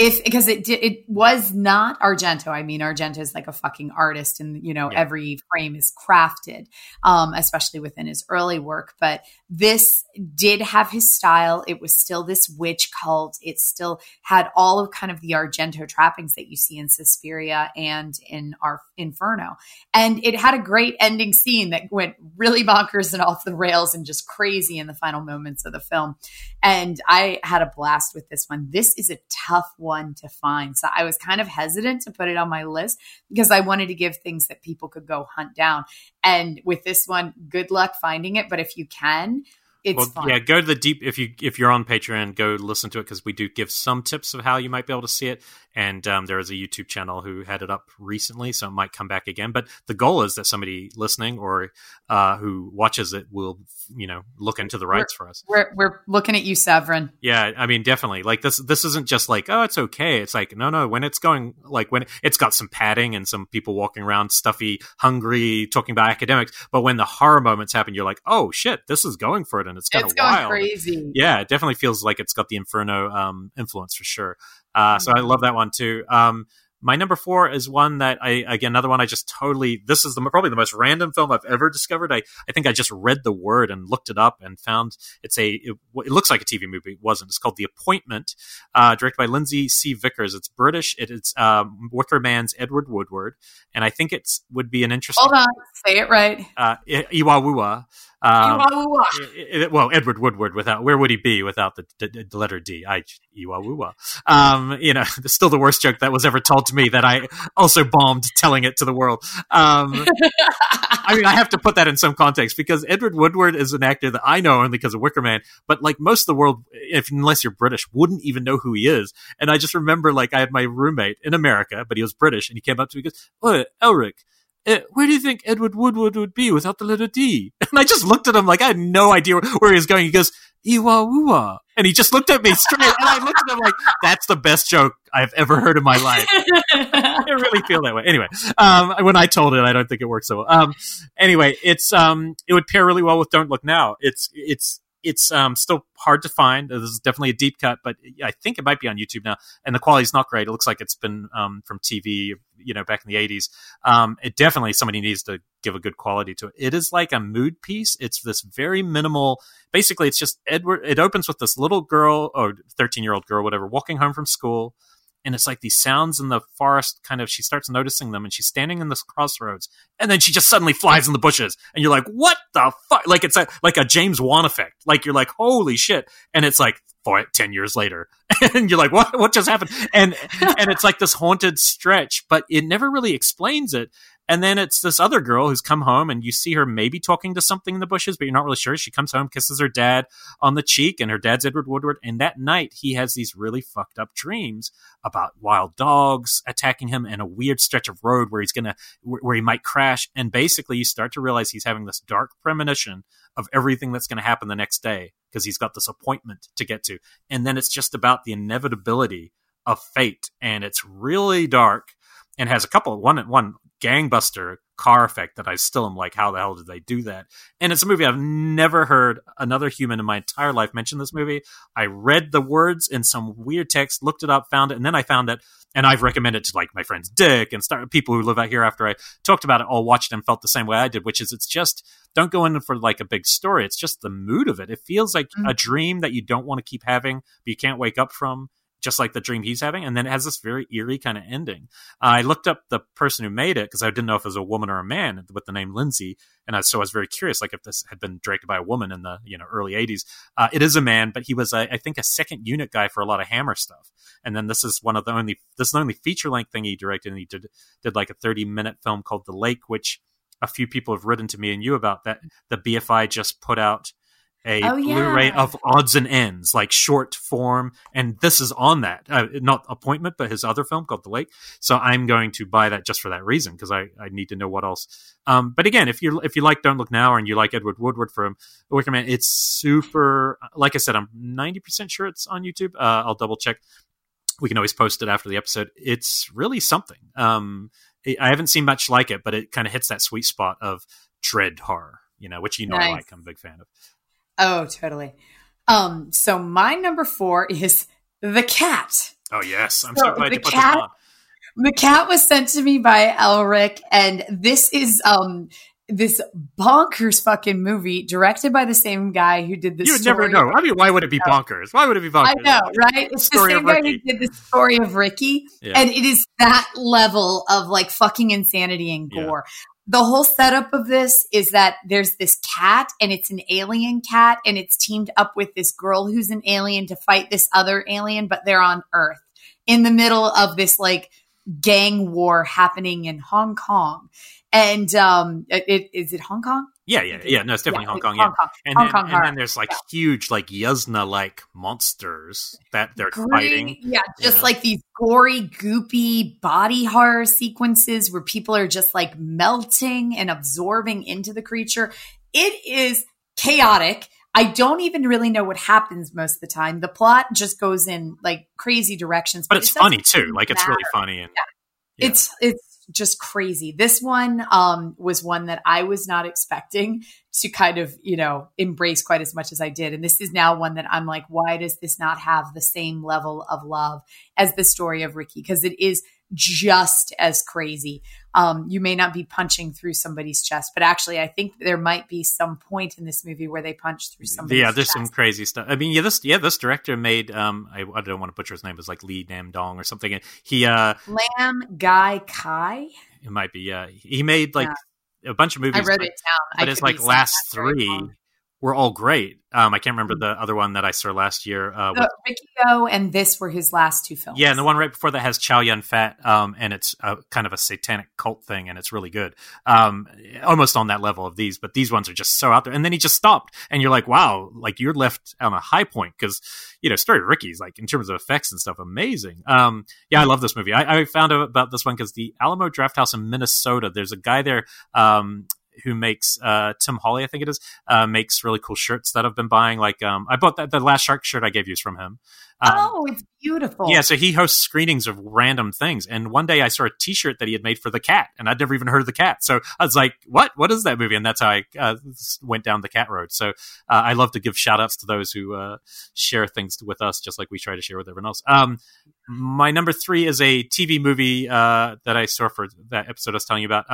If because it did it was not argento. I mean argento is like a fucking artist and you know Yeah. every frame is crafted um especially within his early work. But this did have his style. It was still this witch cult. It still had all of kind of the argento trappings that you see in suspiria and in our inferno. And it had a great ending scene that went really bonkers and off the rails and just crazy in the final moments of the film. And I had a blast with this one. This is a tough one to find. So I was kind of hesitant to put it on my list because I wanted to give things that people could go hunt down. And with this one, good luck finding it. But if you can, it's well, fun. yeah, go to the deep if you if you're on Patreon, go listen to it because we do give some tips of how you might be able to see it. And um, there is a YouTube channel who had it up recently, so it might come back again. But the goal is that somebody listening or uh, who watches it will, you know, look into the rights for us. We're, we're looking at you, Severin. Yeah, I mean, definitely. Like this, this isn't just like, oh, it's okay. It's like, no, no. When it's going, like when it's got some padding and some people walking around stuffy, hungry, talking about academics. But when the horror moments happen, you're like, oh shit, this is going for it, and it's kind of wild. crazy. Yeah, it definitely feels like it's got the Inferno um, influence for sure. Uh, so I love that one too. Um, my number four is one that I again another one I just totally. This is the probably the most random film I've ever discovered. I I think I just read the word and looked it up and found it's a it, it looks like a TV movie. It wasn't. It's called The Appointment, uh, directed by Lindsey C. Vickers. It's British. It, it's um, Wicker Man's Edward Woodward, and I think it's would be an interesting. Hold on. Say it right. Uh, Iwawua. Um, Iwawua. it- it- well, Edward Woodward without where would he be without the, the, the letter D? I Iwawua. Um, you know, still the worst joke that was ever told to me that I also bombed telling it to the world. Um, I mean, I have to put that in some context because Edward Woodward is an actor that I know only because of Wicker Man, but like most of the world, if unless you're British, wouldn't even know who he is. And I just remember like I had my roommate in America, but he was British, and he came up to me and goes, "Oh, Elric." Uh, where do you think Edward Woodward would be without the letter D? And I just looked at him like I had no idea where he was going. He goes, Iwa And he just looked at me straight. And I looked at him like, that's the best joke I've ever heard in my life. I really feel that way. Anyway, um, when I told it, I don't think it worked so well. Um, anyway, it's um, it would pair really well with Don't Look Now. It's it's it's um, still hard to find. This is definitely a deep cut, but I think it might be on YouTube now, and the quality's not great. It looks like it's been um, from TV, you know, back in the '80s. Um, it definitely somebody needs to give a good quality to it. It is like a mood piece. It's this very minimal. Basically, it's just Edward. It opens with this little girl or 13 year old girl, whatever, walking home from school and it's like these sounds in the forest kind of she starts noticing them and she's standing in this crossroads and then she just suddenly flies in the bushes and you're like what the fuck like it's a, like a james wan effect. Like you're like holy shit. And it's like four, 10 years later and you're like what what just happened? And and it's like this haunted stretch but it never really explains it and then it's this other girl who's come home and you see her maybe talking to something in the bushes, but you're not really sure. She comes home, kisses her dad on the cheek, and her dad's Edward Woodward. And that night, he has these really fucked up dreams about wild dogs attacking him and a weird stretch of road where he's gonna, where he might crash. And basically, you start to realize he's having this dark premonition of everything that's going to happen the next day because he's got this appointment to get to. And then it's just about the inevitability of fate. And it's really dark and has a couple, one, one gangbuster car effect that I still am like, how the hell did they do that? And it's a movie I've never heard another human in my entire life mention this movie. I read the words in some weird text, looked it up, found it, and then I found it, and I've recommended to like my friends Dick and start, people who live out here after I talked about it all watched and felt the same way I did, which is it's just don't go in for like a big story. It's just the mood of it. It feels like Mm. a dream that you don't want to keep having, but you can't wake up from just like the dream he's having. And then it has this very eerie kind of ending. I looked up the person who made it because I didn't know if it was a woman or a man with the name Lindsay. And I, so I was very curious, like if this had been directed by a woman in the, you know, early eighties. Uh, it is a man, but he was, a, I think, a second unit guy for a lot of Hammer stuff. And then this is one of the only, this is the only feature length thing he directed. And he did, did like a 30 minute film called The Lake, which a few people have written to me and you about that. The BFI just put out a Oh, yeah. Blu-ray of odds and ends, like short form, and this is on that. Uh, not appointment, but his other film called The Lake. So I'm going to buy that just for that reason because I, I need to know what else. Um, but again, if you if you like Don't Look Now and you like Edward Woodward from Wicker Man, it's super. Like I said, I'm 90 percent sure it's on YouTube. Uh, I'll double check. We can always post it after the episode. It's really something. Um, I haven't seen much like it, but it kind of hits that sweet spot of dread horror, you know, which you know I like. I'm a big fan of. Oh, totally. Um, so my number four is The Cat. Oh yes, I'm so, so glad you put cat, this on. The cat was sent to me by Elric, and this is um this bonkers fucking movie directed by the same guy who did this. You would never know. I mean, why would it be bonkers? Why would it be bonkers? I know, right? It's the, the same guy who did the story of Ricky, yeah. and it is that level of like fucking insanity and gore. The whole setup of this is that there's this cat, and it's an alien cat, and it's teamed up with this girl who's an alien to fight this other alien, but they're on Earth in the middle of this like gang war happening in Hong Kong. And um, it, is it Hong Kong? Yeah, yeah, yeah. No, it's definitely yeah, Hong Kong. Hong yeah, Kong. and Hong then Kong and then there's like yeah. huge, like Yuzna like monsters that they're Great. fighting. Yeah, just like these gory, goopy body horror sequences where people are just like melting and absorbing into the creature. It is chaotic. I don't even really know what happens most of the time. The plot just goes in like crazy directions, but, but it's it funny too. Like it's really funny and yeah. it's it's just crazy. This one um, was one that I was not expecting to kind of, you know, embrace quite as much as I did. And this is now one that I'm like, why does this not have the same level of love as the story of Ricky? Because it is just as crazy. Um, you may not be punching through somebody's chest, but actually, I think there might be some point in this movie where they punch through somebody's. Yeah, there's chest. some crazy stuff. I mean, yeah, this yeah, this director made um, I, I don't want to butcher his name, it's like Lee Nam Dong or something. He uh, Lam Guy Kai. It might be. Yeah, he made like yeah. a bunch of movies. I wrote but, it down. But it's like last three were all great. Um, I can't remember mm-hmm. the other one that I saw last year. Uh, with, Ricky O and this were his last two films. Yeah, and the one right before that has Chow Yun Fat, um, and it's a, kind of a satanic cult thing, and it's really good. Um, almost on that level of these, but these ones are just so out there. And then he just stopped, and you're like, wow, like you're left on a high point because you know, story of Ricky's like in terms of effects and stuff, amazing. Um, yeah, I love this movie. I, I found out about this one because the Alamo Drafthouse in Minnesota. There's a guy there. Um, who makes uh, Tim Hawley, I think it is, uh, makes really cool shirts that I've been buying. Like um, I bought that the last shark shirt I gave you is from him. Um, oh, it's beautiful. Yeah, so he hosts screenings of random things. And one day I saw a T-shirt that he had made for the cat, and I'd never even heard of the cat. So I was like, "What? What is that movie?" And that's how I uh, went down the cat road. So uh, I love to give shout outs to those who uh, share things with us, just like we try to share with everyone else. Um, my number three is a TV movie uh, that I saw for that episode I was telling you about.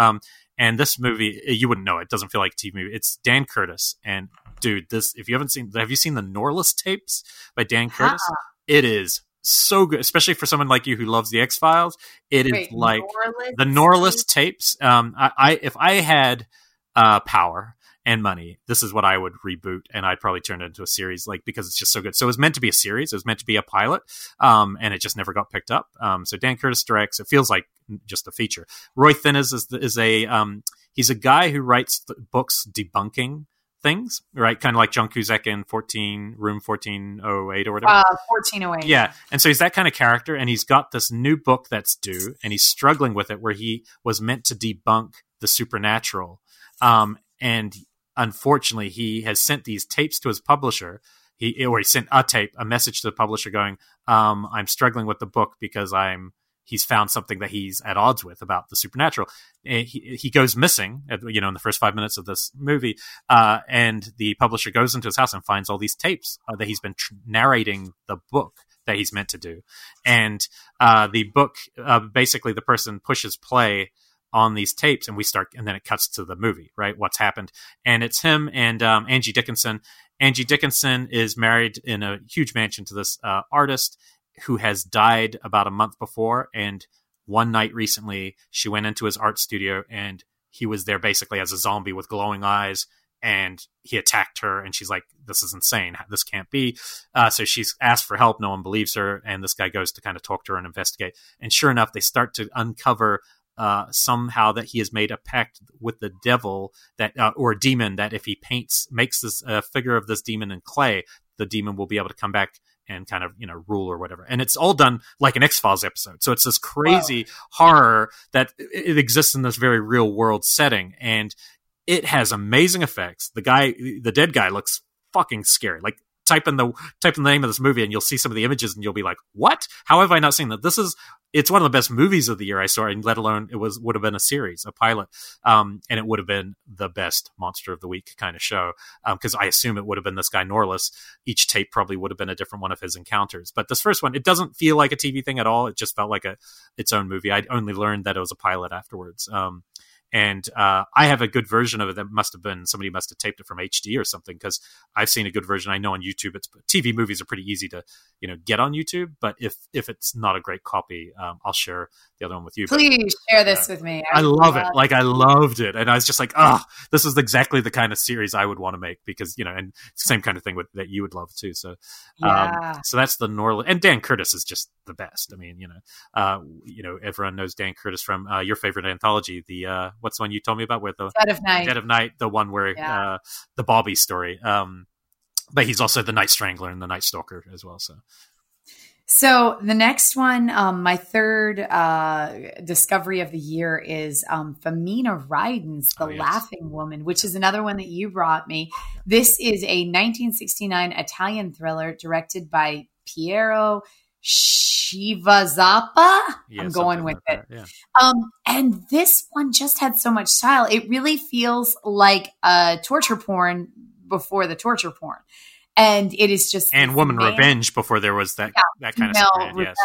And this movie, you wouldn't know it. Doesn't feel like a TV movie. It's Dan Curtis, and dude, this if you haven't seen, have you seen the Norliss tapes by Dan Curtis? It is so good, especially for someone like you who loves the X Files. It Wait, is like Norliss the Norliss tapes. Um, I, I if I had uh, power and money, this is what I would reboot, and I'd probably turn it into a series, like because it's just so good. So it was meant to be a series. It was meant to be a pilot, um, and it just never got picked up. Um, so Dan Curtis directs. It feels like just a feature. Roy Thinnes is is a um, he's a guy who writes books debunking things, right? Kind of like John Cusack in 14, Room 1408 or whatever. Uh, 1408. Yeah. And so he's that kind of character, and he's got this new book that's due, and he's struggling with it where he was meant to debunk the supernatural. Um, and unfortunately, he has sent these tapes to his publisher. He or he sent a tape, a message to the publisher going, um, "I'm struggling with the book because I'm." He's found something that he's at odds with about the supernatural. He, he goes missing, you know, in the first five minutes of this movie, uh, and the publisher goes into his house and finds all these tapes uh, that he's been tr- narrating the book that he's meant to do. And uh, the book, uh, basically, the person pushes play on these tapes and we start and then it cuts to the movie right? What's happened. And it's him and um, angie dickinson. Angie dickinson is married in a huge mansion to this uh, artist who has died about a month before. And one night recently she went into his art studio and he was there basically as a zombie with glowing eyes and he attacked her. And she's like this is insane. This can't be. Uh, so she's asked for help. No one believes her. And this guy goes to kind of talk to her and investigate. And sure enough they start to uncover uh, somehow that he has made a pact with the devil that uh, or a demon that if he paints makes this uh, figure of this demon in clay, the demon will be able to come back and kind of you know rule or whatever. And it's all done like an X Files episode. So it's this crazy wow. horror that it exists in this very real world setting, and it has amazing effects. The guy, the dead guy, looks fucking scary. Like type in the type in the name of this movie and you'll see some of the images and you'll be like, "What? How have I not seen that?" This is it's one of the best movies of the year I saw, and let alone it was would have been a series, a pilot, um, and it would have been the best monster of the week kind of show because um, I assume it would have been this guy Norliss. Each tape probably would have been a different one of his encounters, but this first one it doesn't feel like a TV thing at all. It just felt like a its own movie. I only learned that it was a pilot afterwards. Um, and uh, I have a good version of it that must have been somebody must have taped it from HD or something because I've seen a good version. I know on YouTube, it's TV movies are pretty easy to you know get on YouTube, but if if it's not a great copy, um, I'll share the other one with you. Please but, share this uh, with me. I, I love it. Like I loved it, and I was just like, oh, this is exactly the kind of series I would want to make because you know, and same kind of thing with, that you would love too. So, um, yeah. um, so that's the Norland, and Dan Curtis is just the best. I mean, you know, uh, you know, everyone knows Dan Curtis from uh, your favorite anthology, the uh, what's the one you told me about with the Dead of Night, Dead of Night, the one where yeah. uh, the Bobby story. Um, but he's also the Night Strangler and the Night Stalker as well. So. So the next one, um, my third uh, discovery of the year is um, Femina Ridens The oh, yes. Laughing Woman, which is another one that you brought me. This is a 1969 Italian thriller directed by Piero Schivazappa. Yeah, I'm going with like it. Yeah. Um, and this one just had so much style. It really feels like a torture porn before the torture porn. And it is just and woman man, revenge before there was that yeah, that kind of stuff. Yes.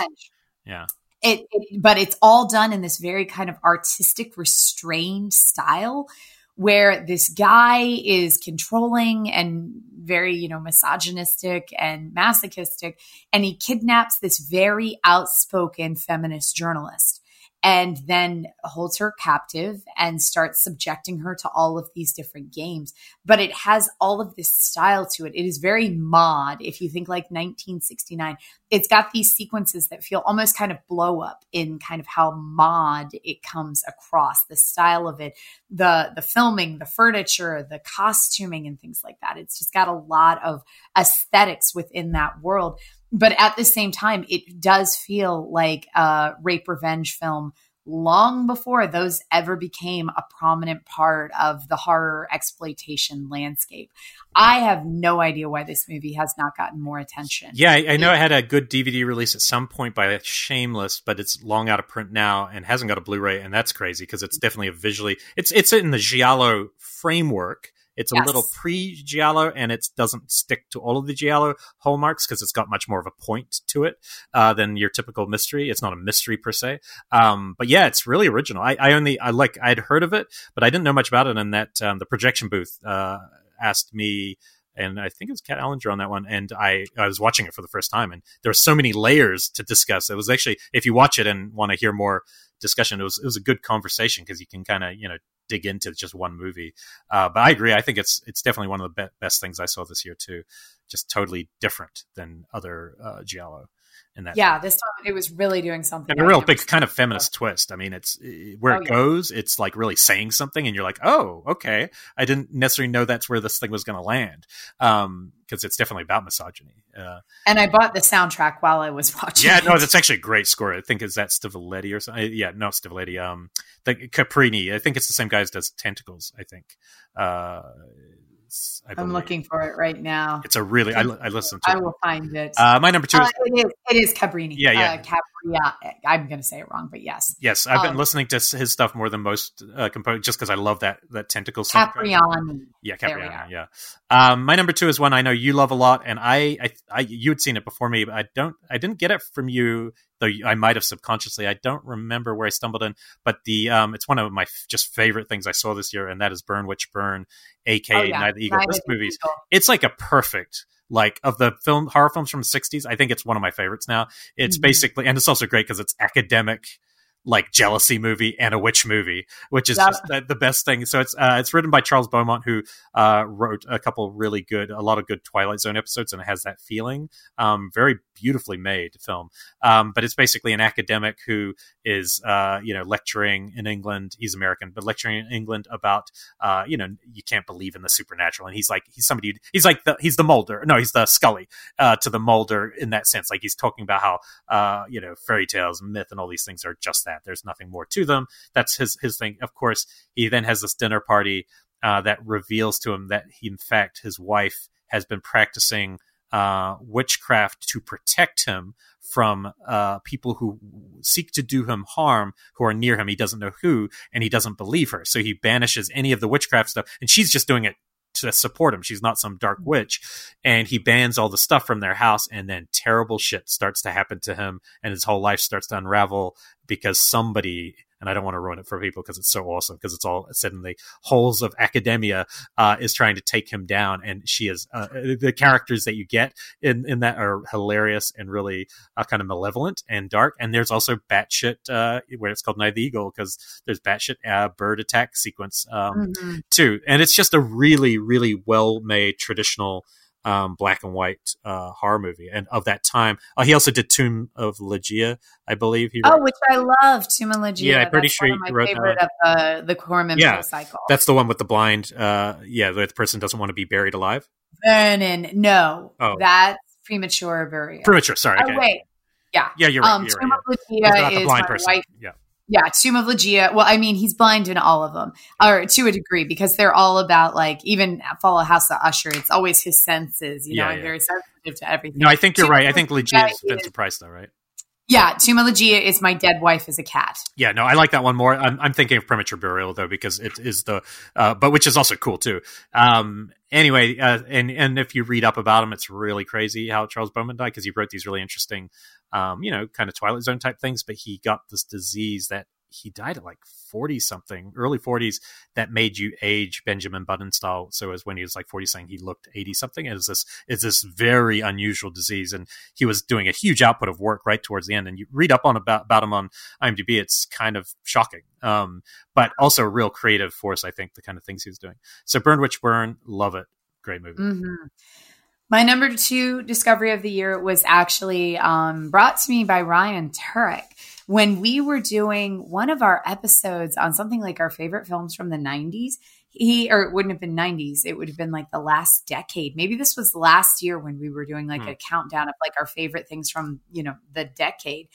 Yeah. It, it, but it's all done in this very kind of artistic, restrained style where this guy is controlling and very, you know, misogynistic and masochistic. And he kidnaps this very outspoken feminist journalist and then holds her captive and starts subjecting her to all of these different games. But it has all of this style to it. It is very mod. If you think like 1969, it's got these sequences that feel almost kind of blow up in kind of how mod it comes across the style of it, the the filming, the furniture, the costuming, and things like that. It's just got a lot of aesthetics within that world but at the same time, it does feel like a rape revenge film long before those ever became a prominent part of the horror exploitation landscape. I have no idea why this movie has not gotten more attention. Yeah, I, I know it, it had a good DVD release at some point by Shameless, but it's long out of print now and hasn't got a Blu-ray, and that's crazy because it's definitely a visually it's it's in the giallo framework it's a yes. little pre giallo and it doesn't stick to all of the giallo hallmarks because it's got much more of a point to it uh, than your typical mystery. It's not a mystery per se, um, but yeah, it's really original. I, I, only I like I'd heard of it, but I didn't know much about it. And that um, the projection booth uh, asked me and I think it was Kat Ellinger on that one. And I, I was watching it for the first time, and there were so many layers to discuss. It was actually, if you watch it and want to hear more discussion, it was it was a good conversation because you can kind of you know dig into just one movie. Uh, but I agree. I think it's it's definitely one of the be- best things I saw this year too. Just totally different than other uh, giallo in that. Yeah, this time it was really doing something. And a real big kind of feminist twist. I mean, it's where oh, it yeah. goes. It's like really saying something, and you're like, oh, okay. I didn't necessarily know that's where this thing was going to land. Um, because it's definitely about misogyny. Uh, and I bought the soundtrack while I was watching. Yeah, it. no, that's actually a great score. I think is that Stivaleti or something. Yeah, no, Stivaleti. Um, the Caprini. I think it's the same guy as does Tentacles. I think. Uh, I am looking for it right now. It's a really. I, I listened to. I will find it. Uh, my number two uh, is. It is. It is Cabrini. Yeah, yeah. Uh, Capria. I'm going to say it wrong, but yes. Yes, I've um, been listening to his stuff more than most uh, composers, just because I love that that tentacle. Capriani. Yeah, Capriani. Yeah. Um, my number two is one I know you love a lot, and I, I, I, you had seen it before me, but I don't. I didn't get it from you though I might have subconsciously. I don't remember where I stumbled in, but the um, it's one of my f- just favorite things I saw this year, and that is Burn Witch Burn, aka oh, yeah. Night of the Eagle. Night this movie's Eagle. it's like a perfect like of the film horror films from the 60s i think it's one of my favorites now it's mm-hmm. basically and it's also great because it's academic like jealousy movie and a witch movie, which is just the, the, best thing. So it's uh, it's written by Charles Beaumont, who uh, wrote a couple really good, a lot of good Twilight Zone episodes, and it has that feeling. Um, very beautifully made film. Um, but it's basically an academic who is uh, you know lecturing in England. He's American, but lecturing in England about uh, you know you can't believe in the supernatural, and he's like he's somebody he's like the he's the Mulder, no, he's the Scully uh, to the Mulder in that sense. Like he's talking about how uh, you know fairy tales, and myth, and all these things are just that that. There's nothing more to them. That's his his thing. Of course, he then has this dinner party uh, that reveals to him that he, in fact, his wife has been practicing uh, witchcraft to protect him from uh, people who seek to do him harm who are near him. He doesn't know who, and he doesn't believe her. So he banishes any of the witchcraft stuff, and she's just doing it to support him. She's not some dark mm-hmm. witch. And he bans all the stuff from their house, and then terrible shit starts to happen to him, and his whole life starts to unravel because somebody and I don't want to ruin it for people because it's so awesome because it's all set in the holes of academia uh, is trying to take him down, and she is uh, the characters that you get in in that are hilarious and really uh, kind of malevolent and dark. And there's also batshit uh, where it's called Night of the Eagle because there's batshit uh, bird attack sequence um, mm-hmm. too, and it's just a really really well made traditional um, black and white uh, horror movie, and of that time. Uh, he also did Tomb of Ligeia, I believe. He wrote. Oh, which I love, Tomb of Ligeia. Yeah, I'm pretty that's sure one my wrote favorite that. of the the Corman Yeah, cycle. That's the one with the blind. Uh, yeah, the person doesn't want to be buried alive. Vernon. No, Oh. that's premature burial. Premature. Sorry. Oh okay. wait, yeah. Yeah, you're right. Um, you're Tomb right, of yeah. He's Ligeia not the is blind my person. wife. Yeah. Yeah, Tomb of Ligeia. Well, I mean, he's blind in all of them, or to a degree, because they're all about like even follow House of Usher. It's always his senses, you know, Yeah, and yeah. very sensitive to everything. No, I think you're Tomb right. I think is is- Vincent Price, though, right? Yeah, Ligeia is my dead wife as a cat. Yeah, no, I like that one more. I'm, I'm thinking of premature burial though because it is the, uh, but which is also cool too. Um, anyway, uh, and and if you read up about him, it's really crazy how Charles Beaumont died because he wrote these really interesting, um, you know, kind of Twilight Zone type things. But he got this disease that he died at like 40 something, early 40s, that made you age Benjamin Button style. So as when he was like 40 saying he looked 80 something. It is this is this very unusual disease, and he was doing a huge output of work right towards the end. And you read up on about about him on IMDb, it's kind of shocking, um, but also a real creative force. I think the kind of things he was doing. So Burn Witch Burn, love it, great movie. hmm My number two discovery of the year was actually um, brought to me by Ryan Turek when we were doing one of our episodes on something like our favorite films from the 90s. He, or it wouldn't have been 90s, it would have been like the last decade. Maybe this was last year when we were doing like Hmm. a countdown of like our favorite things from, you know, the decade.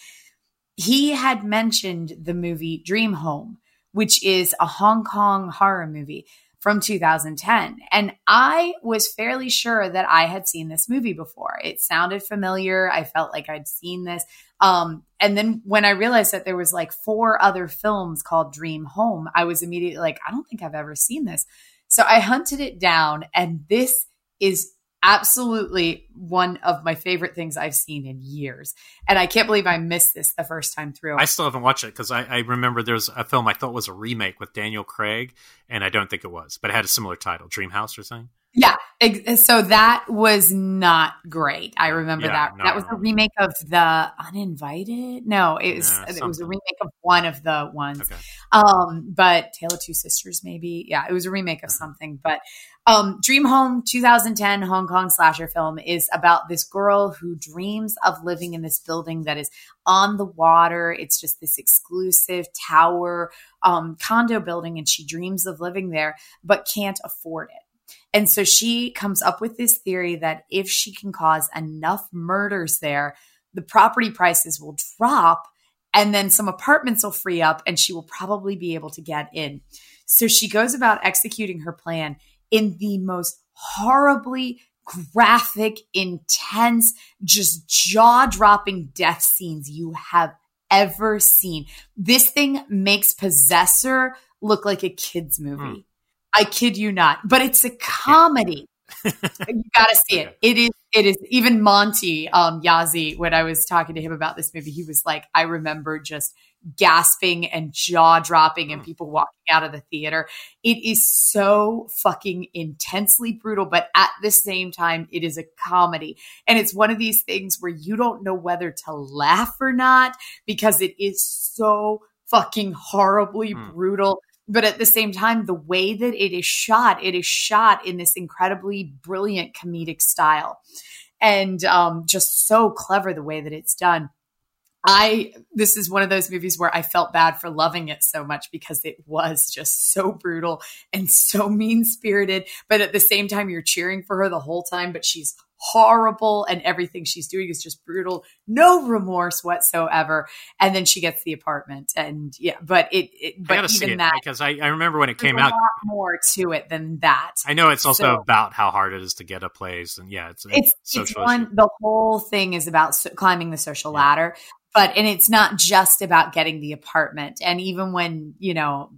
He had mentioned the movie Dream Home, which is a Hong Kong horror movie from 2010. And I was fairly sure that I had seen this movie before. It sounded familiar. I felt like I'd seen this. Um, and then when I realized that there was like four other films called Dream Home, I was immediately like, I don't think I've ever seen this. So I hunted it down, and this is absolutely one of my favorite things I've seen in years. And I can't believe I missed this the first time through. I still haven't watched it because I, I remember there's a film I thought was a remake with Daniel Craig, and I don't think it was, but it had a similar title, Dream House or something. Yeah. So that was not great. I remember Yeah, that. that was a remake of the Uninvited. No, it was Yeah, it was a remake of one of the ones. Okay. Um, but Tale of Two Sisters, maybe. Yeah, it was a remake Uh-huh. of something. But um, Dream Home 2010 Hong Kong slasher film is about this girl who dreams of living in this building that is on the water. It's just this exclusive tower um, condo building, and she dreams of living there, but can't afford it. And so she comes up with this theory that if she can cause enough murders there, the property prices will drop and then some apartments will free up and she will probably be able to get in. So she goes about executing her plan in the most horribly graphic, intense, just jaw dropping death scenes you have ever seen. This thing makes Possessor look like a kid's movie. Hmm. I kid you not, but it's a comedy. you gotta see it. It is. It is. Even Monty um, Yazi, when I was talking to him about this movie, he was like, "I remember just gasping and jaw dropping, and people walking out of the theater. It is so fucking intensely brutal, but at the same time, it is a comedy, and it's one of these things where you don't know whether to laugh or not because it is so fucking horribly Hmm. brutal but at the same time the way that it is shot it is shot in this incredibly brilliant comedic style. And um, just so clever the way that it's done. I this is one of those movies where i felt bad for loving it so much because it was just so brutal and so mean spirited but at the same time you're cheering for her the whole time but she's horrible and everything she's doing is just brutal. No remorse whatsoever. And then she gets the apartment and yeah but it, it but even that because I, I remember when it came out. more to it than that. I know it's also so, about how hard it is to get a place and yeah it's it's, it's one the whole thing is about so, climbing the social yeah. ladder but and it's not just about getting the apartment. And even when you know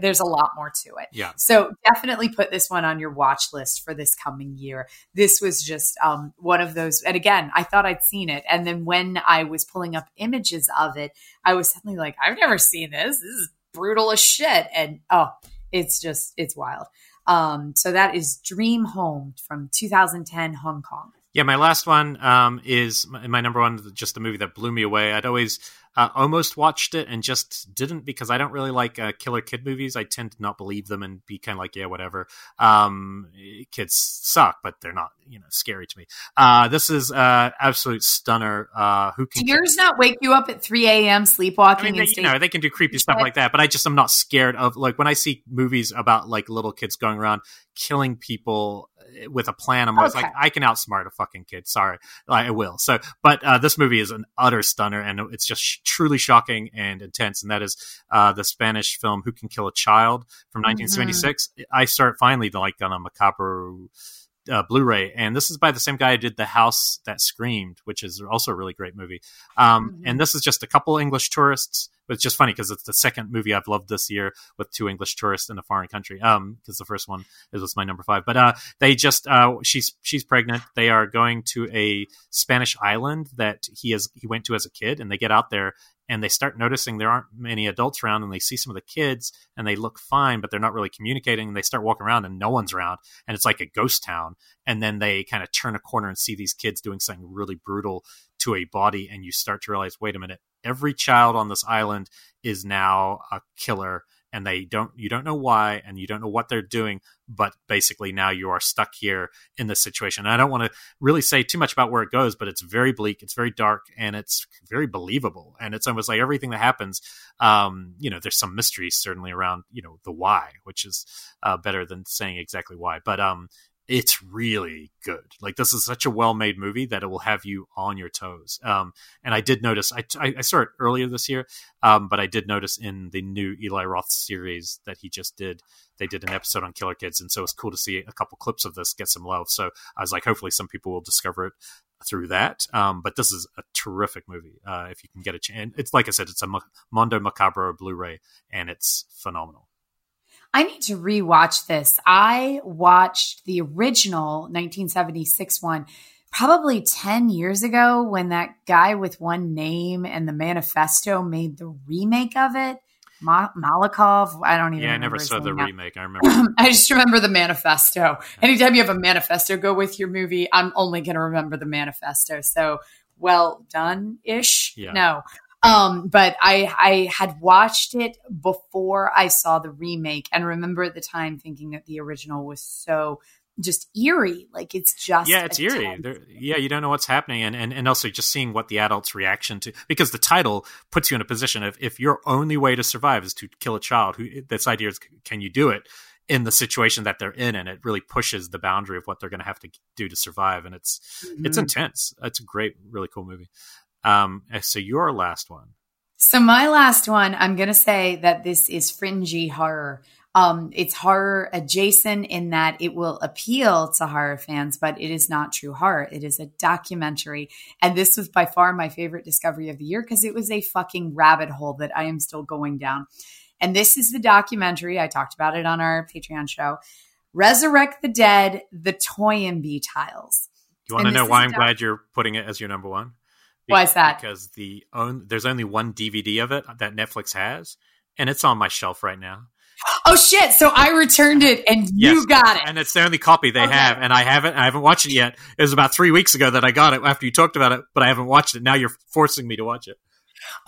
there's a lot more to it. Yeah. So definitely put this one on your watch list for this coming year. This was just um, one of those. And again, I thought I'd seen it, and then when I was pulling up images of it, I was suddenly like, I've never seen this. This is brutal as shit. And oh, it's just it's wild. Um, so that is Dream Home from 2010 Hong Kong. Yeah, my last one um, is my, my, number one, just the movie that blew me away. I'd always uh, almost watched it and just didn't because I don't really like uh, killer kid movies. I tend to not believe them and be kind of like, yeah, whatever. Um, kids suck, but they're not, you know, scary to me. Uh, this is uh, absolute stunner. Uh, who can do yours not wake you up at three a.m. sleepwalking? I mean, they, you know, they can do creepy stuff like that, but I just am not scared of like when I see movies about like little kids going around killing people with a plan. I'm always okay. like, I can outsmart a fucking kid. Sorry, I will. So, but uh, this movie is an utter stunner, and it's just sh- truly shocking and intense. And that is uh, the Spanish film "Who Can Kill a Child" from 1976. Mm-hmm. I start finally to like on a macabre. Uh, Blu-ray, and this is by the same guy who did The House That Screamed, which is also a really great movie. Um, mm-hmm. And this is just a couple English tourists but it's just funny because it's the second movie I've loved this year with two English tourists in a foreign country. Um, because the first one is was my number five. But uh, they just uh, she's she's pregnant. They are going to a Spanish island that he has he went to as a kid, and they get out there and they start noticing there aren't many adults around and they see some of the kids and they look fine but they're not really communicating and they start walking around and no one's around and it's like a ghost town and then they kind of turn a corner and see these kids doing something really brutal to a body and you start to realize wait a minute every child on this island is now a killer and they don't you don't know why and you don't know what they're doing but basically now you are stuck here in this situation. And i don't want to really say too much about where it goes but it's very bleak it's very dark and it's very believable. And it's almost like everything that happens um, you know there's some mystery certainly around you know the why which is uh, better than saying exactly why. But um it's really good. Like this is such a well-made movie that it will have you on your toes. Um, and I did notice I, I, saw it earlier this year, um, but I did notice in the new Eli Roth series that he just did, they did an episode on Killer Kids, and so it's cool to see a couple clips of this get some love. So I was like, hopefully, some people will discover it through that. Um, but this is a terrific movie uh, if you can get a chance. It's like I said, it's a Mondo Macabro Blu-ray, and it's phenomenal. I need to rewatch this. I watched the original 1976 one probably 10 years ago when that guy with one name and the manifesto made the remake of it. Ma- Makinov. I don't even. Yeah, I never saw the now. remake. I remember. I just remember the manifesto. Anytime you have a manifesto go with your movie, I'm only going to remember the manifesto. So well done ish. Yeah. No, um, but I I had watched it before I saw the remake and remember at the time thinking that the original was so just eerie. Like it's just yeah, it's eerie. yeah, you don't know what's happening, and, and and also just seeing what the adults' reaction to because the title puts you in a position of if your only way to survive is to kill a child. Who this idea is, can you do it? in the situation that they're in and it really pushes the boundary of what they're going to have to do to survive and it's mm-hmm. it's intense it's a great really cool movie um, eh, so your last one. So my last one, I'm going to say that this is fringy horror. Um, it's horror adjacent in that it will appeal to horror fans, but it is not true horror. It is a documentary. And this was by far my favorite discovery of the year because it was a fucking rabbit hole that I am still going down. And this is the documentary. I talked about it on our Patreon show. Resurrect the Dead, the Toynbee Tiles. Do you want and to know why I'm doc- glad you're putting it as your number one? Why is that? Because the own there's only one DVD of it that Netflix has, and it's on my shelf right now. Oh shit! So I returned it, and yes, you got it, and it's the only copy they okay. have, and I haven't I haven't watched it yet. It was about three weeks ago that I got it after you talked about it, but I haven't watched it. Now you're forcing me to watch it.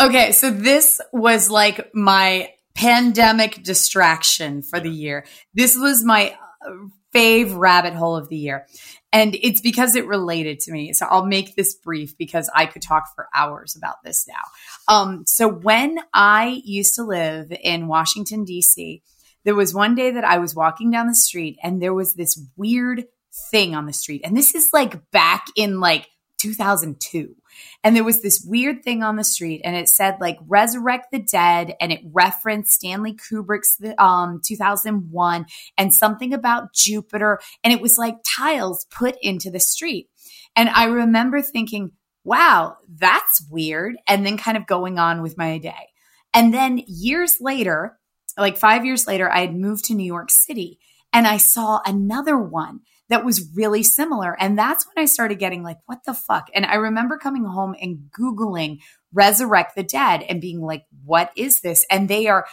Okay, so this was like my pandemic distraction for the year. This was my uh, fave rabbit hole of the year. And it's because it related to me. So I'll make this brief because I could talk for hours about this now. Um, so when I used to live in Washington, D.C., there was one day that I was walking down the street and there was this weird thing on the street. And this is like back in like 2002. And there was this weird thing on the street and it said like resurrect the dead and it referenced Stanley Kubrick's um 2001 and something about Jupiter and it was like tiles put into the street. And I remember thinking, wow, that's weird and then kind of going on with my day. And then years later, like 5 years later, I had moved to New York City and I saw another one that was really similar. And that's when I started getting like, what the fuck? And I remember coming home and Googling resurrect the dead and being like, what is this? And they are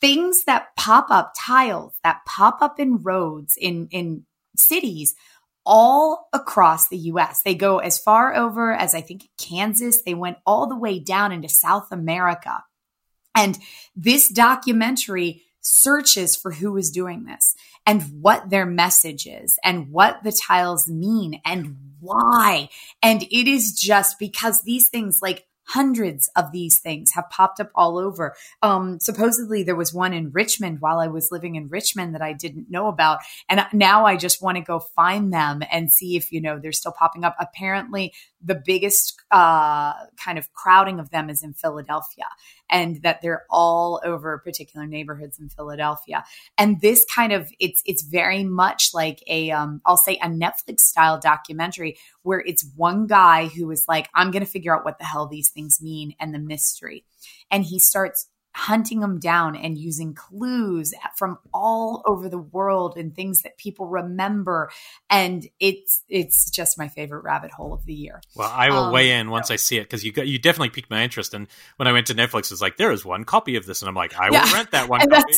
things that pop up, tiles that pop up in roads, in, in cities all across the US. They go as far over as I think Kansas. They went all the way down into South America. And this documentary searches for who is doing this and what their message is and what the tiles mean and why. And it is just because these things like hundreds of these things have popped up all over. Um, supposedly there was one in Richmond while I was living in Richmond that I didn't know about. And now I just want to go find them and see if, you know, they're still popping up. Apparently the biggest uh, kind of crowding of them is in Philadelphia and that they're all over particular neighborhoods in Philadelphia. And this kind of it's it's very much like a um, I'll say a Netflix style documentary where it's one guy who is like I'm going to figure out what the hell these things mean and the mystery. And he starts hunting them down and using clues from all over the world and things that people remember. And it's it's just my favorite rabbit hole of the year. Well i will um, weigh in once so. i see it because you got you definitely piqued my interest. And when i went to netflix it's like there is one copy of this. And i'm like i will rent that one copy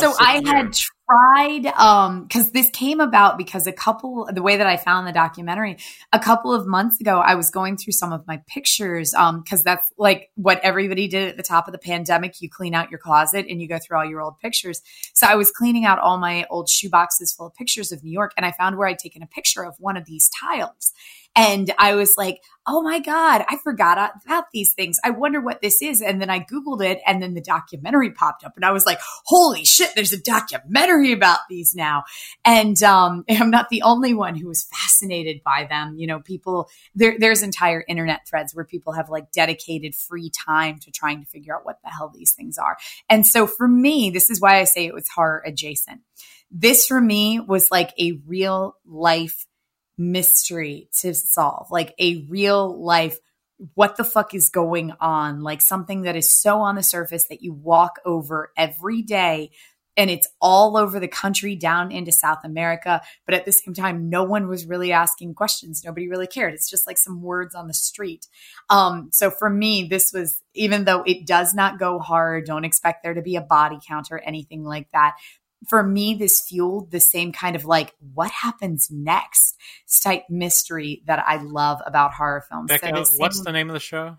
so I here. had tried um because this came about because a couple the way that I found the documentary a couple of months ago I was going through some of my pictures um because that's like what everybody did at the top of the pandemic. You clean out your closet and you go through all your old pictures. So I was cleaning out all my old shoe boxes full of pictures of New York and I found where I'd taken a picture of one of these tiles and I was like, oh my God, I forgot about these things. I wonder what this is. And then I Googled it and then the documentary popped up and I was like, holy shit, there's a documentary about these now. And um, I'm not the only one who was fascinated by them. You know, people, there, there's entire internet threads where people have like dedicated free time to trying to figure out what the hell these things are. And so for me, this is why I say it was horror adjacent. This for me was like a real life mystery to solve, like a real life what the fuck is going on, like something that is so on the surface that you walk over every day and it's all over the country down into South America. But at the same time, no one was really asking questions. Nobody really cared. It's just like some words on the street. Um, so for me, this was, even though it does not go hard, don't expect there to be a body count or anything like that for me, this fueled the same kind of like, what happens next type mystery that I love about horror films. Bekah, so what's the name of the show?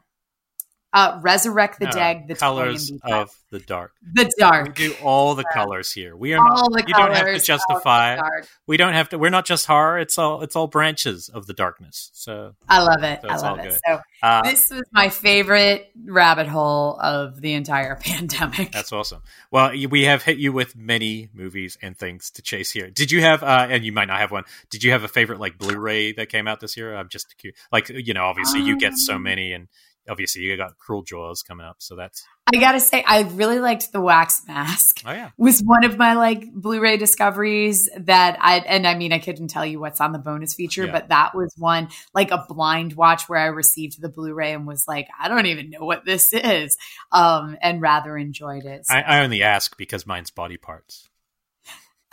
Uh, Resurrect the no, Dead. The colors of the dark. The dark. We do all the colors here. We are all not. you don't have to justify. We don't have to. We're not just horror. It's all. It's all branches of the darkness. So I love it. So I love it. Good. So uh, this was my favorite rabbit hole of the entire pandemic. That's awesome. Well, we have hit you with many movies and things to chase here. Did you have? Uh, and you might not have one. Did you have a favorite like Blu-ray that came out this year? I'm just. Like you know, obviously um, you get so um, many and obviously you got Cruel Jaws coming up, so that's. I gotta say, I really liked the Wax Mask. Oh yeah, was one of my like Blu-ray discoveries that I and I mean I couldn't tell you what's on the bonus feature, yeah. but that was one like a blind watch where I received the Blu-ray and was like, I don't even know what this is, um, and rather enjoyed it. So. I, I only ask because mine's body parts.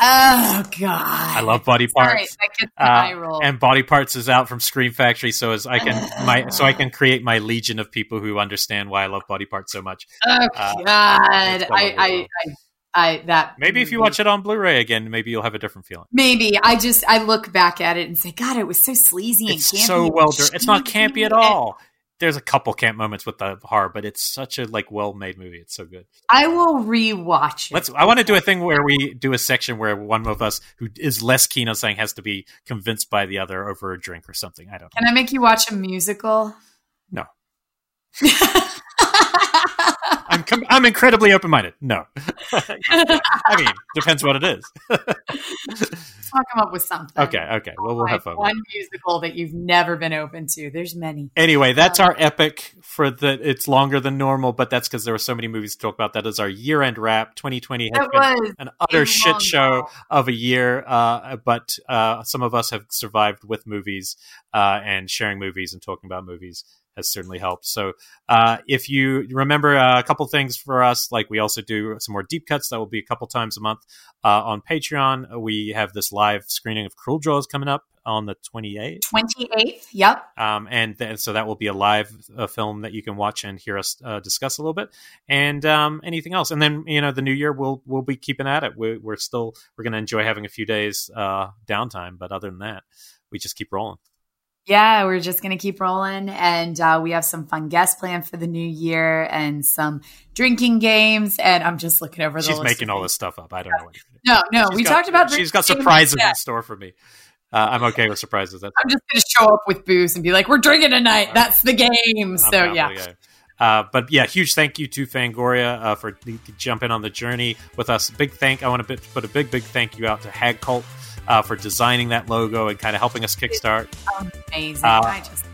Oh God! I love Body Parts. Sorry, uh, and Body Parts is out from Scream Factory, so as I can my so I can create my legion of people who understand why I love Body Parts so much. Oh uh, God! I, I, I, I that maybe if you watch it on Blu-ray again, maybe you'll have a different feeling. Maybe I just I look back at it and say, God, it was so sleazy and it's campy. So well done. It's not campy at all there's a couple camp moments with the horror, but it's such a like well made movie. It's so good. I will rewatch it. Let's. I want to do a thing where we do a section where one of us who is less keen on saying has to be convinced by the other over a drink or something. I don't. Can know. I make you watch a musical? No. I'm com- I'm incredibly open minded. No, I mean depends what it is. I'll come up with something. Okay, okay. Well, we'll have fun. One musical that you've never been open to. There's many. Anyway, that's our epic for the. It's longer than normal, but that's because there were so many movies to talk about. That is our year end wrap. 2020 has been an utter shit show of a year, uh, but uh, some of us have survived with movies uh, and sharing movies and talking about movies has certainly helped. So, uh, if you remember uh, a couple things for us, like we also do some more deep cuts that will be a couple times a month uh, on Patreon. We have this live screening of Cruel Jaws coming up on the 28th. 28th. Yep. Um, and th- so that will be a live uh, film that you can watch and hear us uh, discuss a little bit, and um, anything else. And then you know the new year we'll we'll be keeping at it. We're, we're still we're going to enjoy having a few days uh, downtime, but other than that, we just keep rolling. Yeah, we're just going to keep rolling. And uh, we have some fun guests planned for the new year and some drinking games. And I'm just looking over the She's making all this stuff up. I don't know. What to do. No, no, She's we got- talked about She's got surprises in store for me. Uh, I'm okay with surprises. That's I'm just going to show up with booze and be like, we're drinking tonight. That's the game. I'm So, yeah. game. Uh, but yeah, huge thank you to Fangoria uh, for jumping on the journey with us. Big thank. I want to put a big, big thank you out to Hag Cult uh, for designing that logo and kind of helping us kickstart. Amazing. Uh, I just,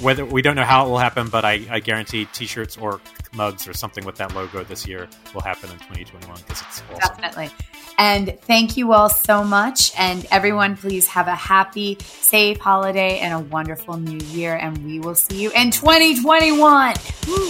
Whether we don't know how it will happen, but I, I guarantee T-shirts or mugs or something with that logo this year will happen in 2021 because it's awesome. definitely. And thank you all so much. And everyone, please have a happy, safe holiday and a wonderful new year. And we will see you in 2021. Woo.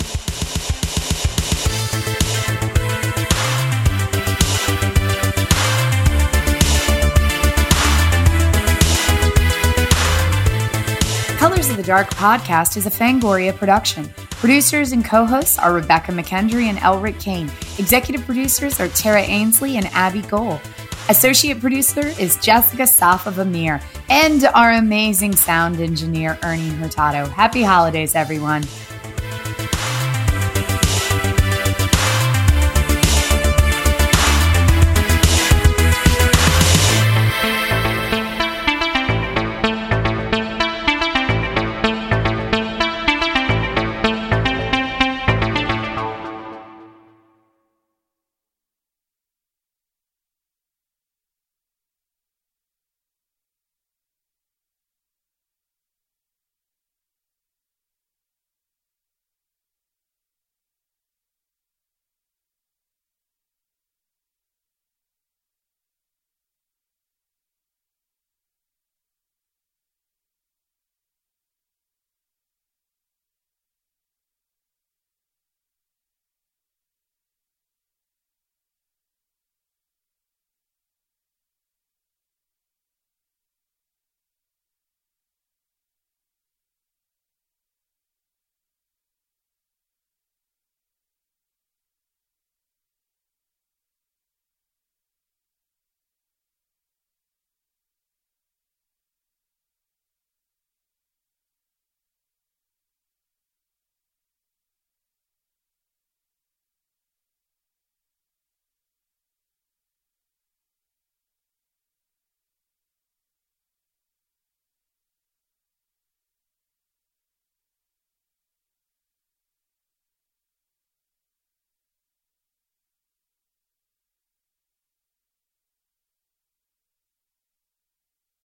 The Dark podcast is a Fangoria production. Producers and co hosts are Rebecca McKendry and Elric Kane. Executive producers are Tara Ainsley and Abby Gold. Associate producer is Jessica Safavimehr. And our amazing sound engineer, Ernie Hurtado. Happy holidays, everyone.